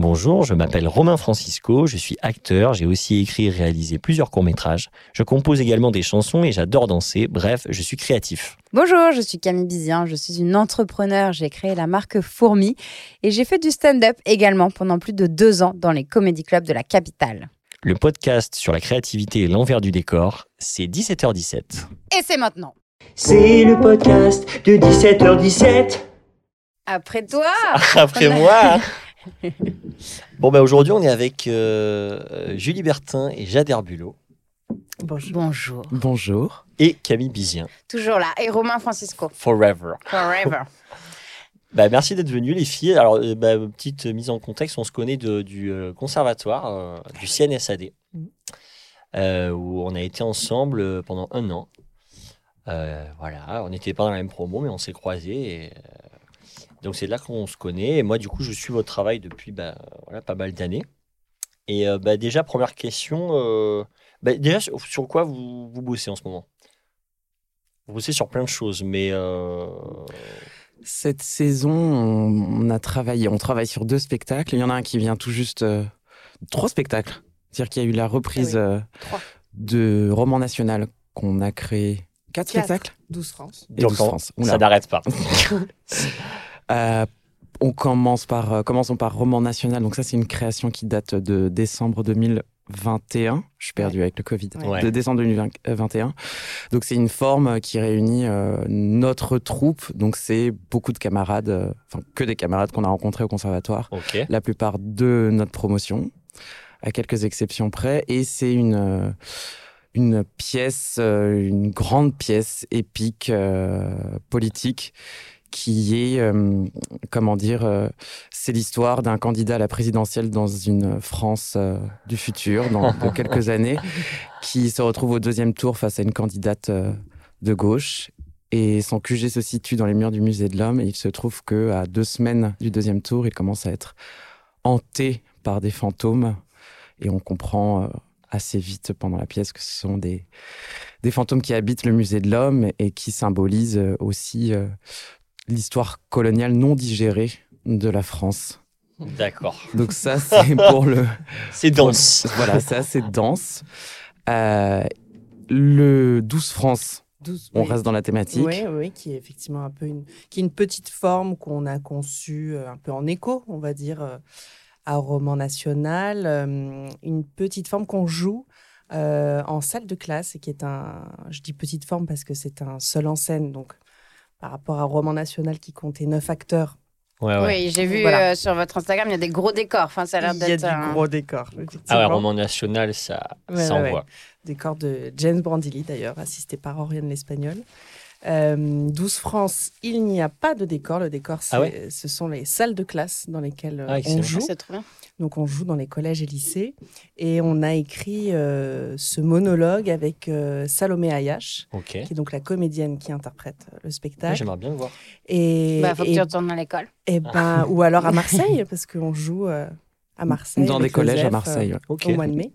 Bonjour, je m'appelle Romain Francisco, je suis acteur, j'ai aussi écrit et réalisé plusieurs courts-métrages. Je compose également des chansons et j'adore danser, bref, je suis créatif. Bonjour, je suis Camille Bizien, je suis une entrepreneur, j'ai créé la marque Fourmi et j'ai fait du stand-up également pendant plus de deux ans dans les comédie clubs de la capitale. Le podcast sur la créativité et l'envers du décor, c'est 17h17. Et c'est maintenant. C'est le podcast de 17h17. Après toi Après moi Bon, ben aujourd'hui, on est avec euh, Julie Bertin et Jade Herbulot Bonjour. Bonjour. Bonjour. et Camille Bizien. Toujours là. Et Romain Francisco. Forever. Forever. Bah, merci d'être venus, les filles. Alors, euh, bah, petite mise en contexte, on se connaît de- du euh, conservatoire, euh, du CNSAD, euh, où on a été ensemble pendant un an. Euh, voilà, on n'était pas dans la même promo, mais on s'est croisés. Et, euh, donc, c'est là qu'on se connaît. Et moi, du coup, je suis votre travail depuis bah, voilà, pas mal d'années. Et euh, bah, déjà, première question, euh, bah, déjà, sur, sur quoi vous, vous bossez en ce moment? Vous bossez sur plein de choses, mais... euh, Cette saison, on, a travaillé, on travaille sur deux spectacles. Il y en a un qui vient tout juste euh, trois spectacles. C'est-à-dire qu'il y a eu la reprise Ah oui. euh, de Roman National qu'on a créé quatre, Quatre. spectacles? 12 France. et Donc, 12 on- France. Ça n'arrête pas. Euh, on commence par, euh, commençons par Roman National. Donc ça, c'est une création qui date de décembre 2021. Je suis perdu avec le Covid. Ouais. De décembre 2021. Donc c'est une forme qui réunit euh, notre troupe. Donc c'est beaucoup de camarades, euh, enfin que des camarades qu'on a rencontrés au conservatoire. Ok. La plupart de notre promotion, à quelques exceptions près. Et c'est une euh, une pièce, euh, une grande pièce épique euh, politique qui est, euh, comment dire, euh, c'est l'histoire d'un candidat à la présidentielle dans une France euh, du futur, dans, dans quelques années, qui se retrouve au deuxième tour face à une candidate de gauche. Et son QG se situe dans les murs du musée de l'homme. Et il se trouve que à deux semaines du deuxième tour, il commence à être hanté par des fantômes. Et on comprend assez vite pendant la pièce que ce sont des, des fantômes qui habitent le musée de l'homme et qui symbolisent aussi l'histoire coloniale non digérée de la France. D'accord. Donc ça, c'est pour le... C'est dense. Voilà, c'est assez dense. Euh, le 12 France, 12, on oui. reste dans la thématique. Oui, oui, qui est effectivement un peu une, qui est une petite forme qu'on a conçue euh, un peu en écho, on va dire, euh, à Roman National. une petite forme qu'on joue euh, en salle de classe et qui est un. Je dis petite forme parce que c'est un seul en scène, donc par rapport à Roman National qui comptait neuf acteurs. Ouais, ouais. Oui, j'ai vu Voilà. euh, sur votre Instagram, il y a des gros décors. Enfin, ça a l'air Il y a un- gros décor. Ah ouais, roman national, ça, Ouais, ça ouais. Décor de James Brandilli, d'ailleurs, assisté par Oriane l'Espagnol. Euh, 12 France, il n'y a pas de décor. Le décor, Ah ouais ce sont les salles de classe dans lesquelles euh, Ah, excellent. on joue. Bien. Donc, on joue dans les collèges et lycées. Et on a écrit euh, ce monologue avec euh, Salomé Ayash, qui est donc la comédienne qui interprète euh, le Ouais, spectacle. J'aimerais bien le voir. et, Bah, faut que tu retournes à l'école. et ben, ou alors à Marseille, parce qu'on joue euh, à Marseille. Dans des collèges à Marseille. ouais. Au mois de mai.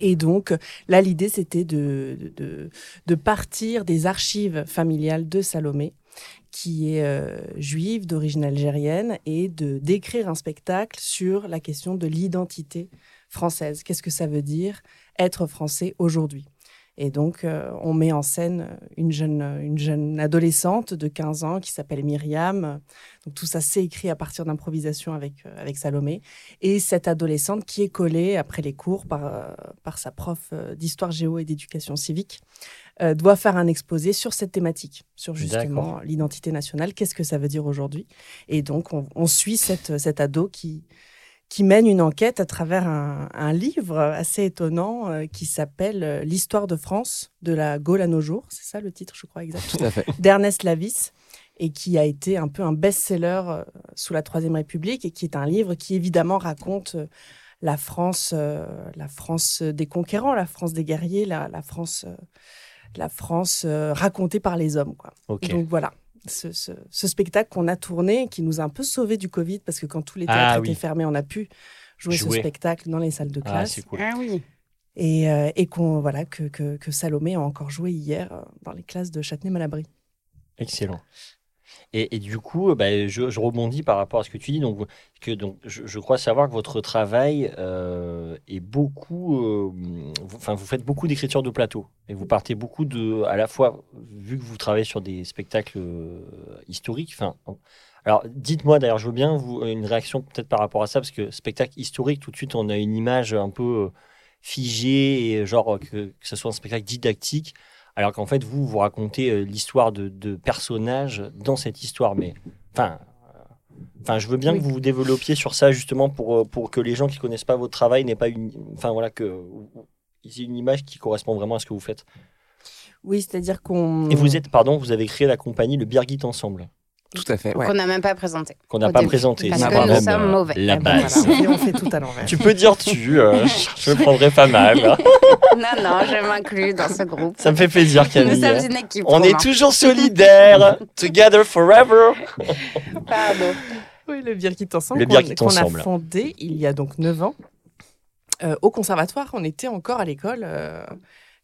Et donc, là, l'idée, c'était de, de- de, partir des archives familiales de Salomé, qui est euh, juive, d'origine algérienne, et de d'écrire un spectacle sur la question de l'identité française. Qu'est-ce que ça veut dire être français aujourd'hui? Et donc, euh, on met en scène une jeune, une jeune adolescente de 15 ans qui s'appelle Myriam. Donc, tout ça, c'est écrit à partir d'improvisation avec, euh, avec Salomé et cette adolescente qui est collée après les cours par, euh, par sa prof d'histoire géo et d'éducation civique doit faire un exposé sur cette thématique, sur justement l'identité nationale, qu'est-ce que ça veut dire aujourd'hui? Et donc on, on suit cette, cette ado qui, qui mène une enquête à travers un, un livre assez étonnant euh, qui s'appelle euh, L'histoire de France, de la Gaule à nos jours, c'est ça le titre je crois exact, Tout à fait. d'Ernest Lavis et qui a été un peu un best-seller euh, sous la Troisième République et qui est un livre qui évidemment raconte euh, la France, euh, la France des conquérants, la France des guerriers, la, la France, euh, la France euh, racontée par les hommes. Quoi. Ok. Donc voilà, ce, ce- ce spectacle qu'on a tourné, qui nous a un peu sauvés du Covid, parce que quand tous les Ah théâtres oui. étaient fermés, on a pu jouer, Jouer. ce spectacle dans les salles de Ah, classe. cool. Ah oui. et euh, et qu'on voilà que, que, que Salomé a encore joué hier euh, dans les classes de Châtenay-Malabry. Excellent. Et, du coup, bah, je, rebondis par rapport à ce que tu dis. Donc, je, crois savoir que votre travail euh, est beaucoup. euh, vous, vous faites beaucoup d'écriture de plateau. Et vous partez beaucoup de. À la fois, vu que vous travaillez sur des spectacles euh, historiques. Enfin, alors, dites-moi d'ailleurs, je veux bien une réaction peut-être par rapport à ça, parce que spectacle historique, tout de suite, on a une image un peu euh, figée et genre que, que ce soit un spectacle didactique. Alors qu'en fait, vous, vous racontez euh, l'histoire de, de personnages dans cette histoire. Mais, enfin, euh, enfin je veux bien Oui. que vous vous développiez sur ça, justement, pour, euh, pour que les gens qui connaissent pas votre travail n'aient pas une. Enfin, voilà, que. aient une image qui correspond vraiment à ce que vous faites. Oui, c'est-à-dire qu'on. Et vous êtes, pardon, vous avez créé la compagnie Le Birgit Ensemble, Tout à fait. ouais. Qu'on n'a même pas présenté. qu'on n'a pas début. présenté. Parce que nous même, sommes mauvais. La base. voilà, on fait- tout à l'envers. Tu peux dire tu, euh, je le prendrai pas mal. hein. Non, non, je m'inclus dans ce groupe. Ça me fait plaisir, Nous Camille. sommes une équipe. On est toujours solidaires, together forever. Pardon. Oui, le Birgit Ensemble, Le qu'on- Ensemble. a fondé il y a donc 9 ans. Euh, au conservatoire, on était encore à l'école. Euh,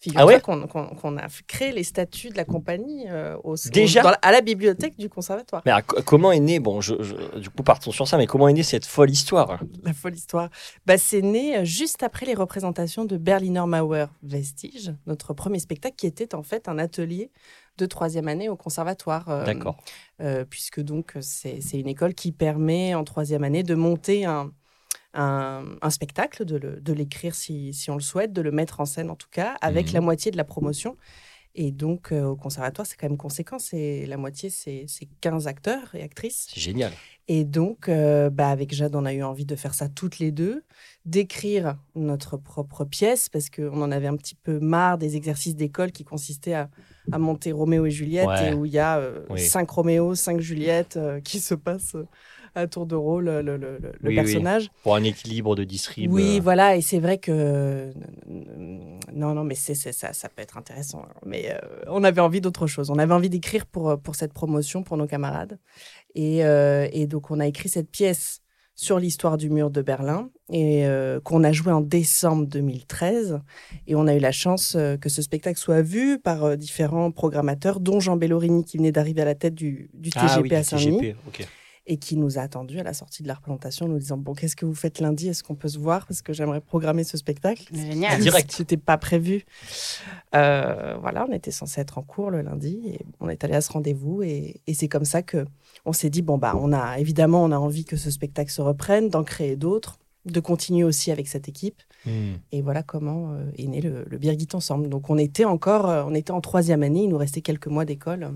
figure-toi Ah ouais qu'on, a créé les statuts de la compagnie euh, au, Déjà dans la- à la bibliothèque du conservatoire. Mais alors, comment est né, bon, je, je- du coup, partons sur ça, mais comment est née cette folle histoire? La folle histoire. Bah, c'est né euh, juste après les représentations de Berliner Mauer Vestige, notre premier spectacle qui était en fait un atelier de troisième année au conservatoire. euh, D'accord. euh, puisque donc c'est c'est une école qui permet en troisième année de monter un, un, un spectacle, de l'écrire si, si on le souhaite, de le mettre en scène en tout cas, avec Mhm. la moitié de la promotion. Et donc euh, au conservatoire, c'est quand même conséquent, c'est la moitié, c'est c'est 15 acteurs et actrices. C'est génial. Et donc, euh, bah, avec Jade, on a eu envie de faire ça toutes les deux, d'écrire notre propre pièce, parce qu'on en avait un petit peu marre des exercices d'école qui consistaient à, à monter Roméo et Juliette, Ouais. et où il y a euh, Oui. cinq Roméo, cinq Juliette qui se passent à tour de rôle le, le- Oui, oui. personnage. Pour un équilibre de distrib. Oui, euh, voilà, et c'est vrai que non, non, mais c'est ça, ça peut être intéressant. Mais euh, on avait envie d'autre chose. On avait envie d'écrire pour euh, pour cette promotion pour nos camarades, et, euh, et donc on a écrit cette pièce sur l'histoire du mur de Berlin et euh, qu'on a joué en décembre 2013. Et on a eu la chance euh, que ce spectacle soit vu par euh, différents programmateurs, dont Jean Bellorini qui venait d'arriver à la tête du, du TGP Ah oui, à Saint-Denis TGP, ok. Et qui nous a attendu à la sortie de la représentation en nous disant bon qu'est-ce que vous faites lundi? Est-ce qu'on peut se voir? Parce que j'aimerais programmer ce spectacle. Génial. Direct. c'était pas prévu. Euh, voilà on était censé être en cours le lundi et on est allé à ce rendez-vous et, et c'est comme ça que on s'est dit bon bah on a évidemment on a envie que ce spectacle se reprenne d'en créer d'autres de continuer aussi avec cette équipe. Hmm. et voilà comment euh, est né le, le Birgit ensemble. Donc on était encore euh, on était en troisième année il nous restait quelques mois d'école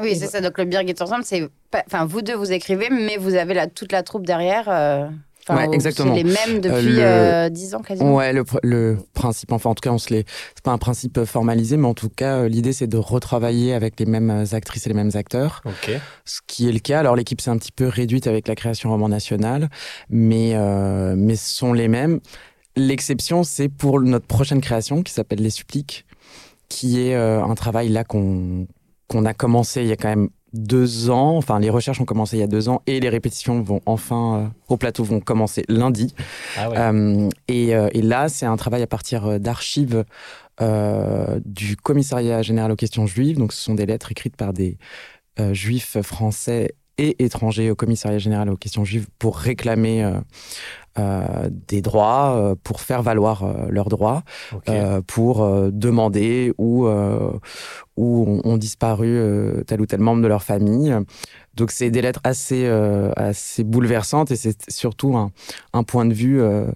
Oui, c'est ça. Donc le Birgit ensemble, c'est pas- enfin vous deux vous écrivez, mais vous avez la, toute la troupe derrière. euh, enfin, Ouais, exactement. C'est les mêmes depuis le- euh, 10 ans quasiment. Ouais, le, pr- le principe, enfin en tout cas, on se l'est. C'est pas un principe euh, formalisé, mais en tout cas, euh, l'idée c'est de retravailler avec les mêmes euh, actrices et les mêmes acteurs, Ok. ce qui est le cas. Alors l'équipe s'est un petit peu réduite avec la création roman national, mais euh, mais ce sont les mêmes. L'exception, c'est pour notre prochaine création qui s'appelle Les Suppliques, qui est euh, un travail là qu'on qu'on a commencé il y a quand même deux ans. Enfin, les recherches ont commencé il y a deux ans et les répétitions vont enfin euh, au plateau vont commencer lundi. Ah ouais. Euh, et, euh, et là, c'est un travail à partir d'archives du commissariat général aux questions juives. Donc, ce sont des lettres écrites par des juifs français et étrangers au commissariat général aux questions juives pour réclamer euh, des droits, euh, pour faire valoir euh, leurs droits, ok. euh, pour euh, demander où, euh, où ont, ont disparu euh, tel ou tel membre de leur famille. Donc c'est des lettres assez, euh, assez bouleversantes et c'est surtout un, un point de vue euh,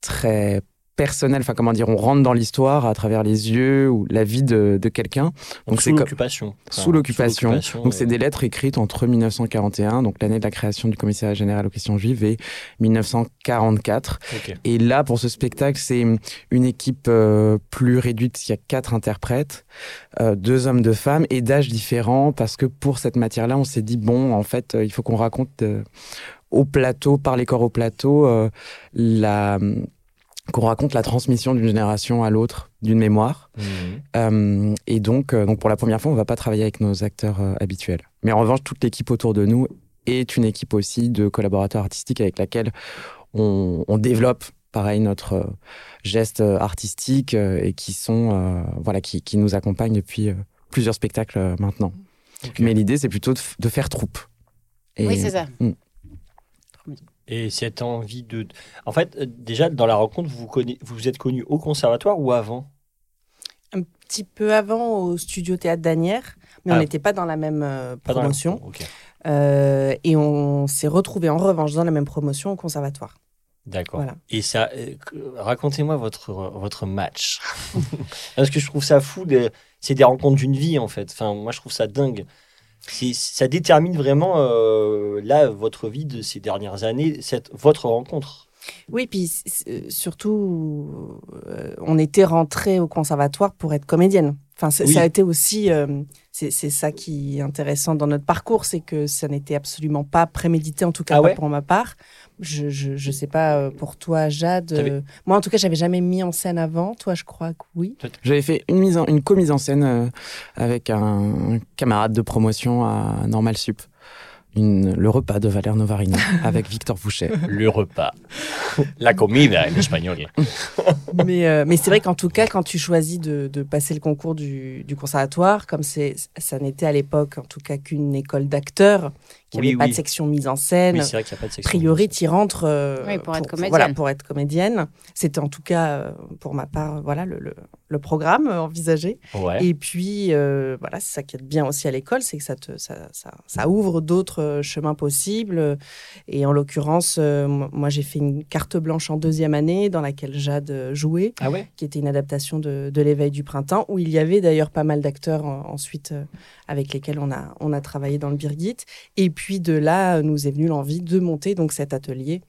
très personnel. Enfin, comment dire, on rentre dans l'histoire à travers les yeux ou la vie de, de quelqu'un. donc c'est sous l'occupation. Enfin, sous l'occupation. Donc c'est des lettres écrites entre 1941, donc l'année de la création du commissariat général aux questions juives, et 1944. ok. Et là, pour ce spectacle, c'est une équipe euh, plus réduite. Il y a quatre interprètes, euh, deux hommes, deux femmes, et d'âges différents, parce que pour cette matière-là, on s'est dit, bon, en fait, euh, il faut qu'on raconte au plateau, par les corps au plateau, la qu'on raconte la transmission d'une génération à l'autre d'une mémoire. Mhm. Euh, et donc, euh, donc, pour la première fois, on va pas travailler avec nos acteurs euh, habituels. Mais en revanche, toute l'équipe autour de nous est une équipe aussi de collaborateurs artistiques avec laquelle on, on développe, pareil, notre euh, geste artistique euh, et qui sont, euh, voilà, qui, qui nous accompagnent depuis euh, plusieurs spectacles euh, maintenant. Mais l'idée, c'est plutôt de, faire troupe. Et- Oui, c'est ça. Mm. Et cette envie de. En fait, euh, déjà, dans la rencontre, vous vous, conna- vous vous êtes connus au conservatoire ou avant? Un petit peu avant au studio Théâtre d'Anières, mais on Ah. n'était pas dans la même euh, Pas dans la- promotion. Euh, et on s'est retrouvés en revanche dans la même promotion au conservatoire. D'accord. Voilà. Et ça, euh, racontez-moi votre, votre match. Parce que je trouve ça fou. de- C'est des rencontres d'une vie, en fait. Enfin, moi, je trouve ça dingue. Ça détermine vraiment, euh, là, votre vie de ces dernières années, cette, votre rencontre. Oui, puis c- surtout, euh, on était rentrés au conservatoire pour être comédienne. Enfin, Oui. ça a été aussi, euh, c'est ça qui est intéressant dans notre parcours, c'est que ça n'était absolument pas prémédité, en tout cas Ah pas ouais? pour ma part. Je, je, je sais pas euh, pour toi, Jade. Euh, moi, en tout cas, j'avais jamais mis en scène avant. Toi, je crois que oui. J'avais fait une, mise en, une co-mise en scène euh, avec un camarade de promotion à Normal Sup. Une, le repas de Valère Novarino avec Victor Fouché. Le repas. La comida en espagnol. mais euh, mais c'est vrai qu'en tout cas, quand tu choisis de, de passer le concours du, du conservatoire, comme c'est ça n'était à l'époque, en tout cas, qu'une école d'acteurs, qui Oui, n'avait pas oui. de section mise en scène. Oui, c'est vrai qu'il n'y a pas de A section. priori, tu rentres euh, Oui, pour être comédienne. Voilà, pour être comédienne. C'était en tout cas, euh, pour ma part, voilà le, le- le programme euh, envisagé. Ouais. Et puis, euh, voilà, c'est ça qui est bien aussi à l'école, c'est que ça, te, ça, ça, ça ouvre d'autres euh, chemins possibles. Et en l'occurrence, euh, moi, j'ai fait une carte blanche en deuxième année dans laquelle Jade euh, jouait, Ah ouais? qui était une adaptation de, de l'éveil du printemps, où il y avait d'ailleurs pas mal d'acteurs euh, ensuite euh, avec lesquels on a, on a travaillé dans le Birgit. Et puis de là, nous est venue l'envie de monter donc cet atelier.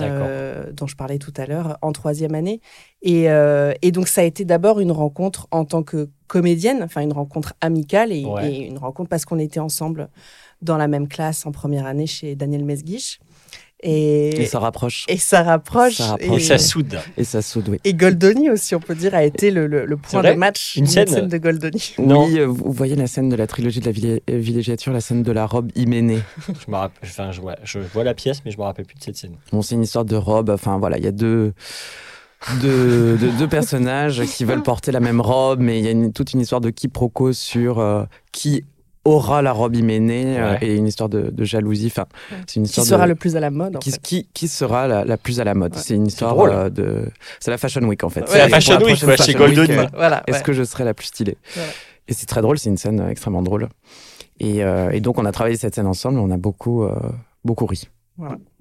euh, dont je parlais tout à l'heure, en troisième année. Et, euh, et donc, ça a été d'abord une rencontre en tant que comédienne, enfin une rencontre amicale et, Ouais. et une rencontre parce qu'on était ensemble dans la même classe en première année chez Daniel Mesguich. Et, Et ça rapproche. et ça rapproche. Ça Et ça soude. Et ça soude, oui. Et Goldoni aussi, on peut dire, a été le, le- le point de match. Une d'une scène de Goldoni. Non. Oui, euh, vous voyez la scène de la trilogie de la villégiature, la scène de la robe hyménée. Je, me rappelle, enfin, je, vois, je vois la pièce, mais je me rappelle plus de cette scène. Bon, c'est une histoire de robe. Enfin, voilà, il y a deux, deux, deux- deux personnages qui veulent porter la même robe, mais il y a une- toute une histoire de quiproquo sur euh, qui aura la robe hyménée euh, Ouais. et une histoire de, de jalousie. Enfin, c'est une Qui histoire sera de- le plus à la mode, en qui, fait. qui, qui sera la, la plus à la mode Ouais. C'est une histoire drôle. euh, de. C'est la Fashion Week en fait. Ouais, C'est la Fashion la Week, quoi, chez Fashion Week, Goldoni. euh, Voilà. Est-ce que je serai la plus stylée Voilà. Et c'est très drôle, c'est une scène euh, extrêmement drôle. Et, euh, et donc on a travaillé cette scène ensemble, on a beaucoup, euh, beaucoup ri.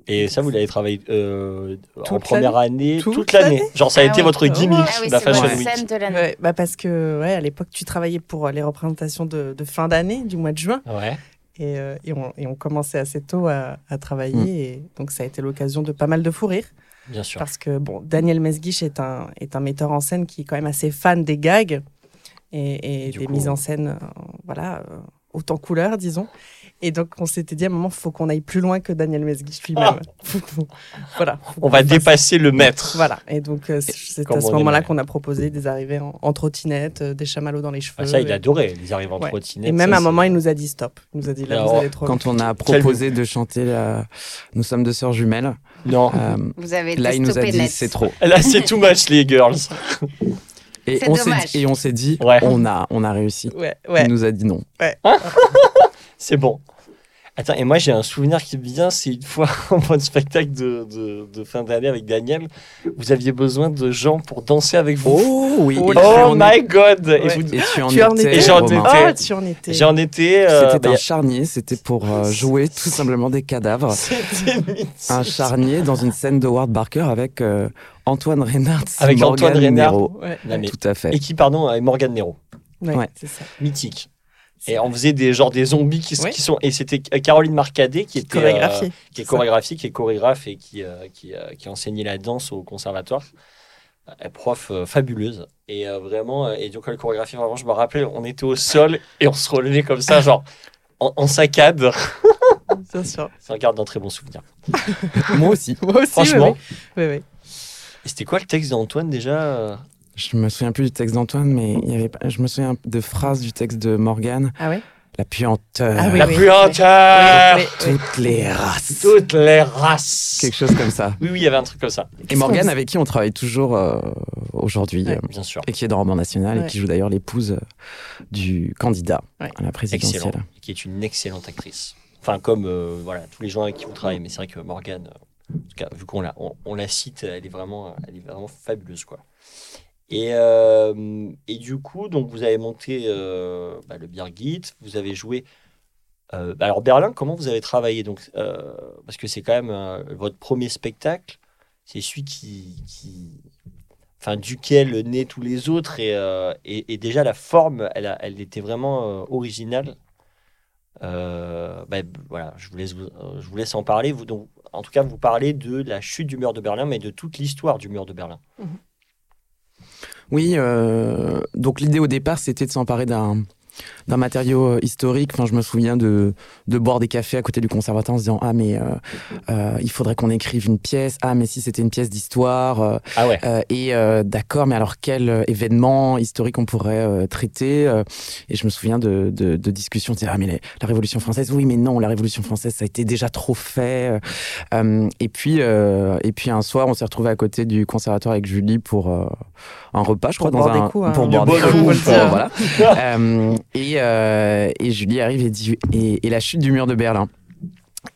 Et ça, vous l'avez travaillé euh, en première année, Toute toute l'année. l'année Genre, ça a Ah été ouais. votre gimmick, Ah oui, la Fashion votre Week. scène de l'année. Ouais, bah parce que ouais, à l'époque, tu travaillais pour les représentations de, de fin d'année, du mois de juin. Ouais. Et, euh, et, on, et on commençait assez tôt à, à travailler. Mm. Et donc, ça a été l'occasion de pas mal de fou rire. Bien sûr. Parce que, bon, Daniel Mesguich est un, est un metteur en scène qui est quand même assez fan des gags et, et des coup- mises en scène, euh, voilà, euh, autant couleur, disons. Et donc, on s'était dit à un moment, il faut qu'on aille plus loin que Daniel Mesguich lui-même. Qu'on- voilà. On va dépasser le maître. Voilà. Et donc, euh, c'est à ce moment-là qu'on a proposé des arrivées en, en trottinette, euh, des chamallows dans les cheveux. Ah, ça, il et- adorait les arrivées en Ouais. trottinette. Et même ça, à un moment, il nous a dit stop. Il nous a dit là, Alors, vous allez trop. Quand on a proposé de chanter la... Nous sommes deux sœurs jumelles, Non. euh, Vous avez là il nous a dit c'est trop. Là, c'est too much, les girls. Et on s'est dit, et on s'est dit Ouais. on, a, on a réussi. Ouais, ouais. Il nous a dit non. C'est bon. Attends, et moi j'ai un souvenir qui me vient, c'est une fois en mode spectacle de, de, de fin d'année avec Daniel, vous aviez besoin de gens pour danser avec vous. Oh oui. Oh Oh my god Et Ouais. vous- Et tu en Tu en étais, j'en étais. Oh, tu en étais. J'en étais. euh, C'était bah, un charnier, c'était pour euh, jouer tout simplement des cadavres. C'était mythique. Un charnier dans une scène de Ward Barker avec euh, Antoine Reynard. Avec Antoine Reynard. Nero. Ouais, Tout à fait. Et qui, pardon, avec Morgan Nero. ouais, Ouais. c'est ça. Mythique. Et on faisait des genre des zombies qui, Oui. qui sont et c'était Caroline Marcadet qui était euh, qui est chorégraphiée, qui est chorégraphe et qui euh, qui, euh, qui enseignait la danse au conservatoire. Euh, prof euh, fabuleuse et euh, vraiment euh, et donc la chorégraphie vraiment je me rappelais on était au sol et on se relevait comme ça genre en, en saccade Bien sûr. ça garde d'un très bon souvenir Moi aussi. Moi aussi, franchement oui, oui. oui, oui. et c'était quoi le texte d'Antoine déjà Je me souviens plus du texte d'Antoine, mais il y avait, pas- je me souviens de phrases du texte de Morgane. Ah ouais? La puanteur. Ah oui, La oui. puanteur Oui, oui, oui. Toutes les races. Toutes les races Quelque chose comme ça. Oui, oui, il y avait un truc comme ça. Et Morgane, avec qui on travaille toujours euh, aujourd'hui, Ouais. euh, Bien sûr. et qui est dans Roman National, Ouais. et qui joue d'ailleurs l'épouse euh, du candidat Ouais. à la présidentielle. Excellent. Qui est une excellente actrice. Enfin, comme euh, voilà, tous les gens avec qui vous travaillez. Mais c'est vrai que Morgane, en tout cas, vu qu'on la, on, on la cite, elle est vraiment, elle est vraiment fabuleuse, quoi. Et, euh, et du coup, donc vous avez monté euh, bah, le Birgit, vous avez joué. euh, bah, alors Berlin, comment vous avez travaillé? Donc euh, Parce que c'est quand même votre premier spectacle. C'est celui qui, enfin duquel naît tous les autres et, et, déjà la forme, elle, était vraiment originale. Bah, voilà, je vous laisse, je vous laisse en parler. Vous, donc, en tout cas, vous parlez de la chute du mur de Berlin, mais de toute l'histoire du mur de Berlin. Oui, euh, donc l'idée au départ, c'était de s'emparer d'un d'un matériau euh, historique. Enfin, je me souviens de, de boire des cafés à côté du conservatoire en se disant ah mais euh, euh, il faudrait qu'on écrive une pièce. Ah mais si c'était une pièce d'histoire. euh, Ah ouais. euh, et euh, d'accord, mais alors quel événement historique on pourrait euh, traiter Et je me souviens de, de, de discussions, de dire, ah mais la, la Révolution française, oui mais non, la Révolution française ça a été déjà trop fait. et puis euh, et puis un soir, on s'est retrouvé à côté du conservatoire avec Julie pour euh, un repas, je Pour crois, dans boire un des coups, hein. pour Une boire des coups, pour- voilà. Euh, et, euh, et Julie arrive et dit et, la chute du mur de Berlin.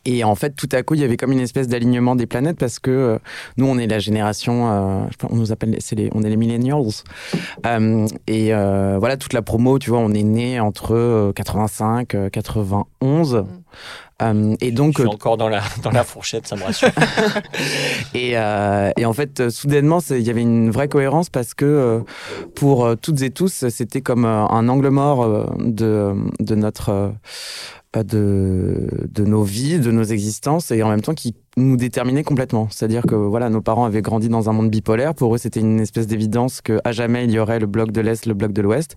Et en fait, tout à coup, il y avait comme une espèce d'alignement des planètes parce que euh, nous, on est la génération, euh, on nous appelle, les, on est les millennials. Euh, et voilà, toute la promo, tu vois, on est né entre euh, 85, euh, 91. Euh, et donc, je suis encore dans la, dans la fourchette, ça me rassure. et, euh, et en fait, euh, soudainement, il y avait une vraie cohérence parce que euh, pour euh, toutes et tous, c'était comme euh, un angle mort euh, de, de notre. euh, de, de nos vies, de nos existences, et en même temps qui nous déterminait complètement. C'est-à-dire que voilà, nos parents avaient grandi dans un monde bipolaire. Pour eux, c'était une espèce d'évidence que à jamais il y aurait le bloc de l'Est, le bloc de l'Ouest.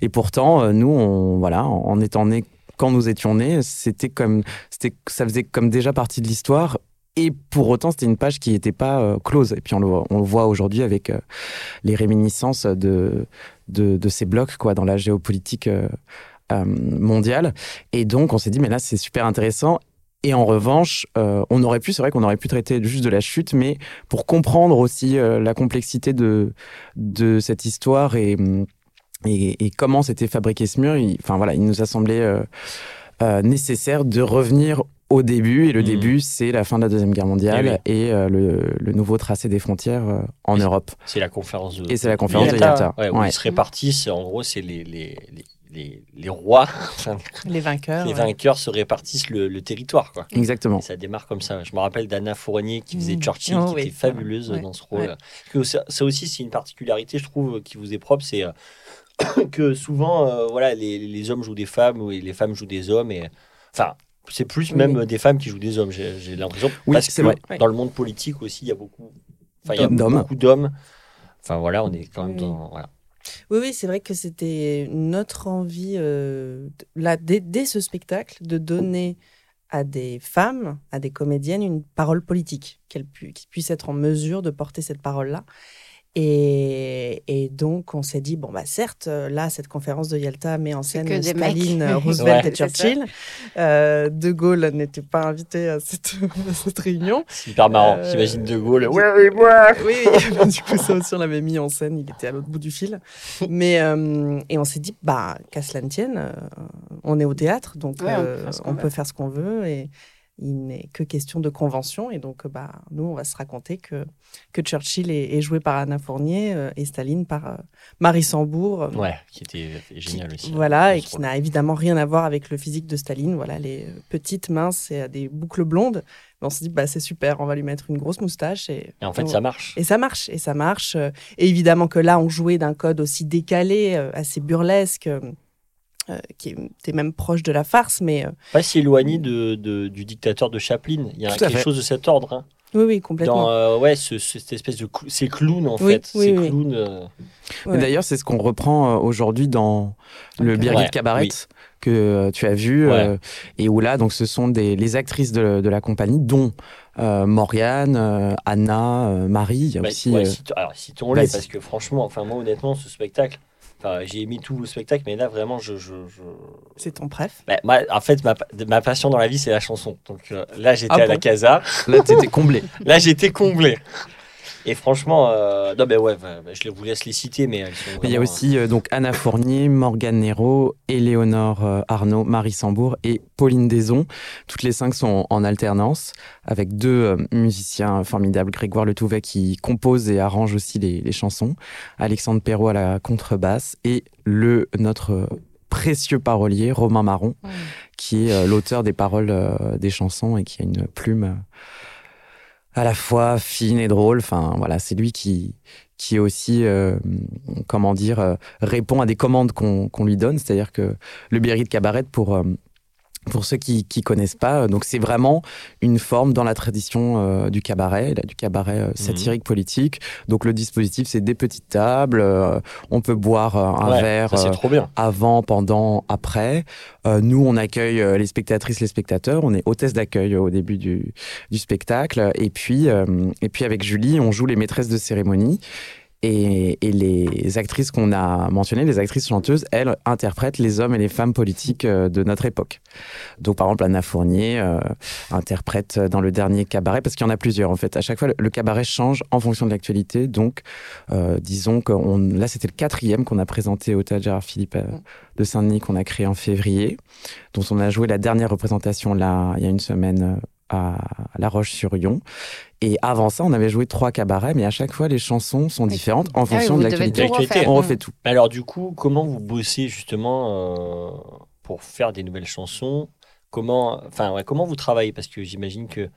Et pourtant, euh, nous, on, voilà, en étant nés quand nous étions nés, c'était comme, c'était, ça faisait comme déjà partie de l'histoire. Et pour autant, c'était une page qui n'était pas euh, close. Et puis on le, voit- aujourd'hui avec euh, les réminiscences de, de, ces blocs quoi, dans la géopolitique euh, mondiale. Et donc, on s'est dit, mais là, c'est super intéressant. Et en revanche, on aurait pu, c'est vrai qu'on aurait pu traiter juste de la chute, mais pour comprendre aussi la complexité de, de cette histoire et, hum, et, et comment s'était fabriqué ce mur, il, enfin voilà, il nous a semblé euh, euh, nécessaire de revenir au début. Et le Mhm. début, c'est la fin de la Deuxième Guerre mondiale Eh et, euh, le, le nouveau tracé des frontières euh, en. Europe. C'est la conférence de. Et c'est la conférence de Yalta. Ouais, Ouais. ils se répartissent. En gros, c'est les, les, les, les, les rois, Les vainqueurs. les ouais. vainqueurs se répartissent le, le territoire. Quoi. Exactement. Et ça démarre comme ça. Je me rappelle d'Anna Fournier qui faisait Mm. Churchill, Oh qui oui, était fabuleuse Ouais. dans ce rôle. Ouais. Parce que ça, ça aussi, c'est une particularité, je trouve, qui vous est propre. C'est euh, que souvent, euh, voilà, les, les hommes jouent des femmes ou les femmes jouent des hommes. Et, enfin, c'est plus Oui, même oui. des femmes qui jouent des hommes, j'ai l'impression. Oui, parce c'est que vrai. dans le monde politique aussi, il y a beaucoup, enfin, il y a D'hommes. beaucoup d'hommes. Enfin, voilà, on est quand même Oui. dans. Voilà. Oui, oui, c'est vrai que c'était notre envie, euh, là, dès, dès ce spectacle, de donner à des femmes, à des comédiennes, une parole politique, qu'elles pu- puissent être en mesure de porter cette parole-là. Et, et donc, on s'est dit, bon, bah, certes, euh, là, cette conférence de Yalta met en scène que Staline, euh, Roosevelt Ouais. et Churchill. Euh, de Gaulle n'était pas invité à cette, à cette réunion. C'est hyper marrant. Euh, J'imagine De Gaulle. Ouais, oui, moi. Oui, oui. du coup, ça aussi, on l'avait mis en scène. Il était à l'autre bout du fil. Mais, euh, et on s'est dit, bah, qu'à cela ne tienne, euh, on est au théâtre, donc Ouais, on peut euh, faire ce qu'on on veut. peut faire ce qu'on veut. Et il n'est que question de convention. Et donc, bah, nous, on va se raconter que, que Churchill est, est joué par Anna Fournier euh, et Staline par euh, Marie Sambourg. euh, Ouais, qui était génial aussi. voilà, et qui n'a évidemment rien à voir avec le physique de Staline. Voilà, les petites minces et des boucles blondes. Mais on s'est dit, bah, c'est super, on va lui mettre une grosse moustache. Et, Et en fait, ça marche. et ça marche, et ça marche. Et évidemment que là, on jouait d'un code aussi décalé, assez burlesque, euh, qui était même proche de la farce, mais euh, Pas si éloigné de, de- du dictateur de Chaplin. Il y a quelque fait. chose de cet ordre. hein. oui, oui, complètement. Dans euh, ouais, ce- ce- cette espèce de clou- c'est clown en Oui, fait. oui, c'est oui. clown. euh, Ouais. D'ailleurs, c'est ce qu'on reprend aujourd'hui dans le. Birgit Ouais, Cabaret oui. que tu as vu Ouais. euh, et où là, donc, ce sont des, les actrices de, de la compagnie, dont euh, Morgane, euh, Anna, euh, Marie. Il y a bah, aussi. ouais, euh, cite- alors citons-les parce que franchement, enfin moi honnêtement, ce spectacle, Enfin, j'ai aimé tout le spectacle, mais là, vraiment, je. je, je- C'est ton préf? Bah, moi, en fait, ma, ma passion dans la vie, c'est la chanson. Donc euh, là, j'étais Ah à la casa. Là, t'étais comblé. Là, j'étais comblé. Et franchement, euh, non, ouais, bah, bah, je vous laisse les citer, mais elles sont. Mais il y a aussi euh, donc Anna Fournier, Morgane Nero, Éléonore euh, Arnaud, Marie Sambour et Pauline Deson. Toutes les cinq sont en alternance avec deux euh, musiciens formidables, Grégoire Le Touvet qui compose et arrange aussi les, les chansons, Alexandre Perrault à la contrebasse et le notre euh, précieux parolier Romain Marron qui est euh, l'auteur des paroles euh, des chansons et qui a une plume euh, à la fois fine et drôle. Enfin, voilà, c'est lui qui, qui aussi, euh, comment dire, euh, répond à des commandes qu'on qu'on lui donne. C'est-à-dire que le Berry de Cabaret, pour, euh, pour ceux qui ne connaissent pas, euh, donc c'est vraiment une forme dans la tradition euh, du cabaret, là, du cabaret euh, satirique politique. Donc le dispositif, c'est des petites tables, euh, on peut boire euh, un Ouais, verre. ça, trop bien. avant, pendant, après. Euh, nous, on accueille les spectatrices, les spectateurs. On est hôtesse d'accueil au début du, du spectacle. Et puis, euh, et puis, avec Julie, on joue les maîtresses de cérémonie. Et, et les actrices qu'on a mentionnées, les actrices chanteuses, elles interprètent les hommes et les femmes politiques euh, de notre époque. Donc, par exemple, Anna Fournier euh, interprète dans le dernier cabaret, parce qu'il y en a plusieurs en fait. À chaque fois, le, cabaret change en fonction de l'actualité. Donc, euh, disons que là, c'était le quatrième qu'on a présenté au Théâtre Philippe euh, de Saint-Denis qu'on a créé en février, dont on a joué la dernière représentation là, il y a une semaine euh, à La Roche-sur-Yon. Et avant ça, on avait joué trois cabarets, mais à chaque fois, les chansons sont différentes en Ah oui, fonction de l'actualité. On refait tout. Alors, du coup, comment vous bossez justement euh, pour faire des nouvelles chansons? Comment, enfin, ouais, comment vous travaillez? Parce que j'imagine que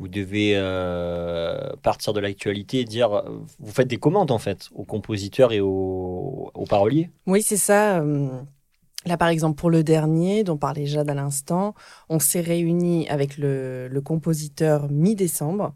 vous devez euh, partir de l'actualité et dire, euh, vous faites des commandes en fait aux compositeurs et aux, aux paroliers. Oui, c'est ça. Là, par exemple, pour le dernier, dont parlait Jade à l'instant, on s'est réunis avec le, le compositeur mi-décembre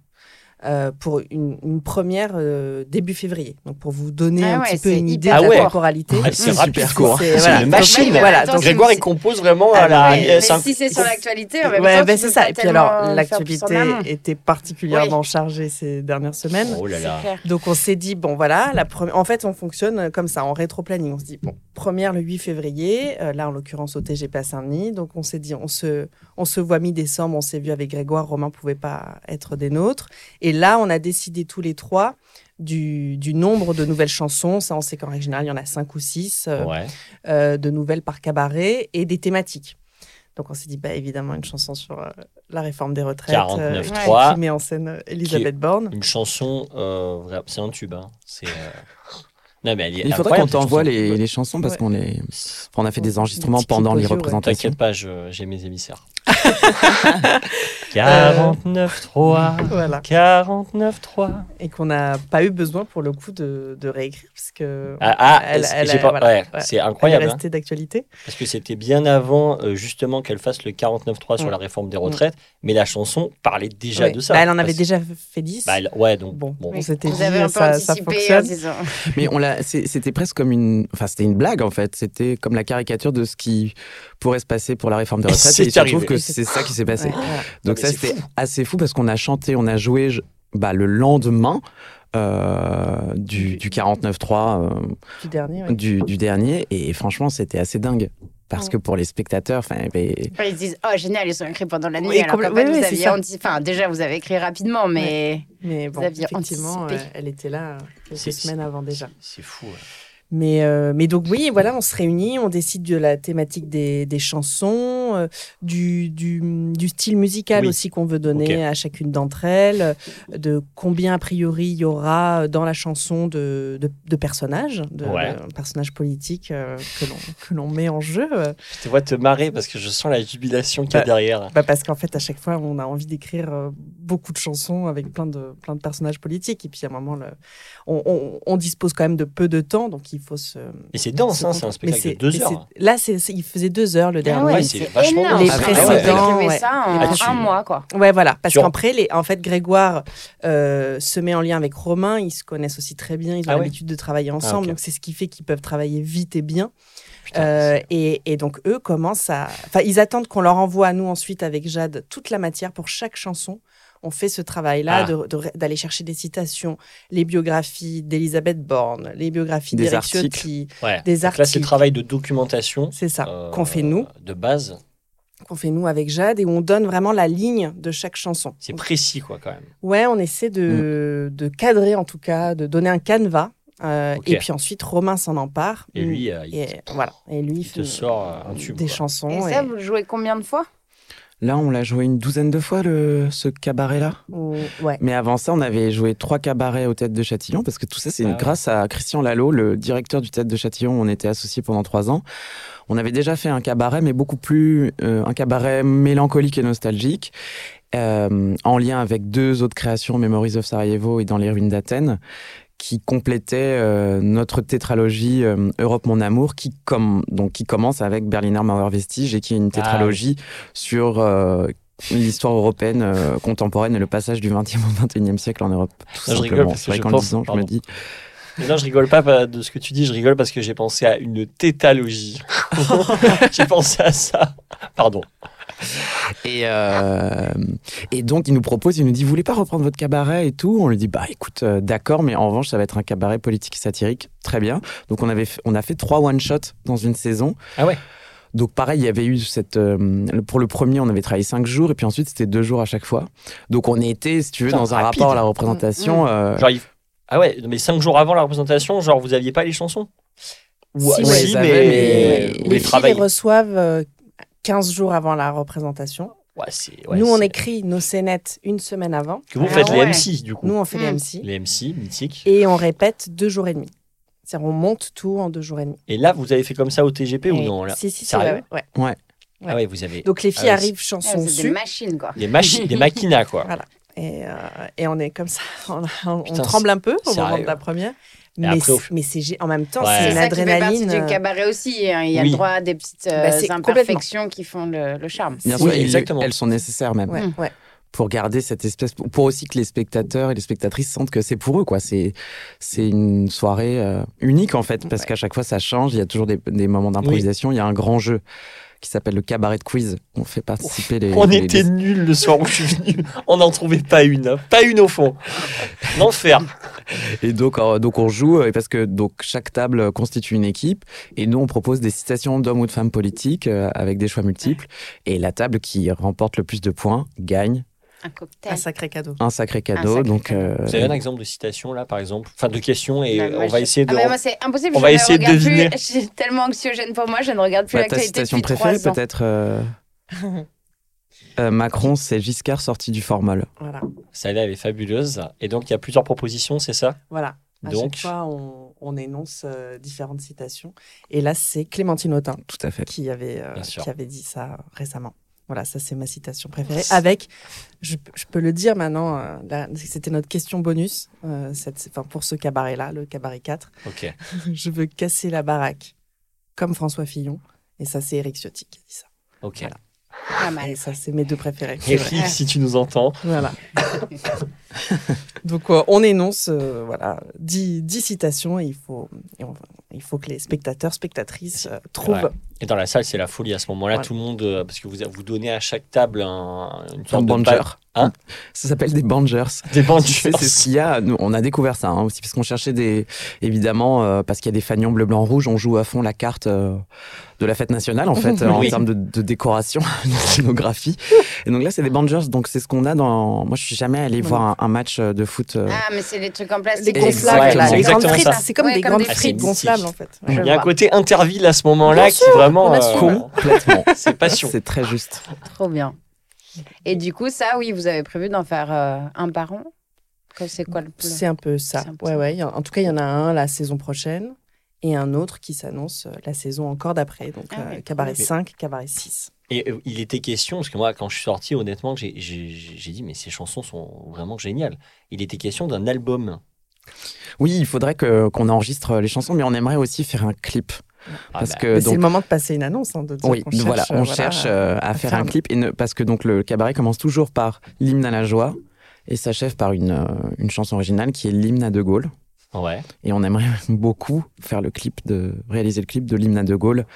euh, pour une, une première euh, début février. Donc, pour vous donner Ah un ouais, petit peu une idée de court. la temporalité. Ah, c'est Mmh, rapide, super quoi. court. C'est voilà. une machine. Voilà, attends, donc, Grégoire, il compose vraiment à Ah, la. ouais, Mais si c'est sur l'actualité, même Ouais, ben tu c'est ça. Et puis alors, l'actualité était particulièrement chargée ces dernières semaines. Oh là là. Donc on s'est dit bon voilà la première en fait on fonctionne comme ça en rétro-planning on se dit bon première le 8 février euh, là en l'occurrence au TGP à Saint-Denis donc on s'est dit on se on se voit mi-décembre on s'est vu avec Grégoire Romain pouvait pas être des nôtres et là on a décidé tous les trois du, du nombre de nouvelles chansons ça on sait qu'en règle générale il y en a cinq ou six euh, Ouais. euh, de nouvelles par cabaret et des thématiques donc on s'est dit bah évidemment une chanson sur euh, la réforme des retraites 49.3. qui met en scène Elisabeth Borne Une chanson, euh, c'est un tube. Hein. C'est. euh, Non, mais elle est Il faudrait qu'on t'envoie les, les chansons parce Ouais. qu'on les. On a fait Des enregistrements pendant les représentations. T'inquiète pas, j'ai mes émissaires. 49.3. voilà 49.3. et qu'on n'a pas eu besoin pour le coup de, de réécrire parce que Ah, ah, Elle- est-ce- elle- j'ai pas- voilà, ouais, ouais. c'est elle est incroyable. hein, restée d'actualité. parce que c'était bien avant, euh, justement, qu'elle fasse le 49.3 sur Mm. la réforme des retraites. Mais la chanson parlait déjà Ouais. de ça. Bah, elle en avait Parce- déjà fait 10. Bah, elle- ouais, donc Bon. bon. On s'était dit, peu ça- fonctionne. disant. Mais on l'a, c'était presque comme une, enfin c'était une blague en fait. C'était comme la caricature de ce qui pourrait se passer pour la réforme des Et retraites. Et il se trouve arrivé. que c'est ça qui s'est passé. Ouais. Donc mais ça c'était assez fou parce qu'on a chanté, on a joué je- bah, le lendemain euh, du, du 49.3 euh, Du dernier. ouais. du, du dernier et franchement c'était assez dingue parce Ouais. que pour les spectateurs, enfin Ils se disent, oh génial, ils sont écrits pendant la nuit. Oui, alors qu'en complè- fait, oui, vous aviez anti- Enfin, déjà, vous avez écrit rapidement, mais Mais bon, aviez effectivement, anticipé. euh, elle était là quelques C'est- semaines avant déjà. C'est fou. ouais. Mais, euh, mais donc oui, voilà, on se réunit, on décide de la thématique des, des chansons, euh, du, du, du style musical Oui. aussi qu'on veut donner à chacune d'entre elles, de combien a priori il y aura dans la chanson de, de, de personnages, de, Ouais. de personnages politiques euh, que l'on met en jeu. Je te vois te marrer parce que je sens la jubilation qu'il y a Bah, derrière. bah parce qu'en fait, à chaque fois, on a envie d'écrire euh, beaucoup de chansons avec plein de, plein de personnages politiques. Et puis à un moment, le, on, on- on dispose quand même de peu de temps, donc il faut se. Et c'est dense, se hein, c'est un spectacle de deux heures. Là, c'est- il faisait deux heures le Ah dernier. Ouais, énorme. Les Ah précédents, vous écrivez ouais. ça en Ah, tu- un mois, quoi. Ouais, voilà. Parce qu'après, les, en fait, Grégoire euh, se met en lien avec Romain. Ils se connaissent aussi très bien. Ils ont Ah ouais l'habitude de travailler ensemble. Donc, c'est ce qui fait qu'ils peuvent travailler vite et bien. Putain, Euh, et, et donc, eux commencent à. Enfin, ils attendent qu'on leur envoie à nous ensuite avec Jade toute la matière pour chaque chanson. on fait ce travail-là Ah. de- de- d'aller chercher des citations, les biographies d'Elisabeth Borne, les biographies Des d'Eric articles. Ciotti. Ouais. Des Donc là, c'est articles. le travail de documentation. C'est ça, euh, qu'on fait nous, De base. Qu'on fait nous avec Jade, et où on donne vraiment la ligne de chaque chanson. C'est précis, quoi, quand même. Ouais, on essaie de, de cadrer en tout cas, de donner un canevas. euh. Et puis ensuite, Romain s'en empare. Et lui, euh, il, Et voilà. Et lui, il te sort euh, un tube. des quoi. chansons. Et et- ça, vous le jouez combien de fois? Là, on l'a joué une douzaine de fois, le, ce cabaret-là. ouais. Mais avant ça, on avait joué trois cabarets au Tête de Châtillon, parce que tout ça, c'est Ah ouais. grâce à Christian Lalo, le directeur du Tête de Châtillon. On était associés pendant trois ans. On avait déjà fait un cabaret, mais beaucoup plus euh, un cabaret mélancolique et nostalgique, euh, en lien avec deux autres créations, Memories of Sarajevo et Dans les ruines d'Athènes, qui complétaient euh, notre tétralogie euh, Europe mon amour, qui, comme, donc, qui commence avec Berliner Mauer Vestige et qui est une Ah tétralogie sur euh, l'histoire européenne contemporaine et le passage du 20e au 21e siècle en Europe. Tout Non, je rigole simplement. parce que C'est vrai je qu'en pense- disant, je me dis, Mais non, je rigole pas pas de ce que tu dis, je rigole parce que j'ai pensé à une tétalogie. j'ai pensé à ça. Pardon. Et, euh, et donc, il nous propose, il nous dit, vous voulez pas reprendre votre cabaret et tout? On lui dit, bah écoute, euh, d'accord, mais en revanche, ça va être un cabaret politique et satirique. Très bien. Donc, on, avait, fait- on a fait trois one-shots dans une saison. Ah ouais Donc, pareil, il y avait eu cette. euh, pour le premier, on avait travaillé cinq jours, et puis ensuite, c'était deux jours à chaque fois. Donc, on était, si tu veux, dans un rapide. rapport à la représentation. euh, Genre, il- Ah ouais, mais cinq jours avant la représentation, genre, vous aviez pas les chansons? Ou Si, si, ouais, mais, mais- Les les filles les reçoivent euh, 15 jours avant la représentation. Ouais, c'est- ouais, Nous, on écrit nos scénettes une semaine avant. Que vous Ah faites les ouais. MC, du coup. Nous, on fait les Mm. MC. Les MC, mythiques. Et on répète deux jours et demi. C'est-à-dire, on monte tout en deux jours et demi. Et là, vous avez fait comme ça au TGP ou non là Si, si, si. Sérieux ouais, ouais. Ouais. Ah ouais, vous avez Donc, les filles Ah ouais, arrivent Ah, chanson Vous êtes des machines, quoi. des machines, des maquinas, quoi. Et, euh, et on est comme ça. On, on Putain, tremble un peu au moment sérieux. de la première. Mais, après, au- c'est- mais c'est gé- en même temps, Ouais. c'est C'est une ça qui fait partie adrénaline. du euh, cabaret aussi. hein. Il y a Oui. le droit à des petites euh, Bah, c'est imperfections qui font le, le charme. Bien Oui, sûr, et exactement. elles sont nécessaires même. Ouais, ouais. pour garder cette espèce pour aussi que les spectateurs et les spectatrices sentent que c'est pour eux quoi c'est c'est une soirée euh, unique en fait parce Ouais. qu'à chaque fois ça change il y a toujours des, des moments d'improvisation il y a un grand jeu qui s'appelle le cabaret de quiz on fait participer les On les- était les- nuls le soir où je suis venu. On n'en trouvait pas une. hein. Pas une au fond. L'enfer. Et donc euh, donc on joue euh, parce que donc chaque table constitue une équipe et nous on propose des citations d'hommes ou de femmes politiques euh, avec des choix multiples et la table qui remporte le plus de points gagne Un cocktail. Un sacré cadeau. un sacré cadeau sacré donc cadeau. euh, Vous avez un exemple de citation là, par exemple? Enfin, de questions et Non, on va je- essayer de. Ah, moi, c'est impossible. on je va ne essayer de regarde plus. deviner. C'est tellement anxiogène pour moi, je ne regarde plus bah, ta l'actualité citation depuis préférée peut-être euh, euh, Macron c'est Giscard sorti du formol Voilà. Celle-là, elle est fabuleuse. Et donc, il y a plusieurs propositions, c'est ça? Voilà. À Donc- chaque fois, on, on énonce euh, différentes citations. Et là, c'est Clémentine Autain tout à fait qui avait, euh, qui avait dit ça récemment. Voilà, ça c'est ma citation préférée. Avec, je, je peux le dire maintenant, euh, c'était notre question bonus euh, cette, enfin, pour ce cabaret-là, le cabaret 4. Ok. je veux casser la baraque comme François Fillon. Et ça, c'est Eric Ciotti qui a dit ça. Ok. Voilà. Pas mal. Et ça, c'est mes deux préférés. Eric, si tu nous entends. Voilà. Donc, euh, on énonce euh, voilà, 10, 10 citations et il faut, et on- il faut que les spectateurs, spectatrices euh, trouvent. Ouais. Et dans la salle, c'est la folie à ce moment-là. Ouais. Tout le monde, euh, parce que vous, vous donnez à chaque table un, une un sorte banger. Hein ça s'appelle des bangers. des Tu bangers. sais, c'est ce qu'il y a. Nous, on a découvert ça hein, aussi parce qu'on cherchait des, évidemment, euh, parce qu'il y a des fanions bleu, blanc, rouge. On joue à fond la carte euh, de la fête nationale en fait en termes de, de décoration, de scénographie. Et donc là, c'est des bangers. Donc c'est ce qu'on a dans. Moi, je suis jamais allé Ouais. voir un, un match de foot. euh, Ah, mais c'est les trucs en Les plastique. gonflables, Ouais, là, c'est les grandes frites. C'est comme Ouais, des comme grandes des frites gonflables en fait. Ouais. Il y a un côté Interville à ce moment-là qui sûr, vraiment. euh, complètement. c'est passion. C'est très juste. Trop bien. Et du coup, ça, oui, vous avez prévu d'en faire euh, un par an? C'est quoi le plan? C'est un peu ça. C'est un peu ouais, ça. ouais. En tout cas, il y en a un la saison prochaine et un autre qui s'annonce euh, la saison encore d'après. Donc, Ah euh, cabaret cool. 5, cabaret 6. Et euh, il était question, parce que moi, quand je suis sorti, honnêtement, j'ai dit, mais ces chansons sont vraiment géniales. Il était question d'un album. Oui, il faudrait que qu'on enregistre les chansons, mais on aimerait aussi faire un clip Ah parce bah, que c'est le moment de passer une annonce. hein, de dire Oui, qu'on cherche, voilà, on euh, cherche euh, à, faire un clip et ne- parce que donc le cabaret commence toujours par l'hymne à la joie et s'achève par une, euh, une chanson originale qui est l'hymne à De Gaulle. Ouais. Et on aimerait beaucoup faire le clip de réaliser le clip de l'hymne à De Gaulle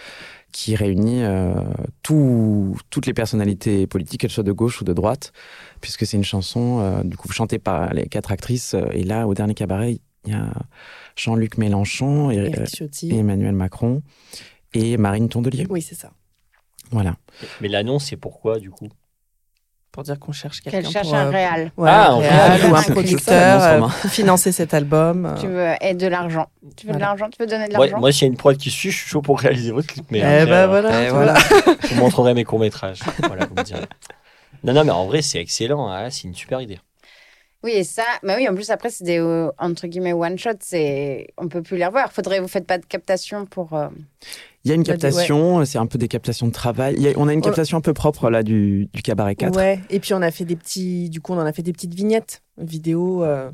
qui réunit euh, tout- toutes les personnalités politiques, qu'elles soient de gauche ou de droite, puisque c'est une chanson euh, du coup chantée par les quatre actrices. euh, Et là, au dernier cabaret, il y a Jean-Luc Mélenchon et, et Emmanuel Macron et Marine Tondelier. Oui, c'est ça. Voilà. Mais l'annonce, c'est pourquoi, du coup? Pour dire qu'on cherche quelqu'un Qu'elle cherche pour, un euh, réal. ouais, Ah, un un réal réal. ou un producteur euh, financer cet album. euh. Tu veux et de l'argent. Tu veux de l'argent Tu veux donner de l'argent moi, s'il y a une prod qui suit, je suis chaud pour réaliser votre clip. Mais Eh après, ben euh, voilà. Voilà. je vous montrerai mes courts-métrages. voilà, vous me direz. Non, non, mais en vrai, c'est excellent. hein, c'est une super idée. Oui, et ça, bah oui, en plus après c'est des euh, entre guillemets one shot, c'est on peut plus les revoir. Faudrait vous faites pas de captation pour. euh, Il y a une captation, c'est un peu des captations de travail. Il y a- on a une On- captation un peu propre là du, du cabaret 4. Ouais, et puis on a fait des petits, du coup, on en a fait des petites vignettes vidéo, euh,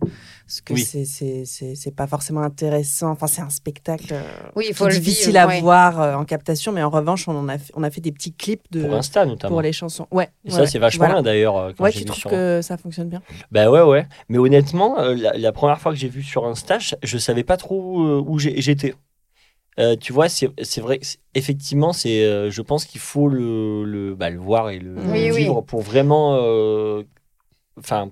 parce que Oui. c'est c'est c'est c'est pas forcément intéressant. Enfin, c'est un spectacle. euh, Oui, il qui faut est le difficile vivre, à ouais. voir euh, en captation, mais en revanche, on en a fait, on a fait des petits clips de Pour Insta, notamment. pour les chansons. Ouais. Et ouais, ça, c'est vachement voilà. bien d'ailleurs. euh, quand Ouais, j'ai tu trouves sur- que ça fonctionne bien? Bah ouais, ouais. Mais honnêtement, euh, la, la première fois que j'ai vu sur Insta, je, savais pas trop euh, où j'étais. Euh, tu vois, c'est c'est vrai, effectivement, c'est, euh, je pense qu'il faut le, le, bah, le voir et le, Oui, le oui. vivre pour vraiment, euh,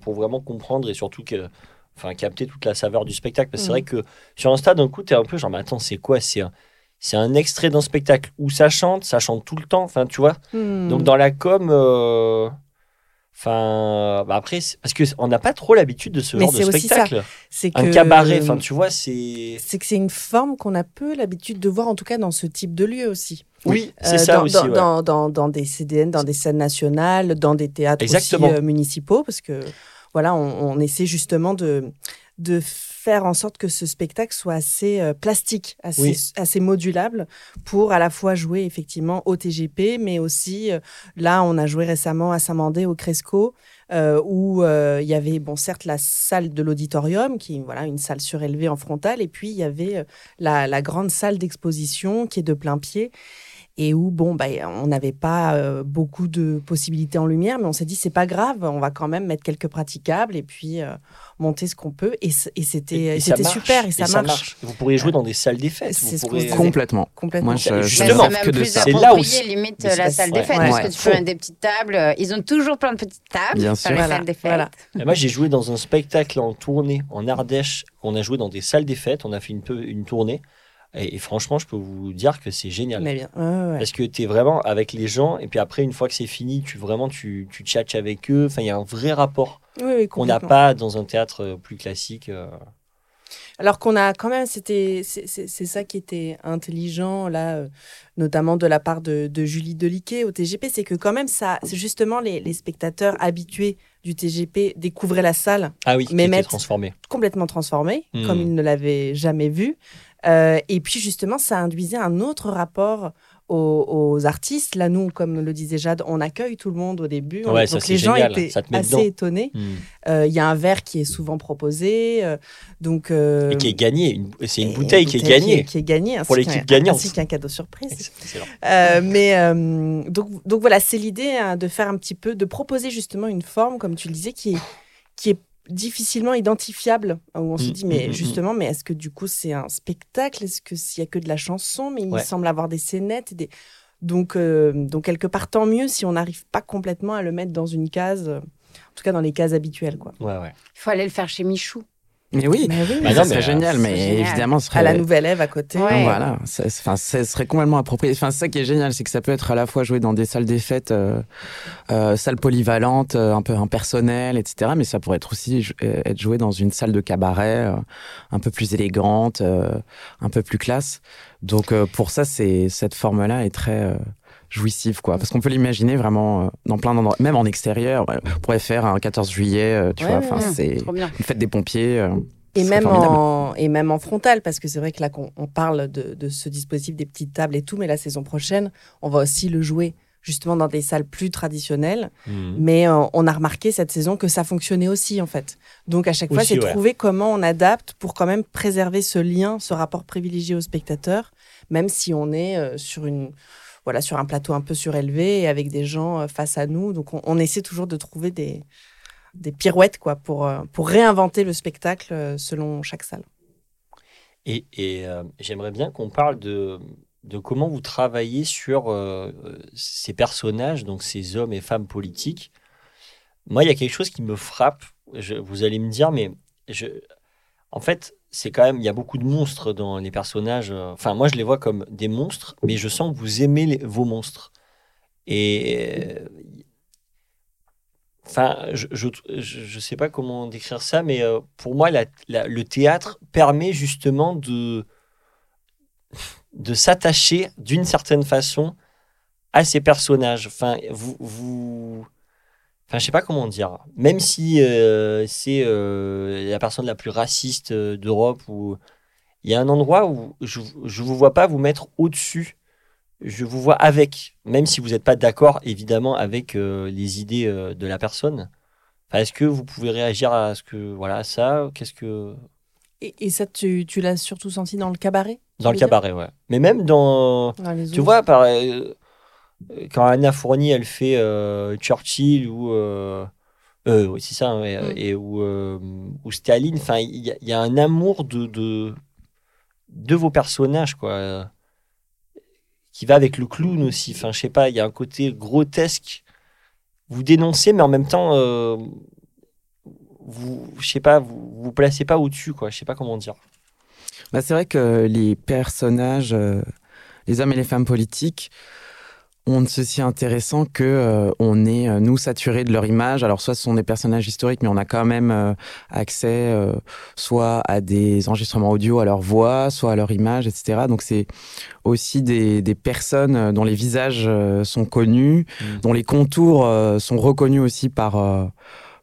pour vraiment comprendre et surtout que, enfin, capter toute la saveur du spectacle. Parce que c'est Mhm. vrai que sur Insta, d'un coup, t'es un peu genre, mais attends, c'est quoi? C'est un, c'est un extrait d'un spectacle où ça chante, ça chante tout le temps. Enfin, tu vois? Hmm. Donc dans la com, enfin, bah après, c'est- parce que on n'a pas trop l'habitude de ce Mais genre de c'est spectacle. c'est Un cabaret, enfin, tu vois, c'est. c'est que c'est une forme qu'on a peu l'habitude de voir, en tout cas dans ce type de lieu aussi. Oui, c'est Euh, ça dans, aussi. dans, ouais. dans, dans- dans des CDN, dans des scènes nationales, dans des théâtres aussi euh, municipaux, parce que voilà, on, on essaie justement de, de faire en sorte que ce spectacle soit assez euh, plastique, assez, Oui. assez modulable, pour à la fois jouer effectivement au TGP, mais aussi euh, là, on a joué récemment à Saint-Mandé au Cresco, euh, où il y avait, bon, certes, la salle de l'auditorium, qui est voilà, une salle surélevée en frontale, et puis il y avait la, la grande salle d'exposition qui est de plein pied et où bon bah on n'avait pas euh, beaucoup de possibilités en lumière mais on s'est dit c'est pas grave on va quand même mettre quelques praticables et puis euh, monter ce qu'on peut et, c'était et ça marche, super et ça, marche. Vous pourriez jouer dans des salles des fêtes. C'est vous pourrez-. Complètement. complètement Moi, je, je justement, c'est que même de plus ça. C'est là approprié, limite la salle des fêtes Ouais. parce que tu Faut. peux mettre des petites tables. Ils ont toujours plein de petites tables. Bien dans sûr. les Voilà, salles des fêtes. voilà. Et moi, j'ai joué dans un spectacle en tournée en Ardèche. On a joué dans des salles des fêtes. On a fait une, peu, une tournée. Et, et franchement, je peux vous dire que c'est génial. mais bien ouais, ouais, ouais. Parce que tu es vraiment avec les gens. Et puis après, une fois que c'est fini, tu vraiment tu, tu tchatches avec eux. Enfin, il y a un vrai rapport Oui, oui, qu'on n'a pas dans un théâtre euh, plus classique. euh. Alors qu'on a quand même, c'était, c'est ça qui était intelligent là, euh, notamment de la part de, de Julie Deliquet au TGP, c'est que quand même ça, c'est justement les, les spectateurs habitués du TGP découvraient la salle Ah oui, Mais était mettre- transformé. complètement transformée, Hmm. comme ils ne l'avaient jamais vu. Euh, et puis justement, ça induisait un autre rapport aux, aux artistes. Là, nous, comme le disait Jade, on accueille tout le monde au début. Ouais, ça, donc les gens étaient assez dedans. étonnés. Hmm. Euh, Il y a un verre qui est souvent proposé. euh, donc, euh, Et qui est gagné. C'est une bouteille qui est gagnée. Qui est, gagnée. Pour l'équipe gagnante. Ainsi qu'un cadeau surprise. Mais donc, donc voilà, c'est l'idée hein, de faire un petit peu, de proposer justement une forme, comme tu le disais, qui est, qui est difficilement identifiable. Où on se Mm, dit, mais mm, mm, justement, mais est-ce que du coup c'est un spectacle? Est-ce que s'il y a que de la chanson? Mais Ouais. il semble avoir des scénettes. et Des... Donc, euh, donc quelque part, tant mieux si on n'arrive pas complètement à le mettre dans une case, euh, en tout cas dans les cases habituelles. Quoi. Ouais, ouais. Il faut aller le faire chez Michou. Mais oui, Mais oui, Bah ça non, serait mais, génial, euh, mais c'est génial. évidemment, ce serait... à la nouvelle Ève à côté. Ouais. Voilà, ça, enfin, ça serait complètement approprié. Enfin, c'est ça qui est génial, c'est que ça peut être à la fois joué dans des salles des fêtes, euh, euh, salles polyvalentes, euh, un peu impersonnelles, etc. Mais ça pourrait être aussi euh, être joué dans une salle de cabaret, euh, un peu plus élégante, euh, un peu plus classe. Donc euh, pour ça, c'est cette forme-là est très euh, jouissive, quoi. Parce qu'on peut l'imaginer vraiment euh, dans plein d'endroits, même en extérieur. ouais. On pourrait faire un 14 juillet, euh, tu Ouais, vois. Enfin, ouais. c'est une fête des pompiers. euh, Et même, en, et même en frontal, parce que c'est vrai que là, qu'on on parle de, de ce dispositif des petites tables et tout, mais la saison prochaine, on va aussi le jouer justement dans des salles plus traditionnelles. Hmm. Mais euh, on a remarqué cette saison que ça fonctionnait aussi, en fait. Donc à chaque fois, c'est ouais. trouver comment on adapte pour quand même préserver ce lien, ce rapport privilégié au spectateur, même si on est euh, sur une... Voilà, sur un plateau un peu surélevé et avec des gens euh, face à nous. Donc, on, essaie toujours de trouver des, des pirouettes quoi, pour, euh, pour réinventer le spectacle euh, selon chaque salle. Et, et, j'aimerais bien qu'on parle de, de comment vous travaillez sur ces personnages, donc ces hommes et femmes politiques. Moi, il y a quelque chose qui me frappe. Je- vous allez me dire, mais je, en fait, c'est quand même, il y a beaucoup de monstres dans les personnages. euh, Enfin, moi, je les vois comme des monstres, mais je sens que vous aimez vos monstres. Et euh, Enfin, je, je, je, je sais pas comment décrire ça, mais euh, pour moi, le théâtre permet justement de, de s'attacher d'une certaine façon à ces personnages. Enfin, vous, vous... Enfin, je sais pas comment dire. Même si euh, c'est euh, la personne la plus raciste euh, d'Europe, ou il y a un endroit où je je vous vois pas vous mettre au-dessus. Je vous vois avec, même si vous n'êtes pas d'accord évidemment avec les idées de la personne. Enfin, Est-ce que vous pouvez réagir à ce que voilà ça Qu'est-ce que Et, et ça, tu, tu l'as surtout senti dans le cabaret dans le cabaret, ouais. Mais même dans Tu vois, par, euh, quand Anna Fournier, elle fait euh, Churchill ou. Euh, euh, oui, c'est ça, hein, et, Mm. et ou, euh, ou Staline, enfin, il y, a- il y a un amour de, de, de vos personnages, quoi, euh, qui va avec le clown aussi. Enfin, je sais pas, il y a un côté grotesque. Vous dénoncez, mais en même temps, euh, vous, je sais pas, vous vous placez pas au-dessus, quoi. Je sais pas comment dire. Bah, c'est vrai que les personnages, euh, les hommes et les femmes politiques, ont de ceci intéressant que euh, on est euh, nous saturés de leur image. Alors soit ce sont des personnages historiques, mais on a quand même euh, accès euh, soit à des enregistrements audio, à leur voix, soit à leur image, etc. Donc c'est aussi des, des personnes euh, dont les visages sont connus, Mm. dont les contours euh, sont reconnus aussi par euh,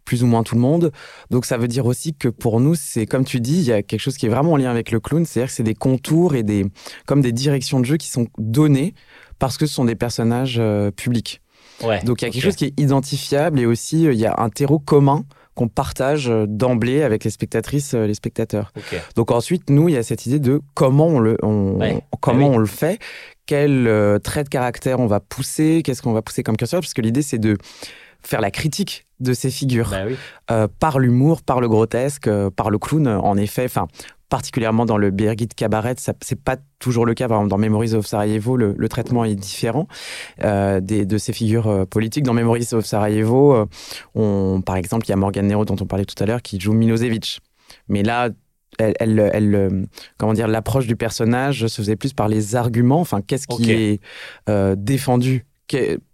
plus ou moins tout le monde. Donc ça veut dire aussi que pour nous, c'est comme tu dis, il y a quelque chose qui est vraiment en lien avec le clown, c'est-à-dire que c'est des contours et des comme des directions de jeu qui sont données parce que ce sont des personnages euh, publics. Ouais. Donc il y a quelque chose qui est identifiable et aussi euh, il y a un terreau commun qu'on partage euh, d'emblée avec les spectatrices, les spectateurs. Donc ensuite, nous, il y a cette idée de comment on le, on, Ouais. comment Ah oui. on le fait, quel euh, trait de caractère on va pousser, qu'est-ce qu'on va pousser comme curseur, parce que l'idée c'est de faire la critique de ces figures Bah oui. euh, par l'humour, par le grotesque, euh, par le clown. En effet, enfin particulièrement dans le Birgit Cabaret, ça c'est pas toujours le cas. Par exemple, dans Memories of Sarajevo, le, le traitement est différent euh, des, de ces figures euh, politiques. Dans Memories of Sarajevo, euh, on, par exemple, il y a Morgan Nero dont on parlait tout à l'heure qui joue Milosevic. Mais là, elle, elle, elle, comment dire, l'approche du personnage se faisait plus par les arguments. Enfin, qu'est-ce qui est défendu?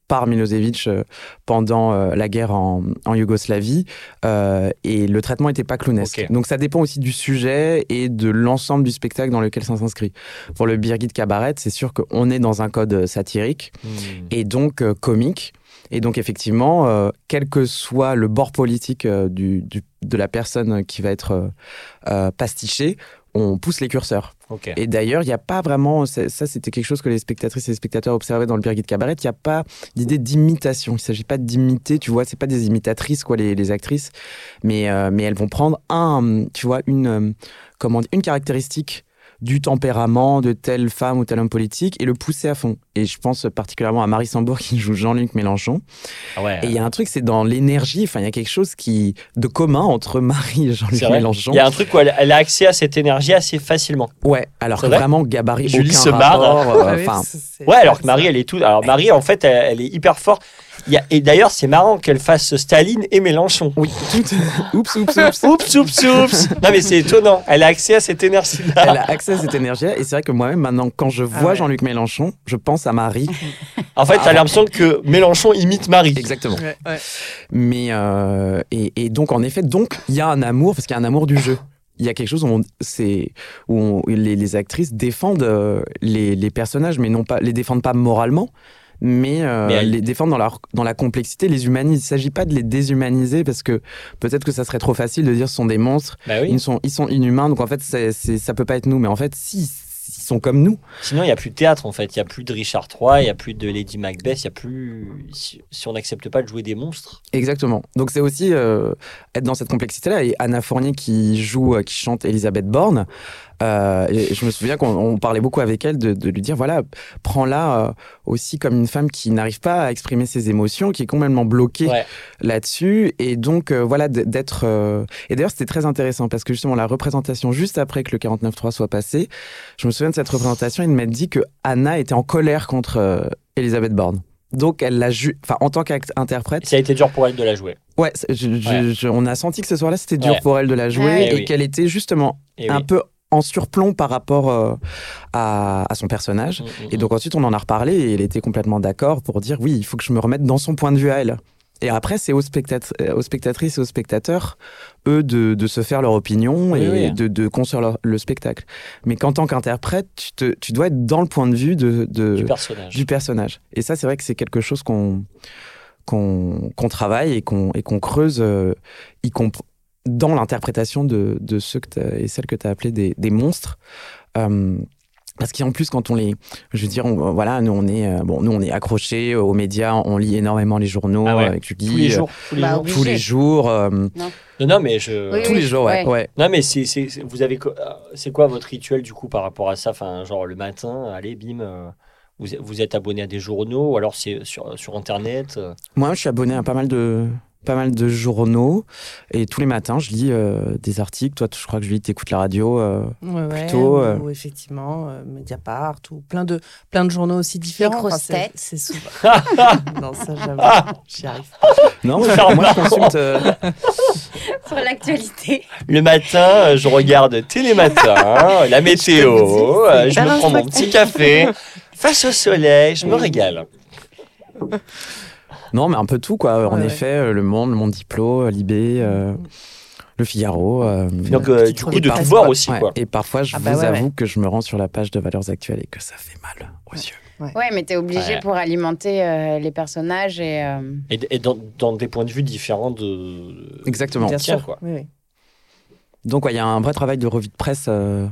Par Milosevic euh, pendant euh, la guerre en, en Yougoslavie euh, et le traitement n'était pas clownesque. Donc ça dépend aussi du sujet et de l'ensemble du spectacle dans lequel ça s'inscrit. Pour le Birgit Cabaret, c'est sûr qu'on est dans un code satirique Hmm. et donc euh, comique. Et donc effectivement, euh, quel que soit le bord politique du, du- de la personne qui va être pastichée, on pousse les curseurs. Et d'ailleurs, il n'y a pas vraiment, ça c'était quelque chose que les spectatrices et les spectateurs observaient dans le Birgit Cabaret, il n'y a pas d'idée d'imitation. Il ne s'agit pas d'imiter, tu vois, c'est pas des imitatrices, quoi, les, les actrices, mais, euh, mais elles vont prendre un, tu vois, une, euh, comment une caractéristique du tempérament de telle femme ou tel homme politique et le pousser à fond. Et je pense particulièrement à Marie Sambour qui joue Jean-Luc Mélenchon. Ah ouais. Et il y a un truc, c'est dans l'énergie, enfin, il y a quelque chose qui, de commun entre Marie et Jean-Luc. Mélenchon. Il y a un truc où elle, elle a accès à cette énergie assez facilement. Ouais, alors que vrai vraiment, gabarit, Julie aucun se marre. rapport. euh, Ouais, alors que Marie, elle est tout. Alors Marie, en fait, elle, elle est hyper forte. Il y a... Et d'ailleurs, c'est marrant qu'elle fasse Staline et Mélenchon. oui, oups, oups, oups. Oups, oups, oups. Non, mais c'est étonnant. Elle a accès à cette énergie-là. Elle a accès à cette énergie-là. Et c'est vrai que moi-même, maintenant, quand je vois ouais. Jean-Luc Mélenchon, je pense à Marie. En fait, t'as l'impression que Mélenchon imite Marie. Exactement. Ouais, ouais. Mais, euh, et, et donc, en effet, donc, il y a un amour, parce qu'il y a un amour du jeu. Il y a quelque chose où, on, c'est, où on- les, les actrices défendent euh, les, les personnages, mais non pas, les défendent pas moralement, mais, euh, Mais elles- les défendent dans, leur, dans la complexité, les humanisent. Il ne s'agit pas de les déshumaniser, parce que peut-être que ça serait trop facile de dire ce sont des monstres, Bah oui. ils, sont, ils sont inhumains, donc en fait, ça peut pas être nous. Mais en fait, si, ils sont comme nous. Sinon, il n'y a plus de théâtre, en fait. Il n'y a plus de Richard III, il n'y a plus de Lady Macbeth, il n'y a plus. Si, si on n'accepte pas de jouer des monstres. Exactement. Donc c'est aussi euh, être dans cette complexité-là. Et Anna Fournier qui joue, euh, qui chante Elisabeth Borne, euh, et je me souviens qu'on on parlait beaucoup avec elle de, de lui dire, voilà, prends-la euh, aussi comme une femme qui n'arrive pas à exprimer ses émotions, qui est complètement bloquée Ouais. là-dessus. Et donc, euh, voilà, d'être... Et d'ailleurs, c'était très intéressant parce que justement, la représentation juste après que le 49.3 soit passé, je me souviens de cette représentation, il m'a dit que Anna était en colère contre Elisabeth Borne. Donc, elle l'a ju... enfin, en tant qu'interprète. Ça a été dur pour elle de la jouer. Ouais, c'est- je- je- Ouais. je- on a senti que ce soir-là, c'était dur Ouais. pour elle de la jouer Ouais. et Eh oui. qu'elle était justement Et un oui. peu en surplomb par rapport euh, à, à son personnage. Mm, mm, Et donc ensuite, on en a reparlé et elle était complètement d'accord pour dire oui, il faut que je me remette dans son point de vue à elle. Et après, c'est aux, spectat- euh, aux spectatrices et aux spectateurs, eux, de, de se faire leur opinion Oui, et oui. de, de construire leur- le spectacle. Mais qu'en tant qu'interprète, tu, te- tu dois être dans le point de vue de, de- du personnage. du personnage. Et ça, c'est vrai que c'est quelque chose qu'on travaille et qu'on creuse, euh, y compr- dans l'interprétation de, de ceux que et celles que tu as appelés des, des monstres. Euh, parce qu'en plus, quand on les, je veux dire, on- voilà, nous on est, euh, bon, nous on est accrochés aux médias, on lit énormément les journaux Ah ouais. avec Julie, tous les jours. Tous les Bah, jours. tous les jours, euh, Non, non, mais je. Oui, tous les jours, ouais, ouais. ouais. Non, mais c'est, vous avez, euh, c'est quoi votre rituel du coup par rapport à ça? Enfin, genre le matin, allez, bim, euh, vous, vous êtes abonné à des journaux ou alors c'est sur, sur internet euh, Moi, je suis abonné à pas mal de pas mal de journaux et tous les matins, je lis euh, des articles. Toi, je crois que je lis, t'écoutes la radio. euh, Ouais, ouais, Plutôt, ou- euh, ou effectivement, euh, Mediapart, ou plein de, plein de journaux aussi différents. grosses c'est- têtes. C'est souvent. non, ça, j'avoue, j'y arrive. Non, moi, moi, je consulte. euh, Sur l'actualité. Le matin, je regarde Télématin, la météo, je me prends mon petit café face au soleil, je me régale. Non, mais un peu tout, quoi. en Ouais, effet, euh, Le Monde, Le Monde Diplo, euh, Libé, euh, Le Figaro. euh, Donc, euh, du coup, de tout voir aussi, ouais. quoi. Et parfois, je Ah vous bah ouais, avoue ouais. que je me rends sur la page de Valeurs Actuelles et que ça fait mal aux yeux. Ouais, mais t'es obligé Ouais. pour alimenter euh, les personnages et. euh, Et, et dans, dans des points de vue différents de. Exactement. Bien Tiens, sûr. quoi. Oui, oui. Donc, ouais, il y a un vrai travail de revue de presse euh,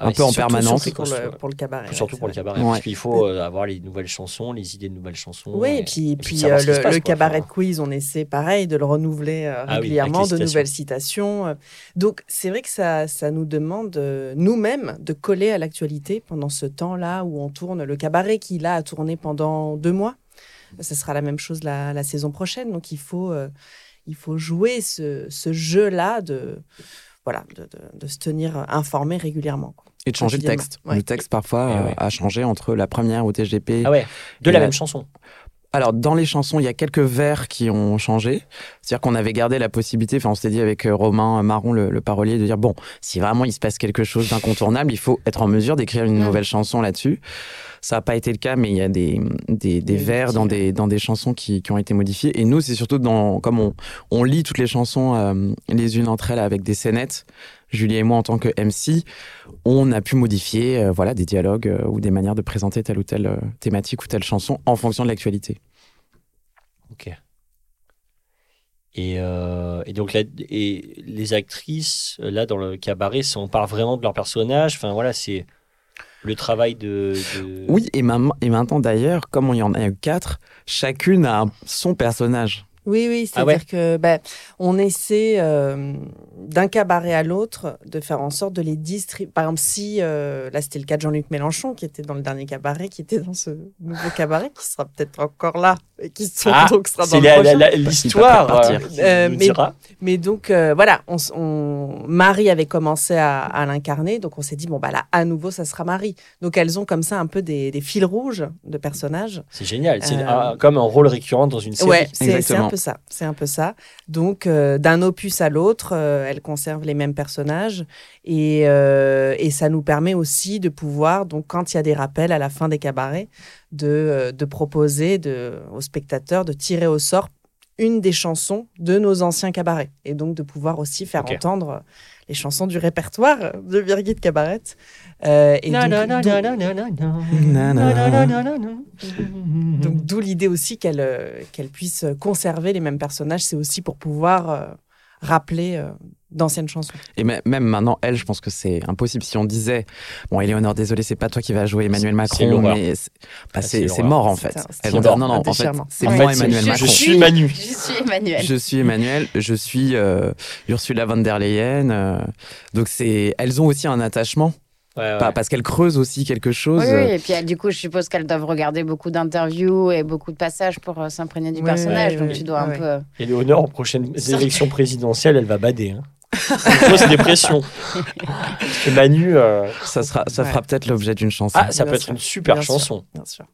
un peu en permanence. surtout Pour le, le- pour le cabaret. Surtout ouais, pour le cabaret, Ouais. parce qu'il faut euh, avoir les nouvelles chansons, les idées de nouvelles chansons. Oui, et puis, puis puis, euh, le, passe, le quoi. cabaret Enfin, de quiz, on essaie pareil de le renouveler euh, Ah régulièrement, de nouvelles citations. Donc c'est vrai que ça, ça nous demande euh, nous-mêmes de coller à l'actualité pendant ce temps-là où on tourne le cabaret qui là a tourné pendant deux mois. Ce sera la même chose la, la saison prochaine. Donc il faut, euh, il faut jouer ce, ce jeu-là de, voilà, de, de- de se tenir informé régulièrement. quoi. Et de changer le texte. ouais. Le texte, parfois, Eh euh, ouais. a changé entre la première au TGP. Ah ouais, de la la- même chanson. Alors, dans les chansons, il y a quelques vers qui ont changé. C'est-à-dire qu'on avait gardé la possibilité, enfin, on s'était dit avec euh, Romain Marron, le, le parolier, de dire bon, si vraiment il se passe quelque chose d'incontournable, il faut être en mesure d'écrire une Mm. nouvelle chanson là-dessus. Ça n'a pas été le cas, mais il y a des, des, vers dans des, dans des chansons qui, qui ont été modifiés. Et nous, c'est surtout dans, comme on, on lit toutes les chansons euh, les unes entre elles avec des scénettes, Julie et moi en tant que MC, on a pu modifier euh, voilà, des dialogues euh, ou des manières de présenter telle ou telle thématique ou telle chanson en fonction de l'actualité. Ok. Et, euh, et donc et les actrices là dans le cabaret, on parle vraiment de leur personnage. Enfin voilà, c'est le travail de. Oui, et, et maintenant d'ailleurs, comme il y en a eu quatre, chacune a son personnage. Oui, oui, Ah c'est-à-dire ouais. que ben, on essaie euh, d'un cabaret à l'autre de faire en sorte de les distribuer. Par exemple, si euh, là c'était le cas de Jean-Luc Mélenchon qui était dans le dernier cabaret, qui était dans ce nouveau cabaret, qui sera peut-être encore là et qui se- Ah, donc sera dans le la- prochain. la- la- l'histoire. Euh, Euh, mais-. Mais donc euh, voilà, on, Marie avait commencé à, à l'incarner, donc on s'est dit bon bah là à nouveau ça sera Marie. Donc elles ont comme ça un peu des, des fils rouges de personnages. C'est génial. C'est Euh, un- comme un rôle récurrent dans une série. Ouais, c'est c'est Exactement. Peu ça. C'est un peu ça. Donc, euh, d'un opus à l'autre, euh, elle conserve les mêmes personnages et, euh, et ça nous permet aussi de pouvoir, donc, quand il y a des rappels à la fin des cabarets, de, de proposer de, aux spectateurs de tirer au sort une des chansons de nos anciens cabarets et donc de pouvoir aussi faire entendre les chansons du répertoire de Birgit Cabaret. Euh, et donc, d'où- donc, d'où l'idée aussi qu'elle euh, qu'elle puisse conserver les mêmes personnages, c'est aussi pour pouvoir euh, rappeler euh, d'anciennes chansons. Et mê- même maintenant, elle, je pense que c'est impossible. Si on disait, bon, Éléonore, désolé, c'est pas toi qui vas jouer Emmanuel Macron, mais c'est bah, Ah, mort en fait. Elles vont dire non, non, en fait, c'est moi fait, Emmanuel je- Macron. Je suis Manu. Je suis Emmanuel. Je suis Emmanuel, je suis euh, Ursula von der Leyen. euh, donc c'est, elles ont aussi un attachement, Ouais, ouais. pas- parce qu'elles creusent aussi quelque chose. Oui, oui, et puis du coup, je suppose qu'elles doivent regarder beaucoup d'interviews et beaucoup de passages pour euh, s'imprégner du personnage. donc tu dois un peu. Et Léonore, aux prochaines élections présidentielles, elle va bader. hein. Dépression. Parce que Manu, euh, Ça, sera, ça Ouais. fera peut-être l'objet d'une chanson. ah, ça Bien peut être une super Bien sûr. chanson. Bien sûr.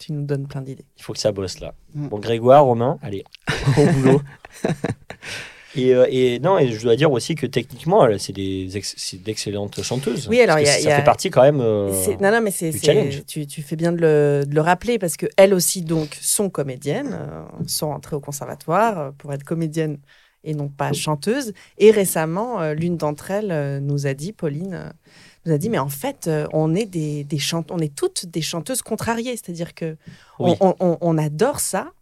Tu nous donnes plein d'idées. Il faut que ça bosse là. Mm. Bon, Grégoire, Romain, allez, au boulot. Et, euh, et non, et je dois dire aussi que techniquement, c'est d'excellentes chanteuses. Oui, alors, y a- ça y a- fait partie quand même. euh, Non, non, mais c'est, tu, tu fais bien de le, de le rappeler parce que elles aussi donc sont comédiennes, euh, sont entrées au conservatoire euh, pour être comédiennes et non pas chanteuses. Et récemment, euh, l'une d'entre elles euh, nous a dit, Pauline, euh, nous a dit, mais en fait, on est des, des on est toutes des chanteuses contrariées, c'est-à-dire que Oui. on, on- on adore ça.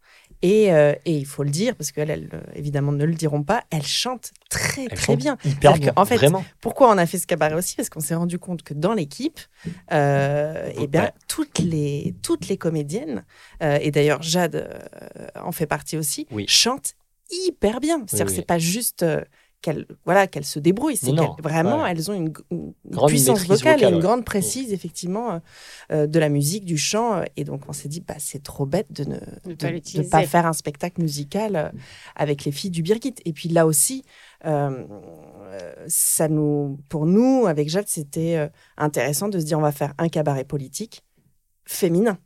Et, euh, et il faut le dire, parce qu'elles, elles, euh, évidemment, ne le diront pas, elles chantent très, elles très chantent bien. Hyper bien. qu'en fait, vraiment. Pourquoi on a fait ce cabaret aussi? Parce qu'on s'est rendu compte que dans l'équipe, euh, eh bien, Ouais. toutes, les, toutes les comédiennes, euh, et d'ailleurs Jade en fait partie aussi, Oui. chantent hyper bien. C'est-à-dire Oui, que oui. c'est pas juste qu'elles voilà, qu'elles se débrouillent, c'est vraiment, ouais. elles ont une, une Grande puissance vocale, et une ouais. grande précise, effectivement, euh, euh, de la musique, du chant. Et donc, on s'est dit, bah, c'est trop bête de ne De de- pas de l'utiliser. pas faire un spectacle musical euh, avec les filles du Birgit. Et puis là aussi, euh, ça nous, pour nous, avec Jade, c'était euh, intéressant de se dire on va faire un cabaret politique féminin.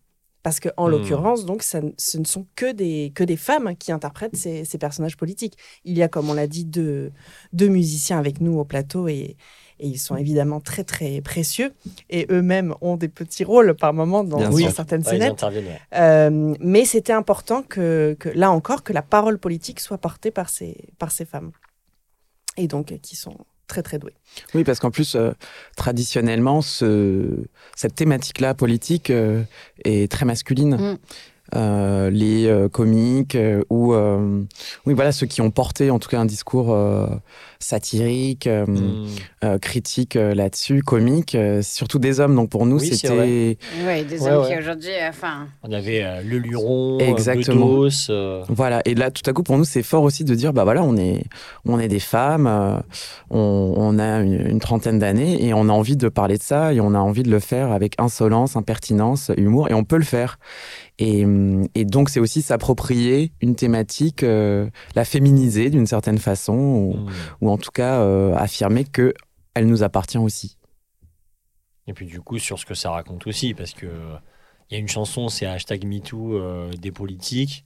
Parce que en Hmm. l'occurrence, donc, ça, ce ne sont que des, que des femmes qui interprètent ces, ces personnages politiques. Il y a, comme on l'a dit, deux, deux musiciens avec nous au plateau et, et ils sont évidemment très, très précieux. Et eux-mêmes ont des petits rôles par moment dans, certaines Ouais, ouais. Euh, mais c'était important que, que, là encore, que la parole politique soit portée par ces, par ces femmes. Et donc, euh, qui sont très, très. Oui, parce qu'en plus, euh, traditionnellement, ce, cette thématique-là politique euh, est très masculine. Mm. Euh, les comiques ou oui voilà ceux qui ont porté en tout cas un discours satirique euh, Mm. euh, critique euh, là-dessus comique euh, surtout des hommes donc pour nous Oui, c'était Oui, des Ouais, hommes ouais. qui aujourd'hui, euh, enfin, On avait euh, le Luron, Exactement. Bedos, euh, Voilà, et là, tout à coup, pour nous, c'est fort aussi de dire, bah voilà, on est, on est des femmes, euh, on, on a une, une trentaine d'années et on a envie de parler de ça et on a envie de le faire avec insolence, impertinence, humour, et on peut le faire. Et, et donc, c'est aussi s'approprier une thématique, euh, la féminiser d'une certaine façon, ou, mm. ou en tout cas euh, affirmer que elle nous appartient aussi. Et puis du coup, sur ce que ça raconte aussi, parce que euh, il y a une chanson, c'est hashtag MeToo euh, des politiques,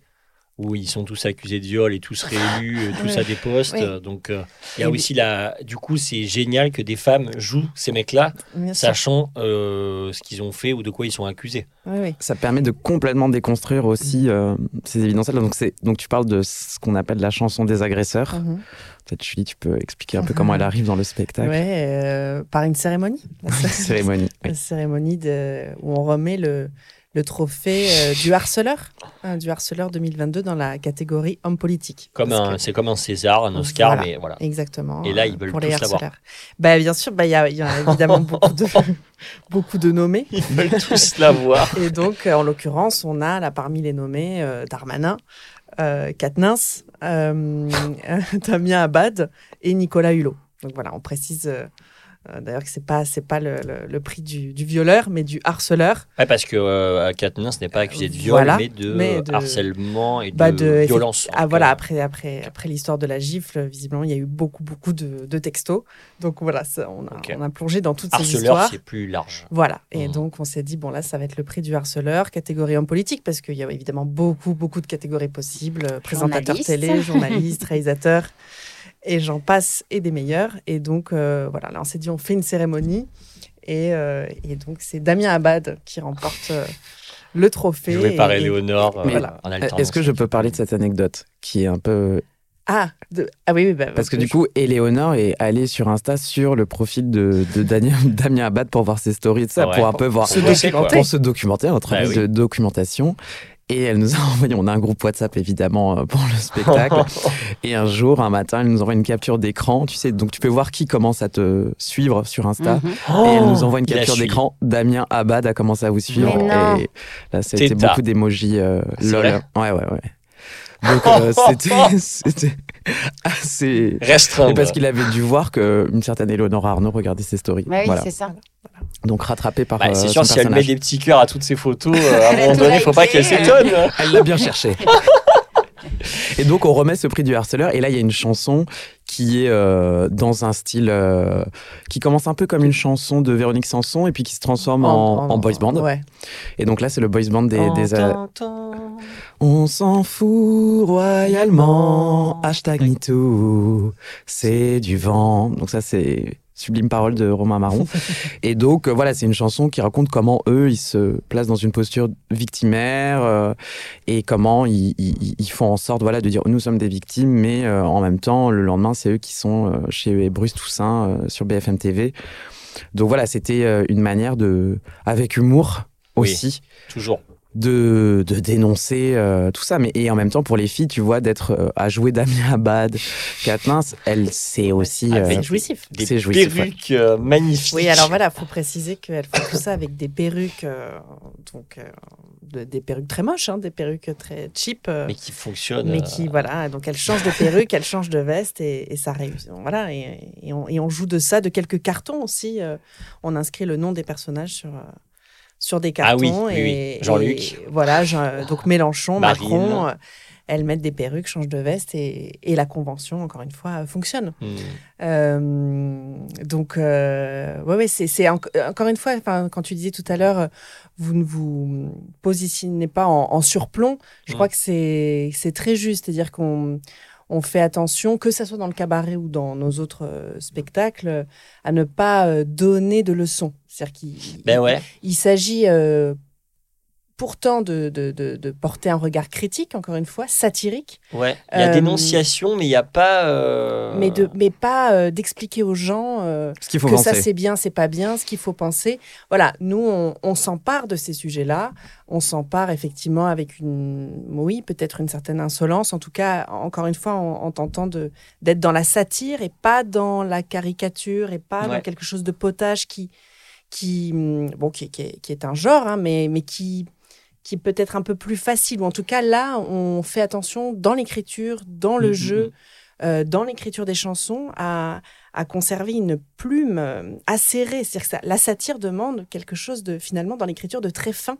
où ils sont tous accusés de viol et tous réélus, euh, tous à des postes. Oui. Donc euh, il y a Et- aussi la... Du coup, c'est génial que des femmes jouent ces mecs-là, sachant euh, ce qu'ils ont fait ou de quoi ils sont accusés. Oui, oui. Ça permet de complètement déconstruire aussi euh, ces évidences-là. Donc, c'est- donc, tu parles de ce qu'on appelle la chanson des agresseurs. Mhm. Peut-être, Julie, tu peux expliquer un peu comment elle arrive dans le spectacle. Euh, par une cérémonie. Cérémonie. oui. la cérémonie de, où on remet le, le trophée euh, du harceleur, hein, du harceleur 2022 dans la catégorie homme politique. Comme un, que- c'est comme un César, un Oscar, Voilà. mais voilà. Exactement. Et là, euh, ils veulent pour tous les l'avoir. Bah, bien sûr, bah, il y, a- il y a évidemment beaucoup, de, beaucoup de nommés. Ils veulent tous l'avoir. Et donc, euh, en l'occurrence, on a là parmi les nommés euh, Darmanin, euh, Katnins, Damien Abad et Nicolas Hulot. Donc voilà, on précise d'ailleurs que c'est pas c'est pas le, le- le prix du, du violeur, mais du harceleur. Ouais, parce que euh, Katniss n'est pas accusé de viol, Voilà, mais, de mais de- harcèlement et de, Bah, de- violence. Ah voilà, euh, après après après l'histoire de la gifle, visiblement, il y a eu beaucoup beaucoup de, de textos. Donc voilà, ça, on, a, on a plongé dans toutes ces harceleur, histoires. c'est plus large. Voilà. Et Mhm. donc, on s'est dit, bon, là, ça va être le prix du harceleur, catégorie homme politique, parce qu'il y a évidemment beaucoup, beaucoup de catégories possibles. euh, Présentateurs Journaliste. télé, journalistes, réalisateurs, et j'en passe, et des meilleurs. Et donc, euh, voilà, là, on s'est dit, on fait une cérémonie. Et, euh, et donc, c'est Damien Abad qui remporte euh, le trophée. Joué par Éléonore euh, voilà. Est-ce que je peux parler de cette anecdote qui est un peu Ah, de- ah oui, oui. bah, parce que bah, du coup Éléonore est allée sur Insta sur le profil de, de Daniel- Damien Abad pour voir ses stories et tout ça Ah ouais. pour un peu voir Se documenter. pour se documenter un travail Bah oui. de documentation et elle nous a envoyé on a un groupe WhatsApp évidemment euh, pour le spectacle et un jour un matin elle nous envoie une capture d'écran tu sais donc tu peux voir qui commence à te suivre sur Insta mhm. et elle nous envoie une Oh, Il a capture d'écran. Damien Abad a commencé à vous suivre. Et là, c'était beaucoup d'émojis euh, lol. vrai Ouais, ouais, ouais. Donc, euh, c'était, c'était assez. Restreint. Parce qu'il avait dû voir qu'une certaine Eleonora Arnaud regardait ses stories. Bah oui, voilà. c'est ça. Donc rattrapé par Bah, euh, c'est sûr, son si elle met personnage. des petits cœurs à toutes ses photos, euh, à un moment donné, il faut pas qu'elle s'étonne. Elle l'a bien cherché. Et donc, on remet ce prix du harceleur. Et là, il y a une chanson qui est euh, dans un style euh, qui commence un peu comme une chanson de Véronique Sanson et puis qui se transforme en, en boys band. Ouais. Et donc là, c'est le boys band des. des euh, on s'en fout royalement. Hashtag MeToo. C'est du vent. Donc ça, c'est sublime parole de Romain Marron. et donc, euh, voilà, c'est une chanson qui raconte comment eux, ils se placent dans une posture victimaire euh, et comment ils, ils- ils font en sorte voilà, de dire nous sommes des victimes, mais euh, en même temps, le lendemain, c'est eux qui sont euh, chez Bruce Toussaint euh, sur BFM TV. Donc voilà, c'était euh, une manière de, avec humour Oui. aussi, toujours. De, de dénoncer euh, tout ça. Mais et en même temps, pour les filles, tu vois, d'être euh, à jouer Damien Abad, Katniss, elle, c'est aussi. Ah, euh, C'est jouissif. Des C'est jouissif, ouais. perruques euh, magnifiques. Oui, alors voilà, faut préciser qu'elles font tout ça avec des perruques, euh, donc euh, de- des perruques très moches, hein, des perruques très cheap. euh, Mais qui fonctionnent. mais euh, qui voilà donc elle change de perruque elle change de veste et, et ça réussit voilà et, et on, et on joue de ça de quelques cartons aussi euh, on inscrit le nom des personnages sur euh, sur des Ah oui, cartons oui, et, oui. Jean-Luc. voilà Jean- donc Mélenchon Marine. Macron euh, elles mettent des perruques changent de veste et, et la convention encore une fois fonctionne hmm. euh, donc, euh, ouais, ouais, c'est, c'est enc- encore une fois, quand tu disais tout à l'heure, vous ne vous positionnez pas en, en surplomb. Je Mm. crois que c'est, c'est très juste, c'est-à-dire qu'on on fait attention, que ça soit dans le cabaret ou dans nos autres euh, spectacles, à ne pas euh, donner de leçons. C'est-à-dire qu'il Ben ouais. il s'agit euh, pourtant de, de, de, de porter un regard critique, encore une fois, satirique, Ouais. Il y a Euh, dénonciation, mais il n'y a pas. euh, mais, de, mais pas euh, d'expliquer aux gens. euh, ce qu'il faut que penser. ça c'est bien, c'est pas bien, ce qu'il faut penser. Voilà, nous on, on s'empare de ces sujets-là, on s'empare effectivement avec une, oui, peut-être une certaine insolence, en tout cas, encore une fois, en, en tentant de d'être dans la satire et pas dans la caricature et pas dans quelque chose de potage qui, qui, bon, qui, qui est, qui est un genre, hein, mais, mais qui qui peut être un peu plus facile, ou en tout cas là, on fait attention dans l'écriture, dans le Mhm, jeu, euh, dans l'écriture des chansons, à, à conserver une plume euh, acérée. C'est-à-dire que ça- la satire demande quelque chose de finalement dans l'écriture de très fin.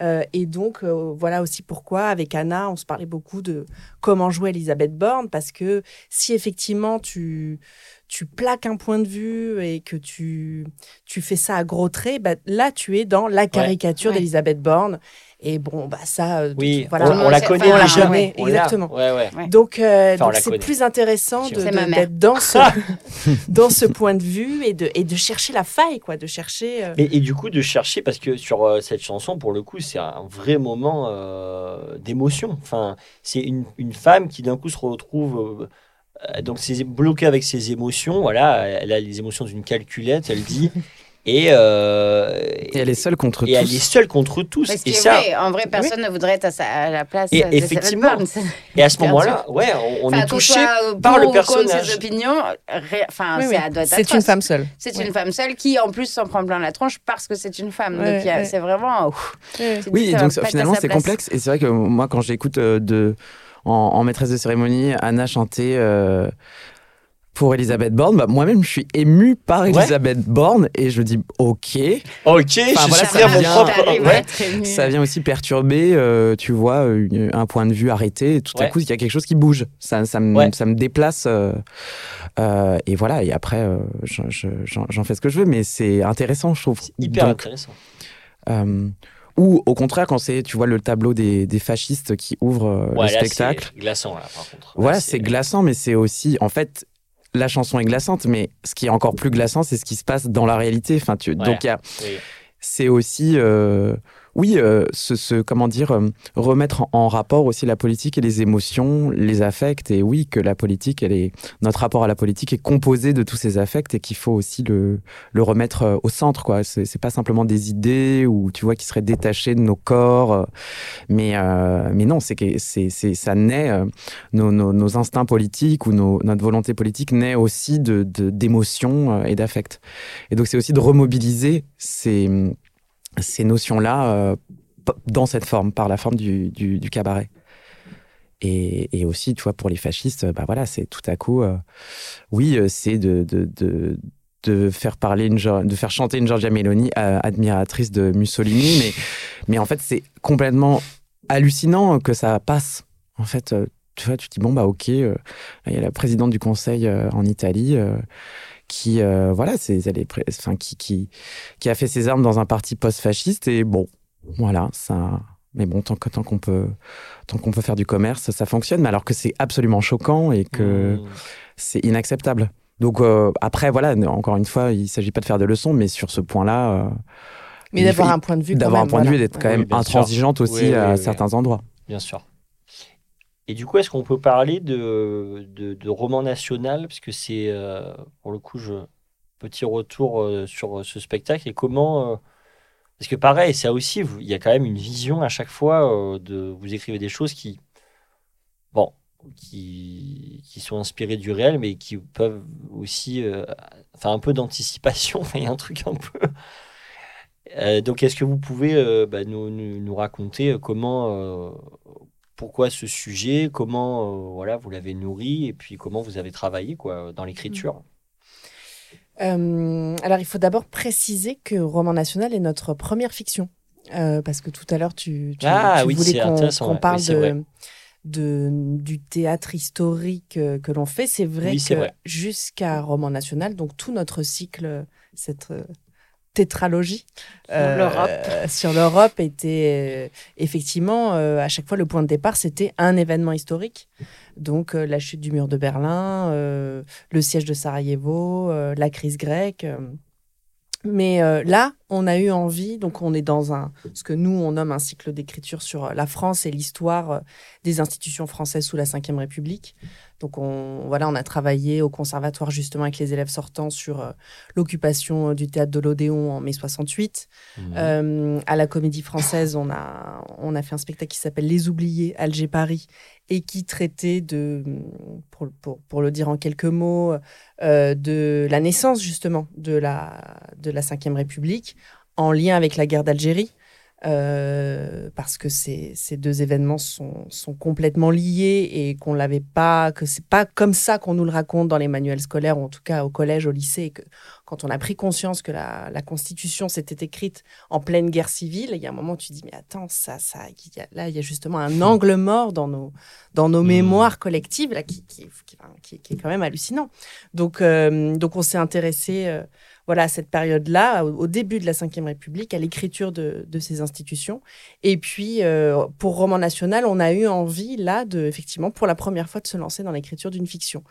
Euh, et donc euh, voilà aussi pourquoi avec Anna on se parlait beaucoup de comment jouer Elisabeth Borne parce que si effectivement tu tu plaques un point de vue et que tu tu fais ça à gros traits bah, là tu es dans la caricature Ouais. d'Elisabeth Borne et bon bah ça euh, Oui, voilà on, on la connaît enfin, déjà. ouais, On l'a. exactement. Ouais, ouais. Ouais. donc, euh, Enfin, on c'est plus intéressant d'être dans ce, dans ce point de vue et de, et de chercher la faille, quoi, de chercher. euh, Et, et du coup, de chercher, parce que sur euh, cette chanson, pour le coup, c'est un vrai moment euh, d'émotion. Enfin, c'est une, une femme qui d'un coup se retrouve. Euh, donc, c'est bloquée avec ses émotions. Voilà, elle a les émotions d'une calculette, elle dit. Et, euh, Et elle est seule contre et elle tous. est seule contre tous. Parce Et, ça, en vrai, personne ne voudrait être à, sa- à la place Et de effectivement, et à ce moment-là, ouais, on, Enfin, est touché par le personnage. ses opinions. ré- Enfin, oui, ça oui. doit être C'est une femme seule. C'est une femme seule qui, en plus, s'en prend plein la tronche parce que c'est une femme. Donc, c'est vraiment. ouf, Oui, et donc finalement c'est complexe. Et c'est vrai que moi, quand j'écoute euh, de en, en maîtresse de cérémonie Anna chanter euh, pour Elisabeth Borne, bah, moi-même je suis ému par Ouais. Elisabeth Borne et je dis ok. Ok, je voilà, suis ça mon vient- propre. Ouais. Ça vient aussi perturber, euh, tu vois, une- un point de vue arrêté. Et tout à coup, il y a quelque chose qui bouge. Ça, ça, me, Ouais. ça me déplace. euh, euh, et voilà. Et après, euh, j'en je- j'en- j'en fais ce que je veux, mais c'est intéressant, je trouve. Hyper Donc, intéressant. Ou au contraire, quand c'est, tu vois, le tableau des, des fascistes qui ouvre euh, Ouais, le là, spectacle. c'est glaçant, là, par contre. Voilà, Là, c'est glaçant, mais c'est aussi, en fait, la chanson est glaçante, mais ce qui est encore plus glaçant, c'est ce qui se passe dans la réalité. Enfin, tu, donc il y a, Oui. c'est aussi, euh, oui, euh, ce, ce- comment dire, euh, remettre en, rapport aussi la politique et les émotions, les affects, et oui, que la politique, elle est, notre rapport à la politique est composé de tous ces affects et qu'il faut aussi le, le remettre euh, au centre, quoi. C'est c'est pas simplement des idées ou, tu vois, qui seraient détachées de nos corps, euh, mais, euh, mais non, c'est que c'est, ça naît, nos, nos, nos instincts politiques ou nos, notre volonté politique naît aussi de, de- d'émotions et d'affects. Et donc, c'est aussi de remobiliser ces, ces notions-là euh, dans cette forme, par la forme du, du, cabaret. Et, et aussi, tu vois, pour les fascistes, bah voilà, c'est tout à coup, euh, oui, euh, c'est de, de, de, faire parler une, de faire chanter une Giorgia Meloni, admiratrice de Mussolini, mais, mais en fait, c'est complètement hallucinant que ça passe. En fait, tu vois, tu te dis bon bah ok, il y a la présidente du conseil en Italie qui euh, voilà, c'est elle est pré- enfin qui, qui qui a fait ses armes dans un parti post-fasciste et bon voilà ça. Mais bon, tant tant qu'on peut tant qu'on peut faire du commerce, ça fonctionne. Mais alors que c'est absolument choquant et que Mmh. c'est inacceptable. Donc euh, après voilà, encore une fois, il s'agit pas de faire de leçons, mais sur ce point-là. euh, Mais d'avoir un point de vue. d'avoir un point de vue d'être quand Ouais. Même sûr. intransigeante aussi Oui, oui, à oui. certains endroits. Bien sûr. Et du coup, est-ce qu'on peut parler de, de, roman national? Parce que c'est, euh, pour le coup, je, petit retour euh, sur euh, ce spectacle. Et comment. parce que pareil, ça aussi, il y a quand même une vision à chaque fois de. Vous écrivez des choses qui. Bon. Qui, qui sont inspirées du réel, mais qui peuvent aussi. enfin, un peu d'anticipation. Il y a un truc un peu. Donc, est-ce que vous pouvez bah, nous, nous, raconter comment, pourquoi ce sujet, comment euh, voilà, vous l'avez nourri et puis comment vous avez travaillé quoi, dans l'écriture Euh, alors, il faut d'abord préciser que Roman National est notre première fiction. Euh, parce que tout à l'heure, tu, tu, Ah tu oui, voulais qu'on parle Oui, de, de, du théâtre historique que l'on fait. C'est vrai Oui, que jusqu'à Roman National, donc tout notre cycle, cette tétralogie Sur l'Europe. sur l'Europe était euh, effectivement, euh, à chaque fois, le point de départ, c'était un événement historique. Donc, euh, la chute du mur de Berlin, euh, le siège de Sarajevo, euh, la crise grecque. euh. Mais euh, là, on a eu envie, donc on est dans un, ce que nous, on nomme un cycle d'écriture sur euh, la France et l'histoire euh, des institutions françaises sous la Ve République. Donc, on, voilà, on a travaillé au conservatoire justement avec les élèves sortants sur euh, l'occupation du théâtre de l'Odéon en mai 68. Mhm. Euh, à la Comédie Française, on a, on a fait un spectacle qui s'appelle Les Oubliés, Alger-Paris, et qui traitait de, pour, pour, pour le dire en quelques mots, euh, de la naissance justement de la, de la Ve République en lien avec la guerre d'Algérie. euh, parce que ces, ces deux événements sont, sont complètement liés et qu'on l'avait pas, que c'est pas comme ça qu'on nous le raconte dans les manuels scolaires, ou en tout cas au collège, au lycée, et que quand on a pris conscience que la, la Constitution s'était écrite en pleine guerre civile, il y a un moment où tu dis, mais attends, ça, ça, il y a- là, il y a justement un angle mort dans nos, dans nos Hmm. mémoires collectives, là, qui, qui, qui, qui- qui est quand même hallucinant. Donc, euh, donc on s'est intéressé euh, voilà, à cette période-là, au, début de la Ve République, à l'écriture de, de ces institutions. Et puis, euh, pour Roman National, on a eu envie, là, de, effectivement, pour la première fois, de se lancer dans l'écriture d'une fiction.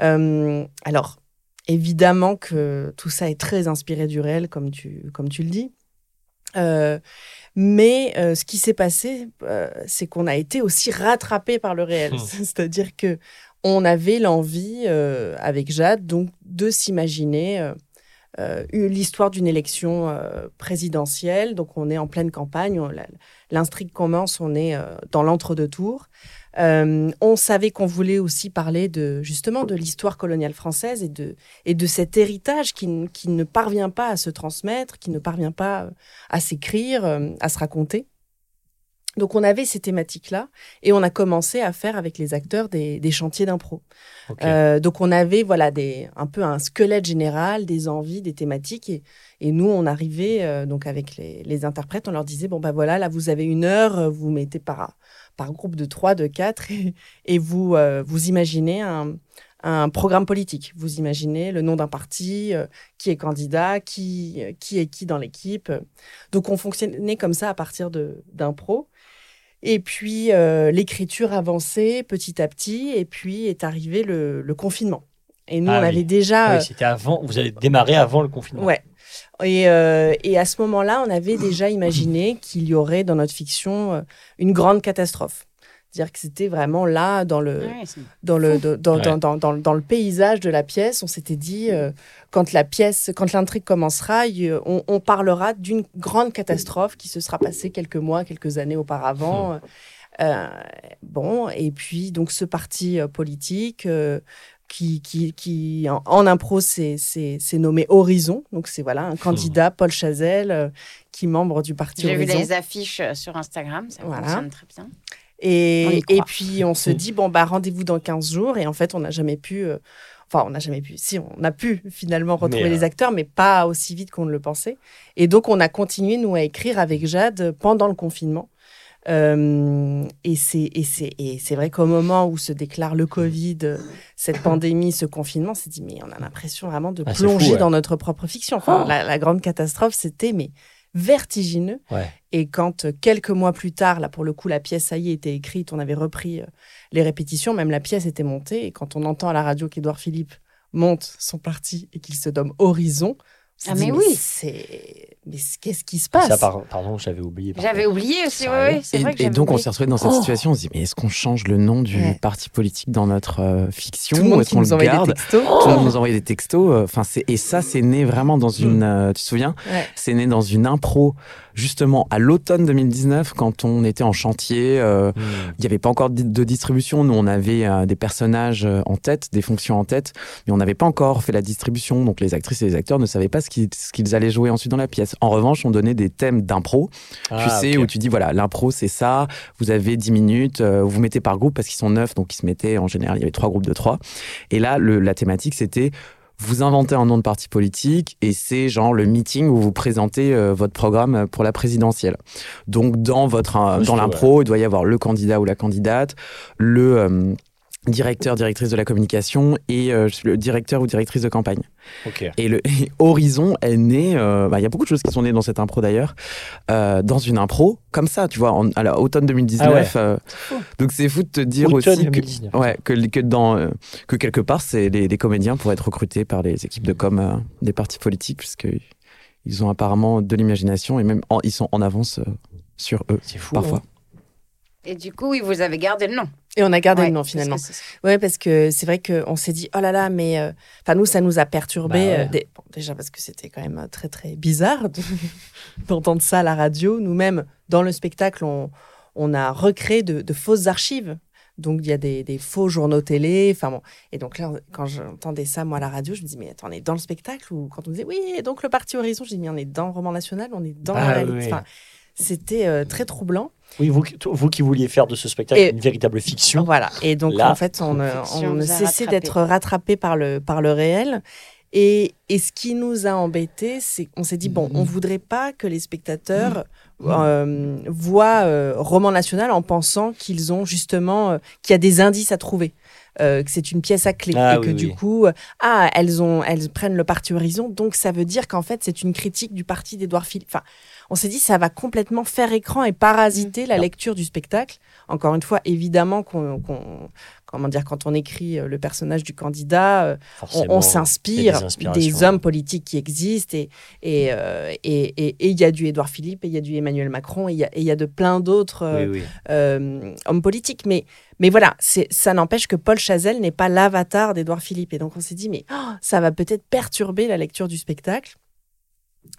Euh, alors, évidemment que tout ça est très inspiré du réel, comme tu, comme tu le dis. Euh, mais euh, ce qui s'est passé, euh, c'est qu'on a été aussi rattrapé par le réel. Hmm. C'est-à-dire que on avait l'envie, avec Jade, donc de s'imaginer euh, eu l'histoire d'une élection euh, présidentielle. Donc on est en pleine campagne, l'intrigue commence, on est euh, dans l'entre-deux tours. Euh, on savait qu'on voulait aussi parler de justement de l'histoire coloniale française et de et de cet héritage qui, qui ne parvient pas à se transmettre, qui ne parvient pas à s'écrire, euh, à se raconter. Donc on avait ces thématiques-là et on a commencé à faire avec les acteurs des, des chantiers d'impro. Euh, donc on avait voilà des un peu un squelette général, des envies, des thématiques et, et nous on arrivait euh, donc avec les, les interprètes, on leur disait bon bah voilà là vous avez une heure, vous mettez par par groupe de trois, de quatre et, et vous euh, vous imaginez un un programme politique. Vous imaginez le nom d'un parti, euh, qui est candidat, qui, euh, qui est qui dans l'équipe. Donc on fonctionnait comme ça à partir de d'impro. Et puis euh, l'écriture avançait petit à petit, et puis est arrivé le, le confinement. Et nous, Ah on oui. avait déjà. Ah oui, c'était avant. Vous avez démarré avant le confinement. Ouais. Et, euh, et à ce moment-là, on avait déjà imaginé qu'il y aurait dans notre fiction euh, une grande catastrophe. C'est-à-dire que c'était vraiment là, dans le, Ouais, dans le, dans, dans, Ouais. dans, dans, dans le- dans le paysage de la pièce, on s'était dit, euh, quand la pièce, quand l'intrigue commencera, il- on, on parlera d'une grande catastrophe qui se sera passée quelques mois, quelques années auparavant. Euh, bon, et puis donc ce parti euh, politique euh, qui, qui, qui en, en impro, c'est c'est- c'est nommé Horizon. Donc c'est voilà un candidat, Paul Chazelle, euh, qui est membre du parti J'ai vu Horizon. les affiches euh, sur Instagram, ça Voilà. fonctionne très bien. Et, et puis on se Mm. dit bon bah rendez-vous dans 15 jours et en fait on n'a jamais pu euh, enfin on n'a jamais pu si on a pu finalement retrouver Mais, euh, les acteurs mais pas aussi vite qu'on ne le pensait et donc on a continué nous à écrire avec Jade pendant le confinement Euh, et c'est et c'est et c'est vrai qu'au moment où se déclare le Covid, cette pandémie, ce confinement, on s'est dit mais on a l'impression vraiment de Ah, plonger fou, ouais. dans notre propre fiction. Enfin, la, la grande catastrophe, c'était mais vertigineux. Ouais. Et quand euh, quelques mois plus tard, là pour le coup, la pièce ça y est était écrite, on avait repris euh, les répétitions, même la pièce était montée. Et quand on entend à la radio qu'Édouard Philippe monte son parti et qu'il se nomme Horizon, Ah, dit, mais oui. c'est mais qu'est-ce qui se passe Ça, par- pardon, j'avais oublié. J'avais oublié aussi, oui, oui, Et, vrai que et j'avais donc on s'est retrouvé dans cette Oh. situation, on se dit mais est-ce qu'on change le nom du Ouais. parti politique dans notre euh, fiction Tout le monde Est-ce qui qu'on nous le envoie des garde? textos. Tout le monde nous envoyait des textos. euh, Enfin, et ça, c'est né vraiment dans une. euh, tu te souviens? Ouais. C'est né dans une impro justement à l'automne 2019 quand on était en chantier. euh, Hmm. il n'y avait pas encore de distribution. Nous, on avait euh, des personnages euh, en tête, des fonctions en tête, mais on n'avait pas encore fait la distribution. Donc, les actrices et les acteurs ne savaient pas ce qu'ils allaient jouer ensuite dans la pièce. En revanche, on donnait des thèmes d'impro tu Ah, sais, où tu dis, voilà, l'impro, c'est ça, vous avez 10 minutes, euh, vous mettez par groupe parce qu'ils sont neuf, donc ils se mettaient, en général, il y avait trois groupes de trois. Et là, le- la thématique, c'était, vous inventez un nom de parti politique et c'est genre le meeting où vous présentez euh, votre programme pour la présidentielle. Donc, dans, votre, euh, dans l'impro, il doit y avoir le candidat ou la candidate, le... directeur, directrice de la communication et euh, le directeur ou directrice de campagne. Ok. Et le et Horizon est né, euh, bah, il y a beaucoup de choses qui sont nées dans cette impro d'ailleurs, euh, dans une impro, comme ça, tu vois, en, à l'automne 2019. euh, donc c'est fou de te dire Automne aussi que, 2019. ouais, que, que, dans, euh, que quelque part, c'est les, les comédiens pourraient être recrutés par les équipes de com euh, des partis politiques, puisqu'ils ont apparemment de l'imagination et même en- ils sont en avance euh, sur eux, C'est fou. parfois. hein. Et du coup, oui, vous avez gardé le nom. Et on a gardé Ouais, le nom parce que finalement. c'est- Ouais, parce que c'est vrai qu'on s'est dit, oh là là, mais. euh, Enfin, nous, ça nous a perturbé. Bah ouais. euh, des- bon, déjà parce que c'était quand même euh, très, très bizarre de- d'entendre ça à la radio. Nous-mêmes, dans le spectacle, on, on a recréé de, de fausses archives. Donc, il y a des, des faux journaux télé. Enfin, bon. Et donc, là, quand j'entendais ça, moi, à la radio, je me dis, mais attends, on est dans le spectacle Ou quand on me disait, oui, et donc le Parti Horizon, je dis, mais on est dans le roman national, on est dans Ah, la réalité. oui, oui. Enfin, c'était euh, très troublant. Oui, vous, qui- vous qui vouliez faire de ce spectacle Et- une véritable fiction. Voilà. Et donc, Là, en fait, on, euh, on ne cessait d'être rattrapé par le, par le réel. Et, et ce qui nous a embêtés, c'est qu'on s'est dit, bon, on voudrait pas que les spectateurs euh, voient euh, roman national en pensant qu'ils ont justement, euh, qu'il y a des indices à trouver. euh, que c'est une pièce à clé Ah et que oui, du coup, euh, ah, elles ont, elles prennent le parti Horizon, donc ça veut dire qu'en fait c'est une critique du parti d'Édouard Philippe. Enfin, on s'est dit ça va complètement faire écran et parasiter la Non. lecture du spectacle. Encore une fois, évidemment qu'on, comment dire, quand on écrit euh, le personnage du candidat, euh, on, s'inspire des hommes politiques qui existent et et euh, et et- et il y a du Édouard Philippe et il y a du Emmanuel Macron et il y a, y de plein d'autres euh, Oui, oui. euh, hommes politiques. Mais, mais voilà, ça n'empêche que Paul Chazelle n'est pas l'avatar d'Édouard Philippe. Et donc on s'est dit, mais oh, ça va peut-être perturber la lecture du spectacle.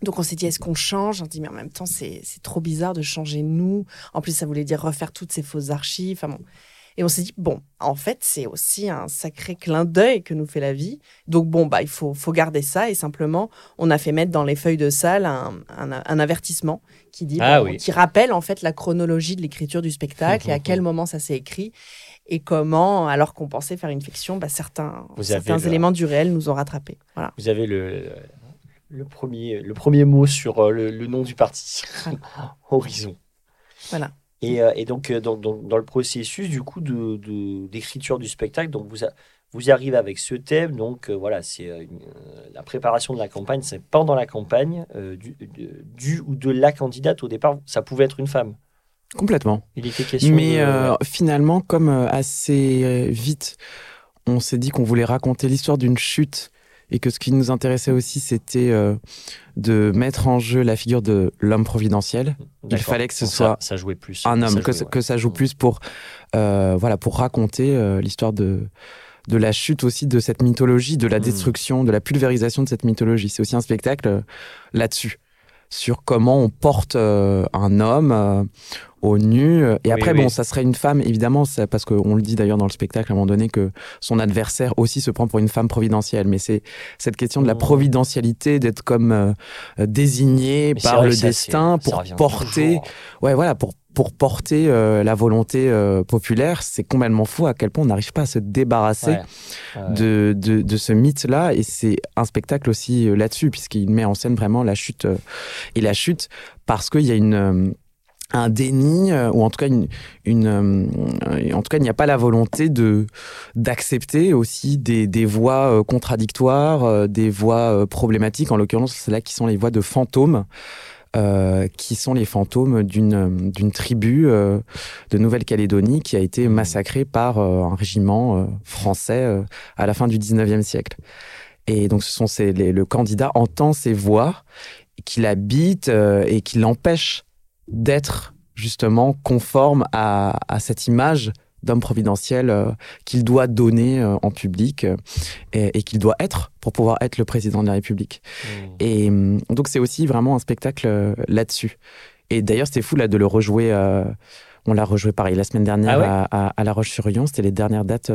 Donc on s'est dit, est-ce qu'on change? On dit, mais en même temps, c'est, trop bizarre de changer nous. En plus, ça voulait dire refaire toutes ces fausses archives. Enfin bon. Et on s'est dit, bon, en fait, c'est aussi un sacré clin d'œil que nous fait la vie. Donc bon, bah, il faut, faut garder ça. Et simplement, on a fait mettre dans les feuilles de salle un, un- un avertissement qui dit, Ah bon, oui. qui rappelle en fait la chronologie de l'écriture du spectacle et à quel moment ça s'est écrit et comment, alors qu'on pensait faire une fiction, bah, certains, Vous avez certains le- éléments du réel nous ont rattrapés. Voilà. Vous avez le, le, premier, le premier mot sur euh, le, le nom du parti. Horizon. Voilà. Et, euh, et donc, euh, dans, dans- dans le processus du coup de, de- d'écriture du spectacle, donc vous, a- vous arrivez avec ce thème. Donc euh, voilà, c'est euh, la préparation de la campagne. C'est pendant la campagne euh, du, de- du ou de la candidate. Au départ, ça pouvait être une femme. Complètement. Il était question. Mais de- euh, finalement, comme assez vite, on s'est dit qu'on voulait raconter l'histoire d'une chute et que ce qui nous intéressait aussi, c'était euh, de mettre en jeu la figure de l'homme providentiel, D'accord. fallait que ce Donc soit ça, jouait plus. un homme, que, jouait, ça- ouais. que ça joue plus pour, euh, voilà, pour raconter euh, l'histoire de, de la chute aussi de cette mythologie, de la Mm. destruction, de la pulvérisation de cette mythologie. C'est aussi un spectacle là-dessus, sur comment on porte euh, un homme euh, au nu. Et Oui, après, oui. bon, ça serait une femme, évidemment, ça- parce qu'on le dit d'ailleurs dans le spectacle à un moment donné que son adversaire aussi se prend pour une femme providentielle. Mais c'est cette question de la Mm. providentialité, d'être comme euh, désigné Mais par le ça, destin pour porter toujours. ouais, voilà, pour, pour porter euh, la volonté euh, populaire, c'est complètement fou à quel point on n'arrive pas à se débarrasser Ouais. Ouais. de, de, de ce mythe-là. Et c'est un spectacle aussi euh, là-dessus, puisqu'il met en scène vraiment la chute. et la chute, parce qu'il y a une. un déni euh, ou en tout cas une, une euh, en tout cas il n'y a pas la volonté de d'accepter aussi des, des voix euh, contradictoires des voix problématiques en l'occurrence c'est là qui sont les voix de fantômes euh, qui sont les fantômes d'une d'une tribu euh, de Nouvelle-Calédonie qui a été massacrée par euh, un régiment euh, français euh, à la fin du 19e siècle. Et donc ce sont ces, les- le candidat entend ces voix qui l'habitent euh, et qui l'empêchent d'être justement conforme à, à cette image d'homme providentiel euh, qu'il doit donner euh, en public euh, et, et qu'il doit être pour pouvoir être le président de la République. Mmh. Et donc c'est aussi vraiment un spectacle là-dessus. Et d'ailleurs c'était fou là de le rejouer. on l'a rejoué pareil la semaine dernière Ah ouais? à, à- à La Roche-sur-Yon. C'était les dernières dates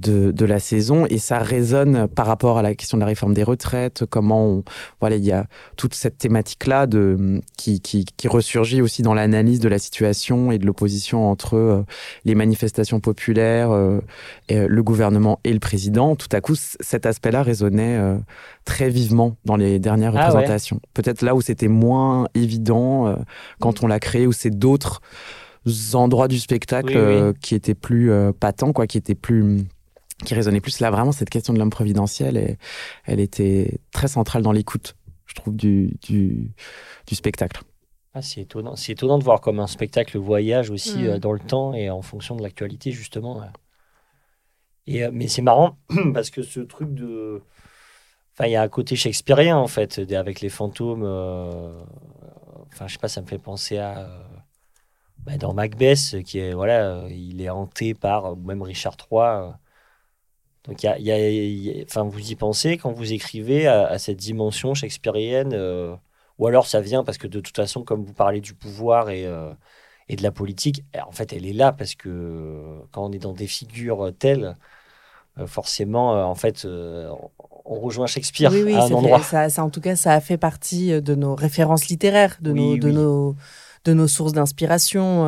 de, de la saison et ça résonne par rapport à la question de la réforme des retraites. Comment on, voilà il y a toute cette thématique là de qui, qui, qui ressurgit aussi dans l'analyse de la situation et de l'opposition entre euh, les manifestations populaires, euh, et, le gouvernement et le président. Tout à coup cet aspect-là résonnait euh, très vivement dans les dernières Ah ouais. représentations. Peut-être là où c'était moins évident quand on l'a créé, où c'est d'autres endroits du spectacle Oui, oui. euh, qui étaient plus euh, patents, quoi, qui étaient plus qui résonnaient plus. Là, vraiment, cette question de l'homme providentiel, et, elle était très centrale dans l'écoute, je trouve, du, du, du spectacle. Ah, c'est étonnant. C'est étonnant de voir comme un spectacle voyage aussi Mm. euh, dans le temps et en fonction de l'actualité, justement. ouais. Et, euh, mais c'est marrant parce que ce truc de. Enfin, il y a un côté shakespearien, en fait, avec les fantômes. euh, Enfin, je sais pas, ça me fait penser à. euh, bah, dans Macbeth, qui est. Voilà, euh, il est hanté par. ou Même Richard III. Donc, y a, y a- il y a- Enfin, vous y pensez quand vous écrivez à, à cette dimension shakespearienne euh, ou alors ça vient parce que de toute façon, comme vous parlez du pouvoir et, euh, et de la politique, eh, en fait, elle est là parce que euh, quand on est dans des figures telles, euh, forcément, en fait, on- rejoint Shakespeare oui, oui, à un ça endroit. fait- ça, ça, en tout cas, ça a fait partie de nos références littéraires, de, Oui, nos, de, nos, de nos sources d'inspiration.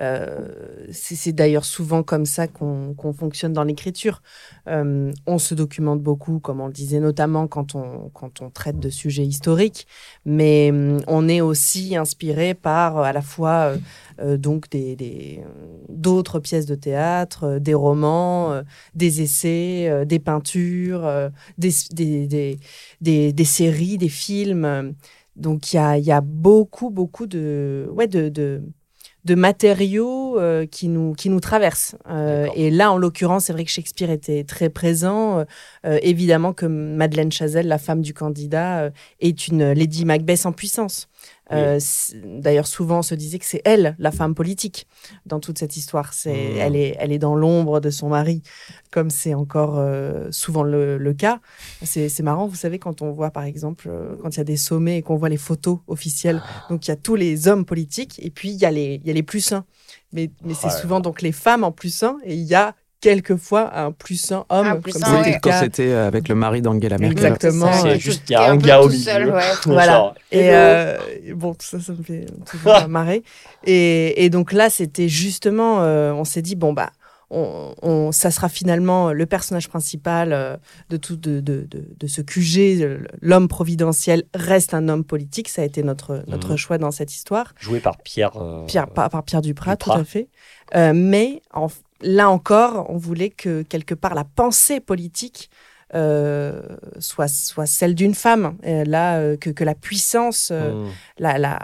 Euh, euh, c'est d'ailleurs souvent comme ça qu'on qu'on fonctionne dans l'écriture. Euh, on se documente beaucoup, comme on le disait, notamment quand on, quand on traite de sujets historiques, mais hum, on est aussi inspiré par euh, à la fois euh, euh, donc des d'autres pièces de théâtre, euh, des romans, euh, des essais, euh, des peintures, euh, des, des, des, des, séries, des films. euh. Donc il y a, y a beaucoup, beaucoup de, ouais, de, de, de matériaux euh, qui, nous, qui nous traversent. Euh, et là, en l'occurrence, c'est vrai que Shakespeare était très présent. Euh, euh, évidemment que Madeleine Chazelle, la femme du candidat, euh, est une Lady Macbeth en puissance. Euh, D'ailleurs, souvent, on se disait que c'est elle, la femme politique, dans toute cette histoire. C'est, Mmh. elle, est, elle est dans l'ombre de son mari, comme c'est encore euh, souvent le, le cas. C'est, c'est marrant, vous savez, quand on voit, par exemple, euh, quand il y a des sommets et qu'on voit les photos officielles, donc il y a tous les hommes politiques et puis il y a les, il y a les plus uns. Mais, mais c'est souvent donc les femmes en plus un et il y a quelquefois un plus un homme. Un plus comme un, ouais. quand c'était avec le mari d'Angela Merkel. Exactement. C'est juste qu'il y a un peu gars au tout milieu. seul, ouais. Voilà. Et euh, bon, tout ça, ça me fait toujours marrer. Et, et donc là, c'était justement, euh, on s'est dit, bon, bah, on, on- ça sera finalement le personnage principal euh, de, tout, de, de, de, de ce QG. L'homme providentiel reste un homme politique. Ça a été notre, notre Mhm. choix dans cette histoire. Joué par Pierre. euh, Pierre, par, par Pierre Duprat, Duprat. tout à fait. Euh, mais en- là encore, on voulait que quelque part la pensée politique euh, soit, soit celle d'une femme. Euh, là, euh, que, que la puissance, euh, hmm. la, la,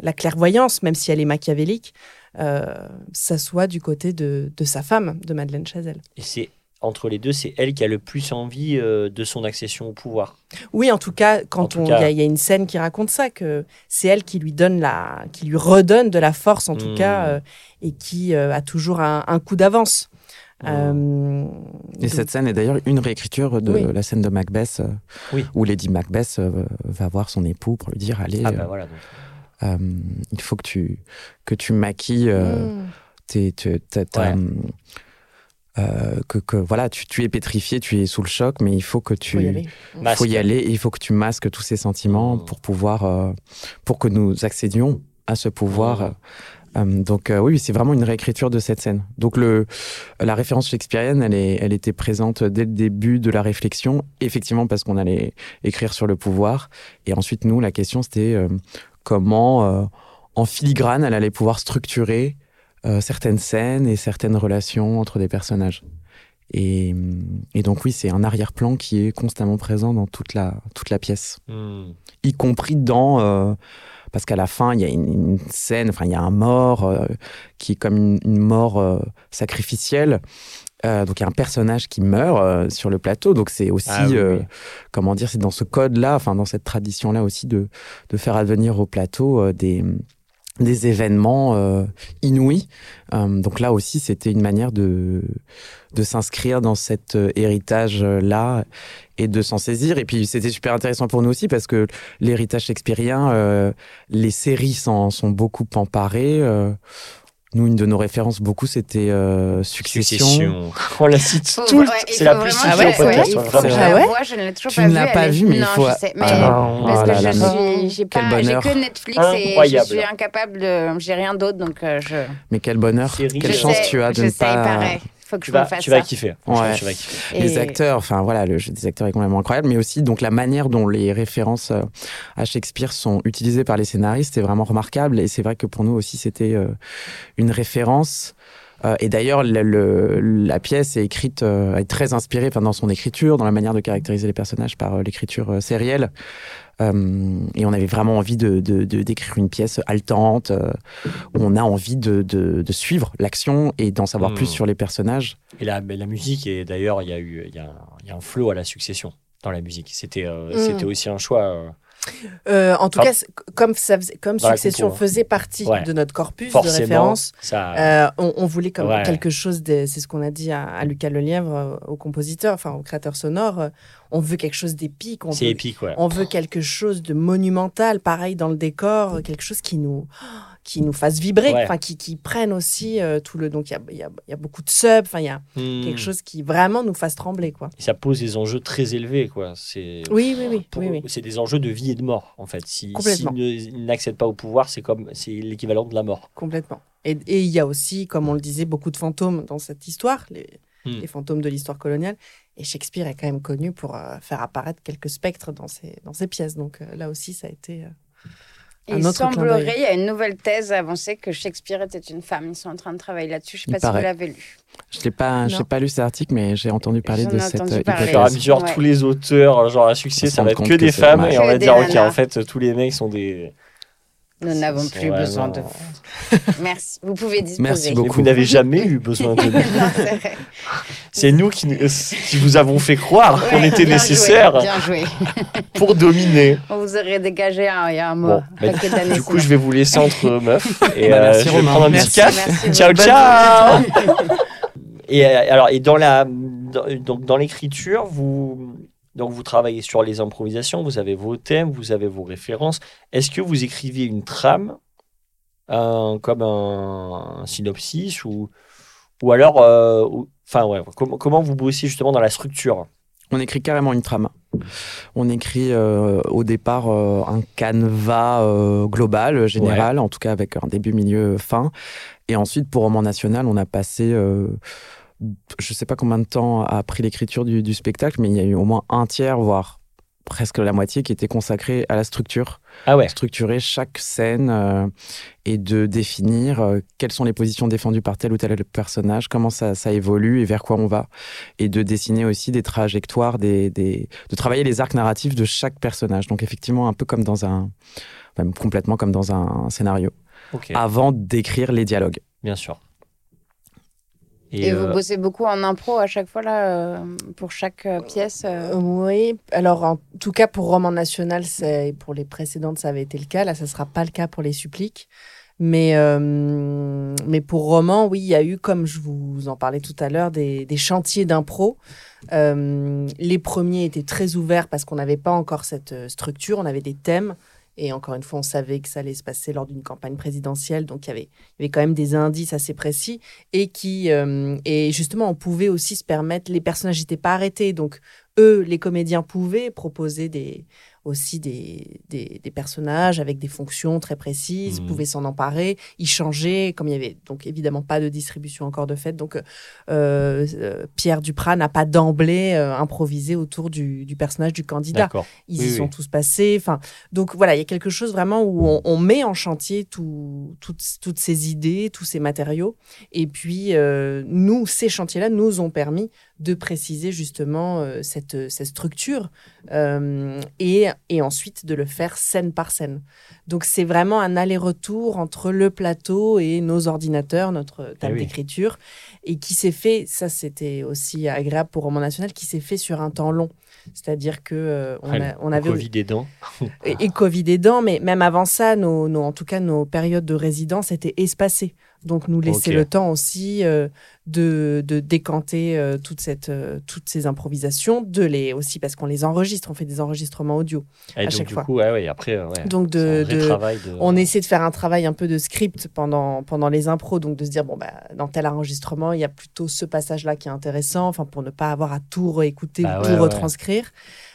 la clairvoyance, même si elle est machiavélique, euh, ça soit du côté de, de sa femme, de Madeleine Chazelle. Et c'est entre les deux, c'est elle qui a le plus envie euh, de son accession au pouvoir. Oui, en tout cas, quand En tout on, il cas- y, a- il y a une scène qui raconte ça, que c'est elle qui lui donne la, qui lui redonne de la force, en tout Mm. cas, euh, et qui euh, a toujours un, un coup d'avance. Mm. Euh, Et donc- cette scène est d'ailleurs une réécriture de Oui. la scène de Macbeth, euh, Oui. où Lady Macbeth euh, va voir son époux pour lui dire allez, Ah euh, bah voilà. donc. euh, il faut que tu que tu maquilles euh, Mm. tes- tes- Ouais. Euh, que, que voilà, tu, tu es pétrifié, tu es sous le choc, mais il faut que tu Faut y aller. Masque. faut y aller et il faut que tu masques tous ces sentiments Mm. pour pouvoir euh, pour que nous accédions à ce pouvoir. Mm. Euh, donc euh, oui, c'est vraiment une réécriture de cette scène. Donc le la référence shakespearienne, elle est elle était présente dès le début de la réflexion, effectivement parce qu'on allait écrire sur le pouvoir et ensuite nous la question c'était euh, comment euh, en filigrane, elle allait pouvoir structurer euh, certaines scènes et certaines relations entre des personnages. Et, et donc oui, c'est un arrière-plan qui est constamment présent dans toute la, toute la pièce, Hmm. y compris dans... euh, parce qu'à la fin, il y a une, une scène, enfin, il y a un mort euh, qui est comme une, une mort sacrificielle. Donc, il y a un personnage qui meurt sur le plateau. Donc, c'est aussi, Ah oui, oui. comment dire, c'est dans ce code-là, enfin, dans cette tradition-là aussi de, de faire advenir au plateau des, des événements euh, inouïs. Euh, donc, là aussi, c'était une manière de, de s'inscrire dans cet euh, héritage-là et de s'en saisir. Et puis, c'était super intéressant pour nous aussi parce que l'héritage shakespearien, euh, les séries s'en sont beaucoup emparées. Nous, une de nos références, beaucoup, c'était euh, Succession. Succession. On la cite tout. ouais, il C'est la plus citée Ah au ouais, podcast. ouais, il ouais, faut vraiment. que je Ah la ouais voie, je ne l'ai toujours Tu pas ne vue. l'as pas vue, mais il non, faut- je sais, mais Ah, parce oh que là je là, suis, j'ai pas, que Netflix et je suis incapable de, j'ai rien d'autre donc euh, je. Mais quel bonheur, quelle chance sais, tu as de ne pas. Faut que Tu je me vas, fasse tu vas kiffer. Franchement, Ouais. tu vas kiffer. Et- Les acteurs, enfin voilà, le jeu des acteurs est complètement incroyable, mais aussi donc la manière dont les références euh, à Shakespeare sont utilisées par les scénaristes est vraiment remarquable. Et c'est vrai que pour nous aussi, c'était euh, une référence. Euh, et d'ailleurs, le- le- la pièce est écrite, euh, est très inspirée enfin, dans son écriture, dans la manière de caractériser les personnages par euh, l'écriture euh, sérielle. Euh, et on avait vraiment envie de, de- de- d'écrire une pièce haletante, euh, où on a envie de, de- de suivre l'action et d'en savoir plus sur les personnages. Et la, musique, et d'ailleurs, il y, a eu- il y, a, un- y a un flow à la succession dans la musique. C'était euh, Mm. c'était aussi un choix. Euh, en tout Enfin, cas, comme, ça Succession compo, hein. faisait partie Ouais. de notre corpus de référence, ça. euh, on, on voulait comme Ouais. quelque chose, de- c'est ce qu'on a dit à, à Lucas Lelièvre, euh, au compositeur, enfin au créateur sonore, on veut quelque chose d'épique, c'est épique, ouais. on veut quelque chose de monumental, pareil dans le décor, quelque chose qui nous, qui nous fasse vibrer, Ouais. qui, qui prenne aussi euh, tout le. Donc il y y y a beaucoup de subs, enfin il y a Hmm. quelque chose qui vraiment nous fasse trembler, quoi. Et ça pose des enjeux très élevés, quoi. C'est. Oui, oui, oui, pour- oui, oui. C'est des enjeux de vie et de mort, en fait. Si, s'ils n'accèdent pas au pouvoir, c'est comme c'est l'équivalent de la mort. Complètement. Et il y a aussi, comme on le disait, beaucoup de fantômes dans cette histoire, les, Hmm. les fantômes de l'histoire coloniale. Et Shakespeare est quand même connu pour euh, faire apparaître quelques spectres dans ses, dans ses pièces. Donc euh, là aussi, ça a été. euh, il semblerait, il y a une nouvelle thèse avancée que Shakespeare était une femme. Ils sont en train de travailler là-dessus. Je ne sais Il pas si vous l'avez lu. Je n'ai pas, pas lu cet article, mais j'ai entendu parler de cette hypothèse. mesure, Ouais. tous les auteurs, genre à succès, On ça va être que des femmes, et on va dire, ok, nanas. en fait, tous les mecs sont des. Nous n'avons plus besoin de vraiment- vous. Merci. Vous pouvez disposer. Merci Mais beaucoup. vous n'avez jamais eu besoin de nous. C'est nous qui, qui vous avons fait croire qu'on Ouais, était bien nécessaire joué, Bien joué. pour dominer. On vous aurait dégagé un- il y a un Bon, mois. bah, du coup, je vais vous laisser entre meufs et Bah, euh, merci, je vais prendre un petit Merci. café. Merci, Ciao, ciao. Et euh, alors, et dans la, dans, donc dans l'écriture, vous donc vous travaillez sur les improvisations, vous avez vos thèmes, vous avez vos références. Est-ce que vous écrivez une trame, un- comme un, un synopsis ou ou alors, euh, enfin ouais, comment comment vous bossez justement dans la structure? On écrit carrément une trame. On écrit euh, au départ euh, un canevas euh, global, général, en tout cas avec un début, milieu, fin. Et ensuite, pour Roman National, on a passé, je sais pas combien de temps a pris l'écriture du, du spectacle, mais il y a eu au moins un tiers, voire presque la moitié, qui était consacré à la structure. Ah ouais. Structurer chaque scène euh, et de définir euh, quelles sont les positions défendues par tel ou tel personnage, comment ça, ça évolue et vers quoi on va. Et de dessiner aussi des trajectoires, des, des- de travailler les arcs narratifs de chaque personnage. Donc effectivement, un peu comme dans un... Même complètement comme dans un, scénario. Avant d'écrire les dialogues. Bien sûr. Et, vous euh, bossez beaucoup en impro à chaque fois là euh, pour chaque euh, pièce. euh, Oui, alors en tout cas pour Roman National, c'est pour les précédentes, ça avait été le cas. Là, ça sera pas le cas pour les suppliques. Mais, euh, mais pour Roman, oui, il y a eu, comme je vous en parlais tout à l'heure, des, des chantiers d'impro. Euh, les premiers étaient très ouverts parce qu'on n'avait pas encore cette structure, on avait des thèmes. Et encore une fois, on savait que ça allait se passer lors d'une campagne présidentielle. Donc, il y avait, il y avait quand même des indices assez précis. Et qui, euh, et justement, on pouvait aussi se permettre, les personnages n'étaient pas arrêtés. Donc, eux, les comédiens, pouvaient proposer des, aussi des, des, des personnages avec des fonctions très précises, Mhm. pouvaient s'en emparer, y changer, comme il y avait donc évidemment pas de distribution encore de fait. Donc, euh, euh, Pierre Duprat n'a pas d'emblée euh, improvisé autour du, du personnage du candidat. Ils Oui, y oui. sont tous passés. Enfin, donc voilà, il y a quelque chose vraiment où on, on met en chantier tout- toutes, toutes ces idées, tous ces matériaux. Et puis, nous, ces chantiers-là nous ont permis de préciser justement euh, cette, cette structure euh, et, et ensuite de le faire scène par scène. Donc, c'est vraiment un aller-retour entre le plateau et nos ordinateurs, notre table oui. d'écriture, et qui s'est fait, ça c'était aussi agréable pour Roman National, qui s'est fait sur un temps long. C'est-à-dire que euh, on, a- avait Covid aidant. et, et Covid aidant, mais même avant ça, nos, nos- en tout cas, nos périodes de résidence étaient espacées. Donc, nous laisser le temps aussi euh, de, de décanter euh, toute cette, euh, toutes ces improvisations, de les aussi parce qu'on les enregistre, on fait des enregistrements audio. Et donc, chaque du fois. coup, ouais, ouais, après, ouais, Donc, de, de- de- on essaie de faire un travail un peu de script pendant, pendant les impros, donc de se dire, bon, bah, dans tel enregistrement, il y a plutôt ce passage-là qui est intéressant, enfin, pour ne pas avoir à tout réécouter Bah ou tout retranscrire.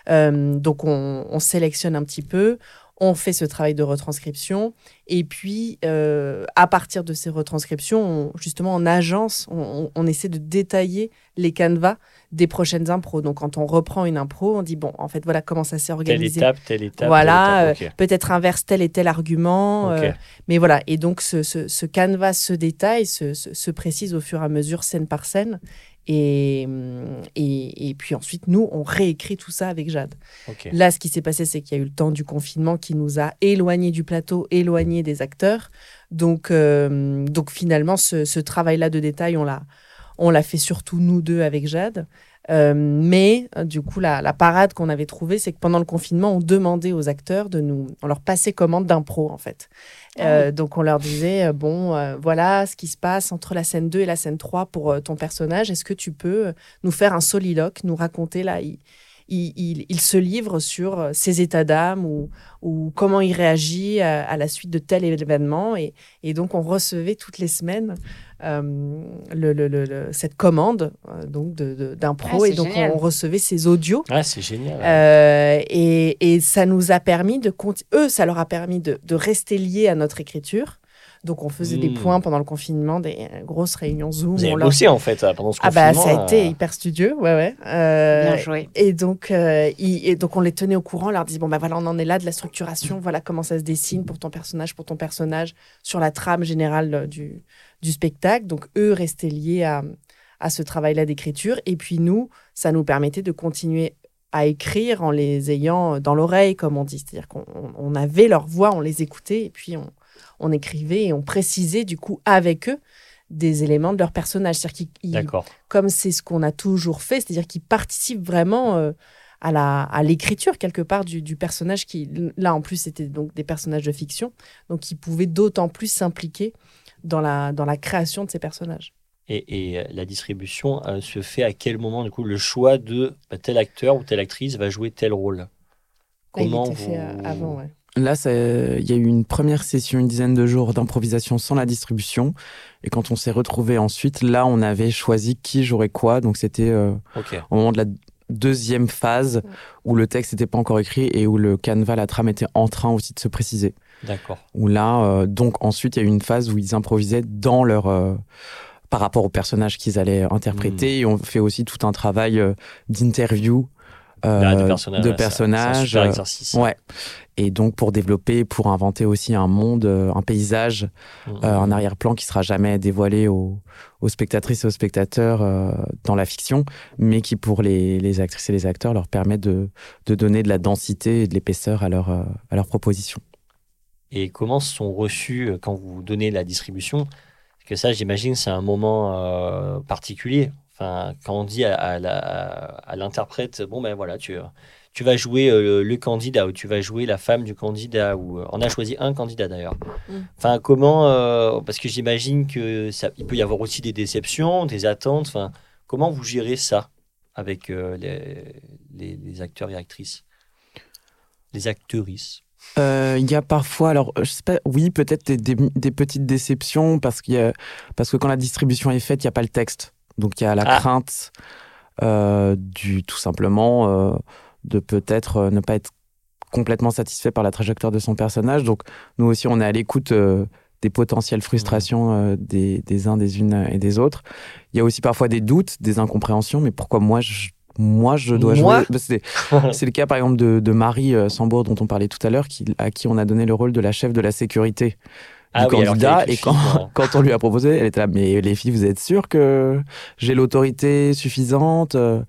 Donc, on, on sélectionne un petit peu, on fait ce travail de retranscription, et puis, euh, à partir de ces retranscriptions, on- justement, en agence, on, on- on essaie de détailler les canevas des prochaines impros. Donc, quand on reprend une impro, on dit, bon, en fait, voilà comment ça s'est Telle organisé étape, telle étape. Voilà, telle étape, peut-être inverse tel et tel argument. euh, mais voilà, et donc ce, ce, ce canevas se détaille, se, se, se précise au fur et à mesure, scène par scène. Et, hum, et, et puis ensuite, nous, on réécrit tout ça avec Jade. Là, ce qui s'est passé, c'est qu'il y a eu le temps du confinement qui nous a éloignés du plateau, éloignés des acteurs. Donc, euh, donc finalement, ce, ce travail-là de détail, on l'a, on l'a fait surtout nous deux avec Jade. Euh, mais euh, du coup, la, la parade qu'on avait trouvée, c'est que pendant le confinement, on demandait aux acteurs de nous, on leur passait commande d'impro en fait. Euh, donc on leur disait euh, bon, euh, voilà ce qui se passe entre la scène 2 et la scène 3 pour ton personnage. Est-ce que tu peux nous faire un soliloque, nous raconter là il, il, il- se livre sur ses états d'âme ou, ou comment il réagit à, à la suite de tel événement. Et, et donc, on recevait toutes les semaines le, le- le- le- cette commande euh, donc de- de- d'impro. Ah, et donc, génial. on recevait ces audios. Ah, c'est génial. Euh, et, et ça nous a permis de eux, ça leur a permis de, de rester liés à notre écriture. Donc on faisait des Hmm. points pendant le confinement, des grosses réunions Zoom. Vous on avez leur- bossé en fait euh, pendant ce Ah bah confinement. ça a été euh, hyper studieux, ouais ouais. Euh, Bien joué. et donc, euh, et donc on les tenait au courant, on leur disait bon bah voilà on en est là de la structuration, voilà comment ça se dessine pour ton personnage, pour ton personnage, sur la trame générale du, du spectacle. Donc eux restaient liés à, à ce travail-là d'écriture. Et puis nous, ça nous permettait de continuer à écrire en les ayant dans l'oreille, comme on dit. C'est-à-dire qu'on on- on avait leur voix, on les écoutait et puis on, on écrivait et on précisait du coup avec eux des éléments de leur personnage. C'est-à-dire qu'ils comme c'est ce qu'on a toujours fait, c'est-à-dire qu'ils participent vraiment euh, à la à l'écriture quelque part du, du personnage qui là en plus c'était donc des personnages de fiction, donc ils pouvaient d'autant plus s'impliquer dans la dans la création de ces personnages. Et, et, euh, la distribution euh, se fait à quel moment du coup le choix de bah, tel acteur ou telle actrice va jouer tel rôle? Là, Comment il était fait vous- avant, ouais. Là, il y a eu une première session, une dizaine de jours d'improvisation sans la distribution. Et quand on s'est retrouvé ensuite, là, on avait choisi qui jouerait quoi. Donc c'était euh, au moment de la deuxième phase où le texte n'était pas encore écrit et où le canevas, la trame était en train aussi de se préciser. D'accord. Où là, euh, donc ensuite, il y a eu une phase où ils improvisaient dans leur euh, par rapport au personnage qu'ils allaient interpréter. Et on fait aussi tout un travail d'interview euh, de personnages. de personnages, C'est un super euh, exercice. Ouais. Et donc pour développer, pour inventer aussi un monde, euh, un paysage, euh, un arrière-plan qui sera jamais dévoilé aux, aux spectatrices et aux spectateurs dans la fiction, mais qui pour les, les actrices et les acteurs leur permet de, de donner de la densité et de l'épaisseur à leur, à leur proposition. Et comment sont reçus quand vous donnez la distribution? Parce que ça, j'imagine, c'est un moment euh, particulier. Enfin, quand on dit à, à la- à l'interprète, bon ben voilà, tu, tu vas jouer euh, le candidat ou tu vas jouer la femme du candidat ou euh, on a choisi un candidat d'ailleurs. Mm. Enfin, comment euh, Parce que j'imagine que ça, il peut y avoir aussi des déceptions, des attentes. Enfin, comment vous gérez ça avec euh, les, les, les acteurs et actrices, les actrices? Euh, Il y a parfois, alors je sais pas, oui, peut-être des, des- des petites déceptions parce, qu'il y a, parce que quand la distribution est faite, il n'y a pas le texte. Donc il y a la Ah. crainte euh, du tout simplement euh, de peut-être euh, ne pas être complètement satisfait par la trajectoire de son personnage. Donc nous aussi, on est à l'écoute des potentielles frustrations euh, des, des uns, des unes et des autres. Il y a aussi parfois des doutes, des incompréhensions, mais pourquoi moi je, moi, je dois Moi jouer C'est le cas, par exemple, de, de Marie Sambour, dont on parlait tout à l'heure, qui- à qui on a donné le rôle de la chef de la sécurité Ah oui, candidat. Et quand, euh, quand on lui a proposé, elle était là, mais les filles, vous êtes sûres que j'ai l'autorité suffisante, euh,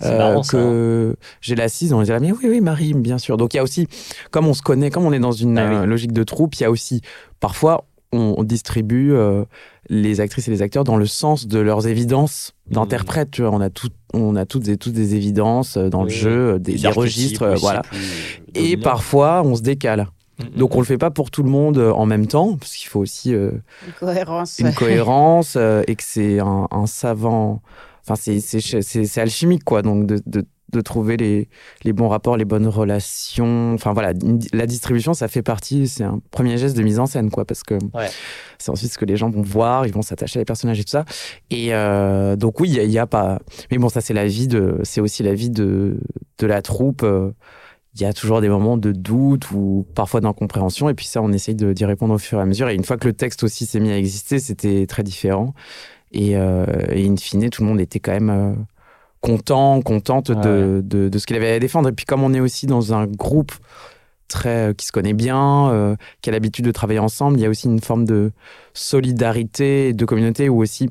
marrant, ça, hein. que j'ai l'assise On était là, mais oui, oui, Marie, bien sûr. Donc il y a aussi, comme on se connaît, comme on est dans une Ah oui. euh, logique de troupe, il y a aussi, parfois, on, on distribue euh, les actrices et les acteurs dans le sens de leurs évidences d'interprètes. Tu vois, on a, tout, on a toutes et tous des évidences euh, dans le jeu, des, registres, voilà. plus Et parfois, on se décale. Donc on le fait pas pour tout le monde euh, en même temps, parce qu'il faut aussi euh, Une cohérence. une cohérence euh, et que c'est un, un savant. Enfin, c'est c'est ch- c'est- c'est alchimique, quoi. Donc, de, de, de trouver les, les bons rapports, les bonnes relations. Enfin, voilà, une la distribution, ça fait partie. C'est un premier geste de mise en scène, quoi. Parce que Ouais. c'est ensuite ce que les gens vont voir, ils vont s'attacher à les personnages et tout ça. Et euh, donc, oui, il y y, a pas. Mais bon, ça, c'est la vie de. C'est aussi la vie de, de la troupe. Il y a toujours des moments de doute ou parfois d'incompréhension. Et puis ça, on essaye d'y répondre au fur et à mesure. Et une fois que le texte aussi s'est mis à exister, c'était très différent. Et, euh, et in fine, tout le monde était quand même euh, content, contente de, de, de ce qu'il avait à défendre. Et puis comme on est aussi dans un groupe très euh, qui se connaît bien, qui a l'habitude de travailler ensemble, il y a aussi une forme de solidarité, de communauté où aussi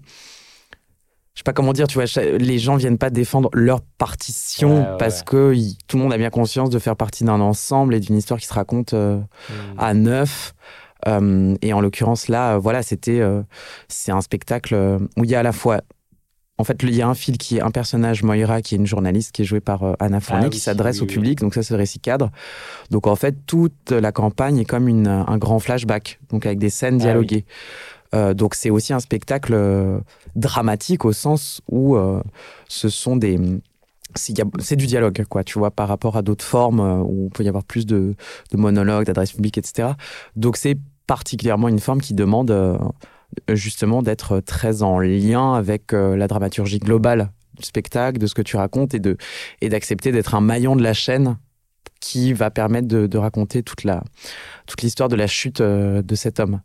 sais pas comment dire, tu vois, les gens viennent pas défendre leur partition Ouais, ouais, parce ouais. que il- tout le monde a bien conscience de faire partie d'un ensemble et d'une histoire qui se raconte euh, mm. à neuf. Euh, et en l'occurrence là, euh, voilà, c'était c'est un spectacle où il y a à la fois en fait, il y a un fil qui est un personnage, Moira, qui est une journaliste qui est jouée par euh, Anna Fournier, Ah qui oui, s'adresse oui, au oui. public. Donc ça, c'est le récit cadre. Donc en fait, toute la campagne est comme une, un grand flashback, donc avec des scènes Ah dialoguées. Euh, donc c'est aussi un spectacle euh, dramatique au sens où euh, ce sont des c'est du dialogue, quoi, tu vois, par rapport à d'autres formes euh, où il peut y avoir plus de, de monologues, d'adresses publiques, etc. Donc c'est particulièrement une forme qui demande justement d'être très en lien avec la dramaturgie globale du spectacle, de ce que tu racontes et de et d'accepter d'être un maillon de la chaîne qui va permettre de, de raconter toute la toute l'histoire de la chute euh, de cet homme.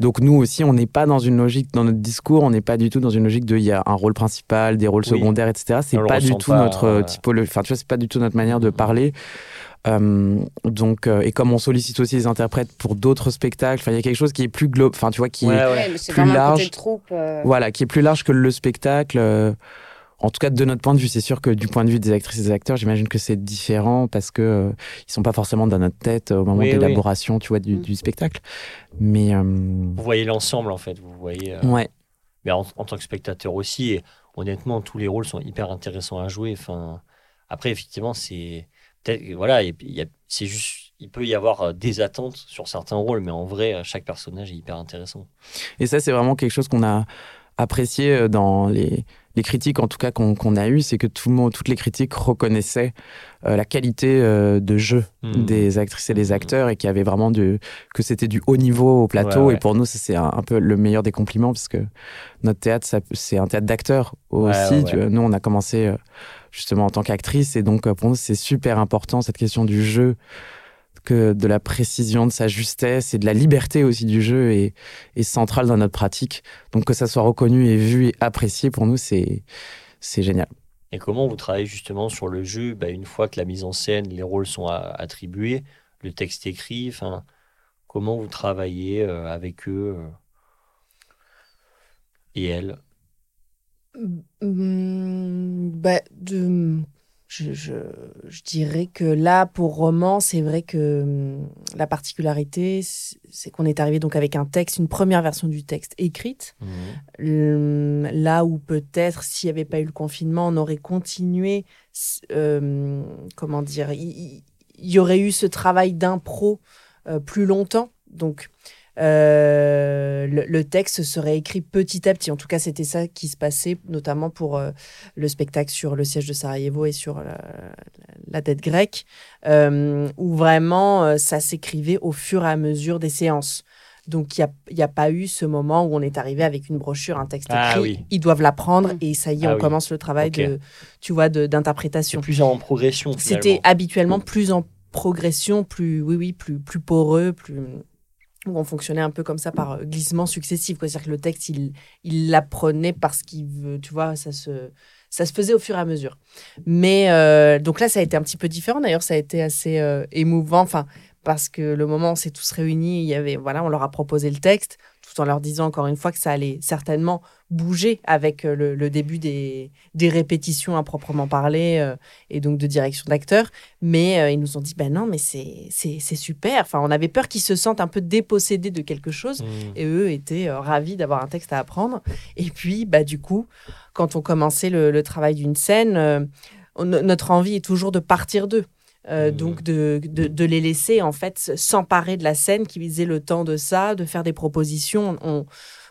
Donc nous aussi, on n'est pas dans une logique, dans notre discours, on n'est pas du tout dans une logique de il y a un rôle principal, des rôles Oui. secondaires, etc. C'est pas du tout pas, notre euh, typologie, enfin tu vois, c'est pas du tout notre manière de parler. Euh, donc euh, et comme on sollicite aussi les interprètes pour d'autres spectacles, enfin il y a quelque chose qui est plus global, enfin tu vois qui est Ouais, ouais. Ouais, plus le large. côté troupe. euh, voilà, qui est plus large que le spectacle. Euh, en tout cas, de notre point de vue, c'est sûr que du point de vue des actrices et des acteurs, j'imagine que c'est différent parce que euh, ils sont pas forcément dans notre tête au moment Oui, de oui. l'élaboration, tu vois, du, Mm. du spectacle. Mais euh, Vous voyez l'ensemble en fait. Vous voyez. euh, ouais, mais en, en tant que spectateur aussi. Et honnêtement, tous les rôles sont hyper intéressants à jouer. Enfin, après, effectivement, c'est peut-être voilà, c'est juste, il peut y avoir euh, des attentes sur certains rôles, mais en vrai, euh, chaque personnage est hyper intéressant. Et ça, c'est vraiment quelque chose qu'on a apprécié euh, dans les, les critiques, en tout cas qu'on a eues, c'est que tout le monde, toutes les critiques reconnaissaient euh, la qualité euh, de jeu Hmm. des actrices et des Mhm. acteurs et qu'il y avait vraiment du, que c'était du haut niveau au plateau. Ouais, ouais. Et pour nous, c'est un, un peu le meilleur des compliments parce que notre théâtre, c'est un théâtre d'acteurs aussi. Ouais, ouais, tu ouais. vois. Nous, on a commencé euh, justement en tant qu'actrice et donc euh, pour nous, c'est super important cette question du jeu que de la précision, de sa justesse et de la liberté aussi du jeu est, est centrale dans notre pratique. Donc que ça soit reconnu et vu et apprécié, pour nous, c'est c'est génial. Et comment vous travaillez justement sur le jeu? Bah, une fois que la mise en scène, les rôles sont attribués, le texte écrit, enfin, comment vous travaillez euh, avec eux euh, et elles? Hum, bah, de, je, je, je dirais que là, pour roman, c'est vrai que hum, la particularité, c'est qu'on est arrivé donc avec un texte, une première version du texte écrite. Hum, Là où peut-être, s'il n'y avait pas eu le confinement, on aurait continué, euh, comment dire, il y aurait eu ce travail d'impro euh, plus longtemps. Donc, euh, le, le texte serait écrit petit à petit. En tout cas, c'était ça qui se passait, notamment pour euh, le spectacle sur le siège de Sarajevo et sur la, la dette grecque, euh, où vraiment euh, ça s'écrivait au fur et à mesure des séances. Donc, il n'y a, a, pas eu ce moment où on est arrivé avec une brochure, un texte Ah écrit. oui. Ils doivent l'apprendre Mm. et ça y est, Ah on oui. commence le travail de, tu vois, d'interprétation. plus en progression. C'était habituellement plus en progression, plus, oui, oui, plus, plus poreux, plus où on fonctionnait un peu comme ça par euh, glissement successif. C'est-à-dire que le texte, il il l'apprenait parce qu'il veut, tu vois, ça se, ça se faisait au fur et à mesure. Mais euh, donc là, ça a été un petit peu différent. D'ailleurs, ça a été assez euh, émouvant. Enfin, parce que le moment où on s'est tous réunis, il y avait, voilà, on leur a proposé le texte, tout en leur disant encore une fois que ça allait certainement bouger avec euh, le, le début des, des répétitions à proprement parler euh, et donc de direction d'acteurs. Mais euh, ils nous ont dit, ben non, mais c'est super. Enfin, on avait peur qu'ils se sentent un peu dépossédés de quelque chose. Mm. Et eux étaient euh, ravis d'avoir un texte à apprendre. Et puis, bah, du coup, quand on commençait le, le travail d'une scène, on- notre envie est toujours de partir d'eux. Euh, Mhm. Donc, de, de, de les laisser, en fait, s'emparer de la scène, qu'ils aient le temps de ça, de faire des propositions. On,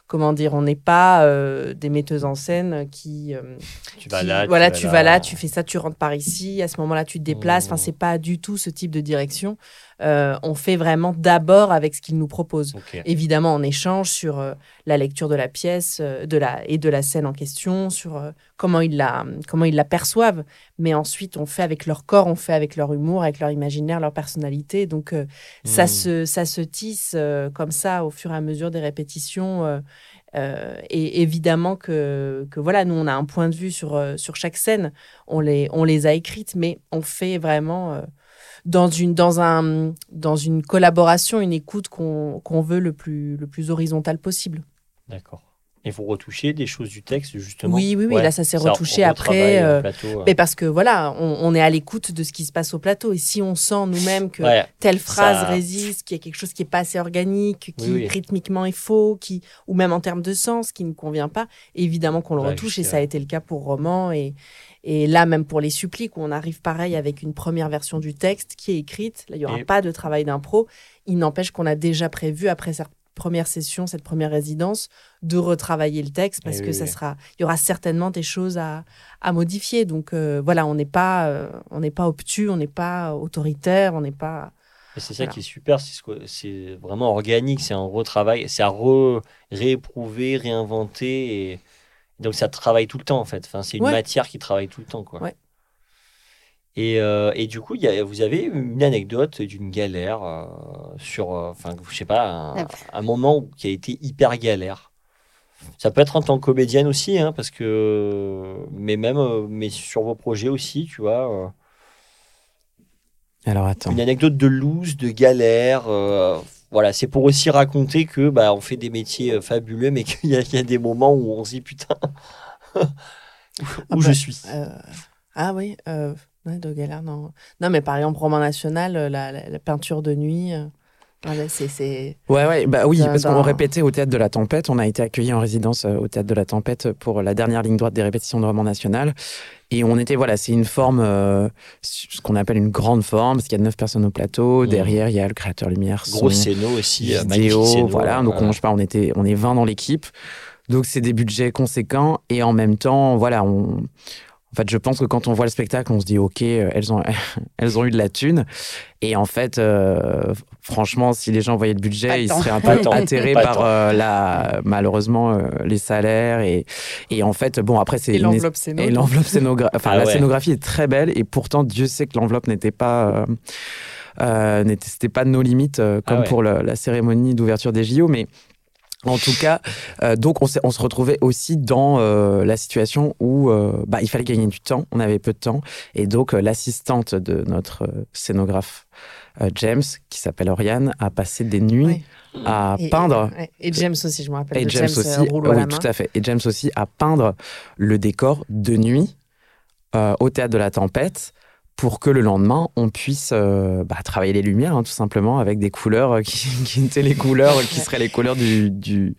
comment dire, on n'est pas euh, des metteuses en scène qui. euh, Tu vas qui- là. voilà, tu vas là, tu fais ça, tu rentres par ici. À ce moment-là, tu te déplaces. Enfin, Mhm. c'est pas du tout ce type de direction. Euh, on fait vraiment d'abord avec ce qu'ils nous proposent Ok. évidemment en échange sur euh, la lecture de la pièce euh, de la, et de la scène en question, sur euh, comment, ils la, comment ils la perçoivent. Mais ensuite, on fait avec leur corps, on fait avec leur humour, avec leur imaginaire, leur personnalité. Donc, ça, Mm. se, ça se tisse euh, comme ça au fur et à mesure des répétitions. euh, euh, et évidemment que, que voilà, nous, on a un point de vue sur, sur chaque scène. On les, on les a écrites, mais on fait vraiment euh, dans, une, collaboration, une écoute qu'on qu'on veut le plus, le plus horizontale possible. D'accord. Et vous retouchez des choses du texte, justement Oui, oui, oui, Ouais. là, ça s'est retouché après, euh, plateau. Mais parce que voilà, on, on est à l'écoute de ce qui se passe au plateau. Et si on sent nous-mêmes que Ouais. telle phrase Ça- résiste, qu'il y a quelque chose qui est pas assez organique, qui Oui, oui. rythmiquement est faux, qui ou même en termes de sens, qui ne convient pas, évidemment qu'on le Ouais, retouche. Et ça a été le cas pour Roman et et là même pour les suppliques où on arrive pareil avec une première version du texte qui est écrite. Là, il y aura Et- pas de travail d'impro. Il n'empêche qu'on a déjà prévu après première session, cette première résidence, de retravailler le texte parce Eh que oui, ça oui. sera, il y aura certainement des choses à, à modifier. Donc euh, voilà, on n'est pas, euh, on n'est pas obtus, on n'est pas autoritaire, on n'est pas. C'est ça qui est super, c'est vraiment organique, c'est un retravail, c'est à re- rééprouver, réinventer. Et... Donc ça travaille tout le temps en fait. Enfin, c'est une Ouais. matière qui travaille tout le temps. Quoi. Ouais. Et, euh, et du coup, il y a, vous avez une anecdote d'une galère euh, sur, euh, enfin, je sais pas, un, Ouais. un moment où- qui a été hyper galère. Ça peut être en tant que comédienne aussi, hein, parce que, mais même, euh, mais sur vos projets aussi, tu vois. euh, Alors attends. une anecdote de loose, de galère. euh, voilà, c'est pour aussi raconter que bah, on fait des métiers euh, fabuleux, mais qu'il y, a- il y a des moments où on se dit putain, où Ah je bah, suis. euh, ah oui, euh, ouais, de galère, non. Non, mais par exemple, roman national, euh, la, la- la peinture de nuit, euh, voilà, c'est, c'est. Ouais, ouais, bah oui, Dans- parce qu'on dans- répétait au Théâtre de la Tempête. On a été accueillis en résidence euh, au Théâtre de la Tempête pour la dernière ligne droite des répétitions de roman national. Et on était, voilà, c'est une forme, euh, ce qu'on appelle une grande forme, parce qu'il y a neuf personnes au plateau. Mmh. Derrière, il y a le créateur lumière, Gros scéno aussi, vidéo, scéno, voilà. Donc, on, je sais pas, on, était, on est 20 dans l'équipe. Donc, c'est des budgets conséquents. Et en même temps, voilà, on. En fait, je pense que quand on voit le spectacle, on se dit, OK, euh, elles ont, elles ont eu de la thune. Et en fait, euh, franchement, si les gens voyaient le budget, ils seraient un peu atterrés par euh, la, malheureusement euh, les salaires. Et, et en fait, bon, après, c'est Et l'enveloppe scéno. et l'enveloppe scénographique. Enfin, Ah la ouais. scénographie est très belle et pourtant, Dieu sait que l'enveloppe n'était pas. Euh, euh, n'était- c'était pas de nos limites euh, comme Ah ouais. pour le- la cérémonie d'ouverture des JO, mais. En tout cas, euh, donc on, se retrouvait aussi dans euh, la situation où euh, bah, il fallait gagner du temps, on avait peu de temps, et donc l'assistante de notre scénographe James, qui s'appelle Oriane, a passé des nuits à Et- peindre. Et James aussi, je me rappelle. et de James, James, aussi, à oui, tout à fait. Et James aussi à peindre le décor de nuit au théâtre de la tempête pour que le lendemain on puisse euh, bah, travailler les lumières hein, tout simplement avec des couleurs euh, qui, qui étaient les couleurs qui seraient les couleurs du, du,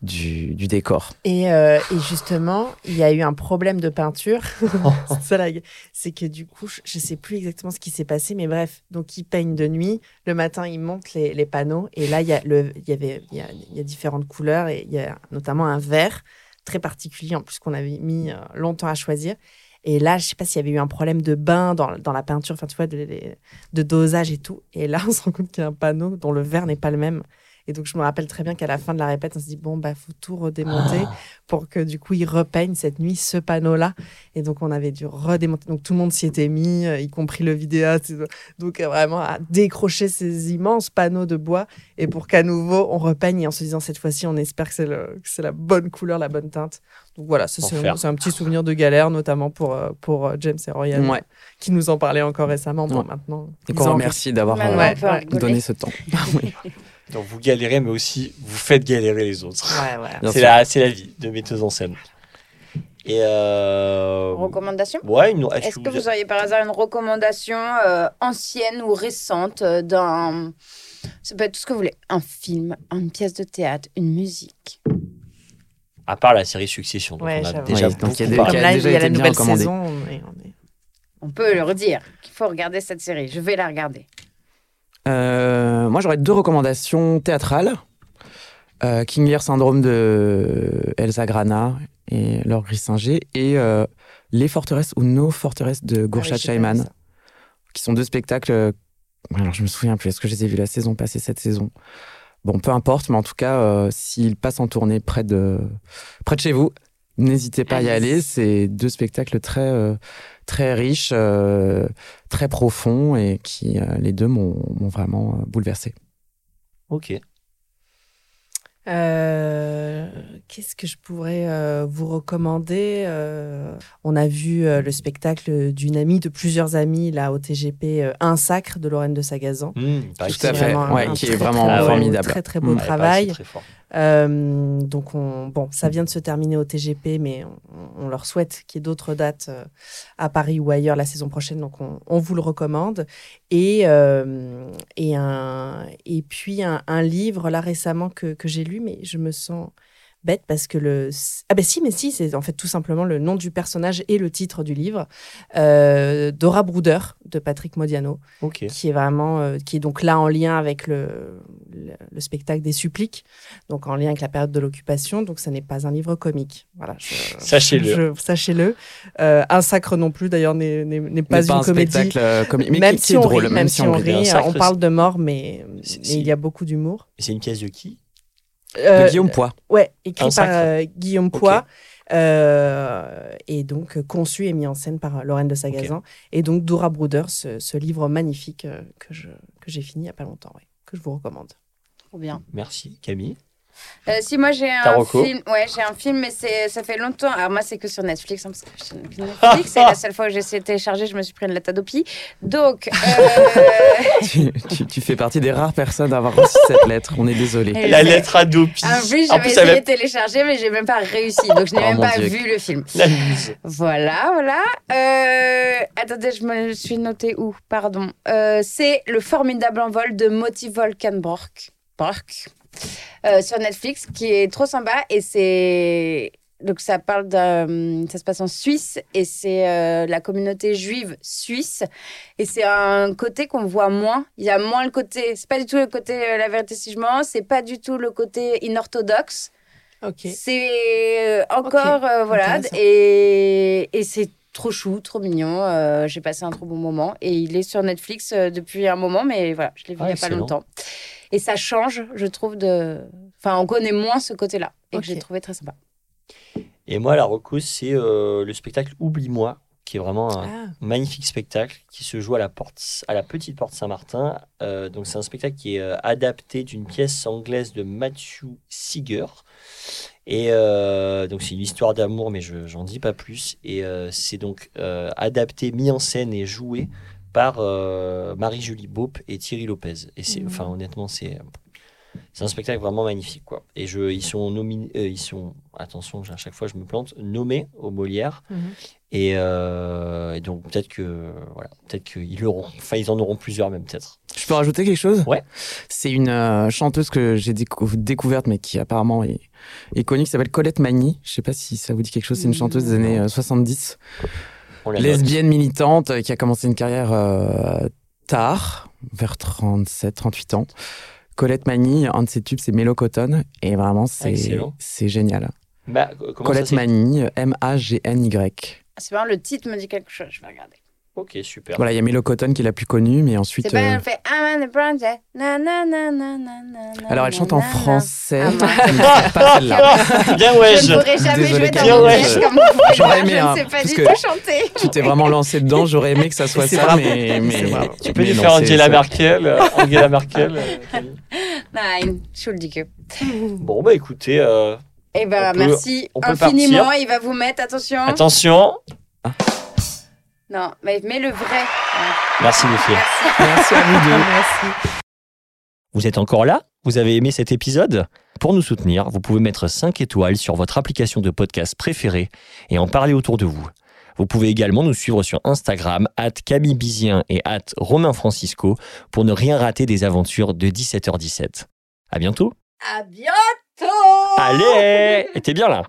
du, du décor. Et, euh, et justement, il y a eu un problème de peinture. c'est ça, la- c'est que du coup, je- je sais plus exactement ce qui s'est passé, mais bref, donc ils peignent de nuit. Le matin, ils montent les, les panneaux, et là, il y a le, il y avait, il y a, il y a différentes couleurs, et il y a notamment un vert très particulier en plus qu'on avait mis longtemps à choisir. Et là, je sais pas s'il y avait eu un problème de bain dans, la peinture, enfin tu vois, de, de- dosage et tout. Et là, on se rend compte qu'il y a un panneau dont le vert n'est pas le même. Et donc, je me rappelle très bien qu'à la fin de la répète, on se dit, bon, bah, faut tout redémonter Ah. pour que du coup, ils repeignent cette nuit ce panneau-là. Et donc, on avait dû redémonter. Donc, tout le monde s'y était mis, euh, y compris le vidéaste. Donc, euh, vraiment, à décrocher ces immenses panneaux de bois et pour qu'à nouveau, on repeigne et en se disant, cette fois-ci, on espère que c'est le- que c'est la bonne couleur, la bonne teinte. Donc, voilà, ça, c'est un petit souvenir de galère, notamment pour, euh, pour James et Ouais. qui nous en parlaient encore récemment. Bon, Ouais. maintenant. Et qu'on en remercie d'avoir euh, donné ce temps. Donc vous galérez, mais aussi vous faites galérer les autres. Ouais, ouais. C'est la, vie de metteuse en scène. Et euh... Recommandation Ouais, une- Est-ce que vous auriez par hasard une recommandation euh, ancienne ou récente euh, d'un. Ça peut être tout ce que vous voulez. Un film, une pièce de théâtre, une musique. À part la série Succession, dont Ouais, on a déjà Oui, donc il y a il déjà y la nouvelle saison. on est- on est- On peut leur dire qu'il faut regarder cette série. Je vais la regarder. Euh, moi, j'aurais deux recommandations théâtrales. Euh, King Lear Syndrome de Elsa Grana et Laure Grissinger et euh, Les Forteresses ou Nos Forteresses de Gourchat Ah ça. qui sont deux spectacles. alors, je me souviens plus, est-ce que je les ai vus la saison passée, cette saison? Bon, peu importe, mais en tout cas, s'ils passent en tournée près de, près de chez vous, n'hésitez pas à y aller. C'est deux spectacles très, très riches, euh, très profonds et qui, euh, les deux, m'ont m'ont vraiment euh, bouleversé. Ok. Euh, Qu'est-ce que je pourrais euh, vous recommander Euh, On a vu euh, le spectacle d'une amie, de plusieurs amis, là au TGP, euh, Un Sacre de Lorraine de Sagazan. Mmh, Tout à fait, ouais, qui est vraiment très beau- formidable. Très très beau Mm. Ouais, pareil, travail. c'est très fort. Euh, donc, on, bon, ça vient de se terminer au TGP, mais on, leur souhaite qu'il y ait d'autres dates euh, à Paris ou ailleurs la saison prochaine. Donc, on, on vous le recommande. Et, euh, et, un, et puis, un, un livre, là, récemment, que, que j'ai lu, mais je me sens bête parce que le... Ah ben si, mais si, c'est en fait tout simplement le nom du personnage et le titre du livre. Euh, Dora Bruder, de Patrick Modiano Ok. qui est vraiment euh, qui est donc là en lien avec le, le, le spectacle des suppliques donc en lien avec la période de l'occupation donc ça n'est pas un livre comique voilà Sachez-le. sachez-le Euh, un sacre non plus d'ailleurs n'est n'est- n'est pas Mais une un comédie mais même qui, si qui est on drôle, rit, même si on rit, sacre, on parle de mort mais, mais il y a beaucoup d'humour C'est une pièce de qui? De Euh, Guillaume Poix. ouais écrit Un par euh, Guillaume Poix euh, et donc euh, conçu et mis en scène par euh, Lorraine de Sagazan et donc Dora Bruder ce, ce livre magnifique euh, que je que j'ai fini il y a pas longtemps ouais, que je vous recommande Trop bien. Merci, Camille. Euh, si moi j'ai un film, ouais j'ai un film mais c'est ça fait longtemps. Alors moi c'est que sur Netflix, hein, parce que Netflix. c'est la seule fois que j'ai essayé de télécharger, je me suis pris une lettre Adopi. Donc euh, tu, tu- tu fais partie des rares personnes à avoir reçu cette lettre. On est désolé. La lettre Adopi. en plus j'avais essayé de télécharger mais j'ai même pas réussi, donc je n'ai Oh, même pas Dieu. vu le film. Voilà, voilà. Euh, attendez, je me suis noté où? Pardon. Euh, c'est le formidable envol de Moti Volkenborg. Borg. Euh, sur Netflix, qui est trop sympa. Et c'est. Donc, ça parle d'un. Ça se passe en Suisse et c'est euh, la communauté juive suisse. Et c'est un côté qu'on voit moins. Il y a moins le côté. C'est pas du tout le côté euh, la vérité si je mens. C'est pas du tout le côté inorthodoxe. ok C'est euh, encore, voilà, et, et c'est trop chou, trop mignon. euh, J'ai passé un trop bon moment et il est sur Netflix depuis un moment, mais voilà, je l'ai vu Ah, il n'y a pas longtemps. Et ça change, je trouve, de. Enfin, on connaît moins ce côté-là et Ok. que j'ai trouvé très sympa. Et moi, la reco, c'est euh, le spectacle Oublie-moi, qui est vraiment un ah, magnifique spectacle qui se joue à la, porte, à la petite porte Saint-Martin. Euh, donc, c'est un spectacle qui est euh, adapté d'une pièce anglaise de Matthew Seeger. Et euh, donc, c'est une histoire d'amour, mais je j'en dis pas plus. Et euh, c'est donc euh, adapté, mis en scène et joué par euh, Marie-Julie Beaupe et Thierry Lopez. Et c'est, enfin, honnêtement, c'est. C'est un spectacle vraiment magnifique, quoi. Et je, ils sont nominés, euh, ils sont, attention, à chaque fois je me plante, nommés au Molière. mhm. Et, euh, et donc peut-être que voilà, peut-être qu'ils l'auront. Enfin, ils en auront plusieurs même peut-être. Je peux rajouter quelque chose? Ouais. C'est une euh, chanteuse que j'ai décou- découverte, mais qui apparemment est, est connue, qui s'appelle Colette Magny. Je sais pas si ça vous dit quelque chose. C'est une chanteuse des années euh, 70. Lesbienne militante qui a commencé une carrière euh, tard, vers 37, 38 ans. Colette Magny, un de ses tubes, c'est Mélocotone. Et vraiment, c'est génial. Bah, Colette ça s'écrit? Magny, M-A-G-N-Y. C'est marrant, le titre me dit quelque chose, je vais regarder. Ok, super. Voilà, il y a Milo Cotton qui est la plus connue, mais ensuite. C'est pas, euh, elle fait I'm on the project. Na, na, na, na, na, na, Alors, elle chante en français. Ah, pas celle-là. Bien, ouais. Je ne pourrais jamais jouer dans pièce comme vous J'aurais aimé, Je hein, ne sais pas du que- tout chanter. Tu t'es vraiment lancé dedans, j'aurais aimé que ça soit C'est ça, mais. Tu peux lui faire c'est- Angela Merkel. euh, Angela Merkel. euh, Camille. Nein, Entschuldige. bon, bah écoutez, euh, Eh ben, merci infiniment. Il va vous mettre, attention. attention. Non, mais, mais le vrai. Merci les filles. Merci à vous deux. Merci. Vous êtes encore là? Vous avez aimé cet épisode? Pour nous soutenir, vous pouvez mettre 5 étoiles sur votre application de podcast préférée et en parler autour de vous. Vous pouvez également nous suivre sur Instagram, at Camille Bizien et at Romain Francisco pour ne rien rater des aventures de 17h17. À bientôt À bientôt Allez Et t'es bien là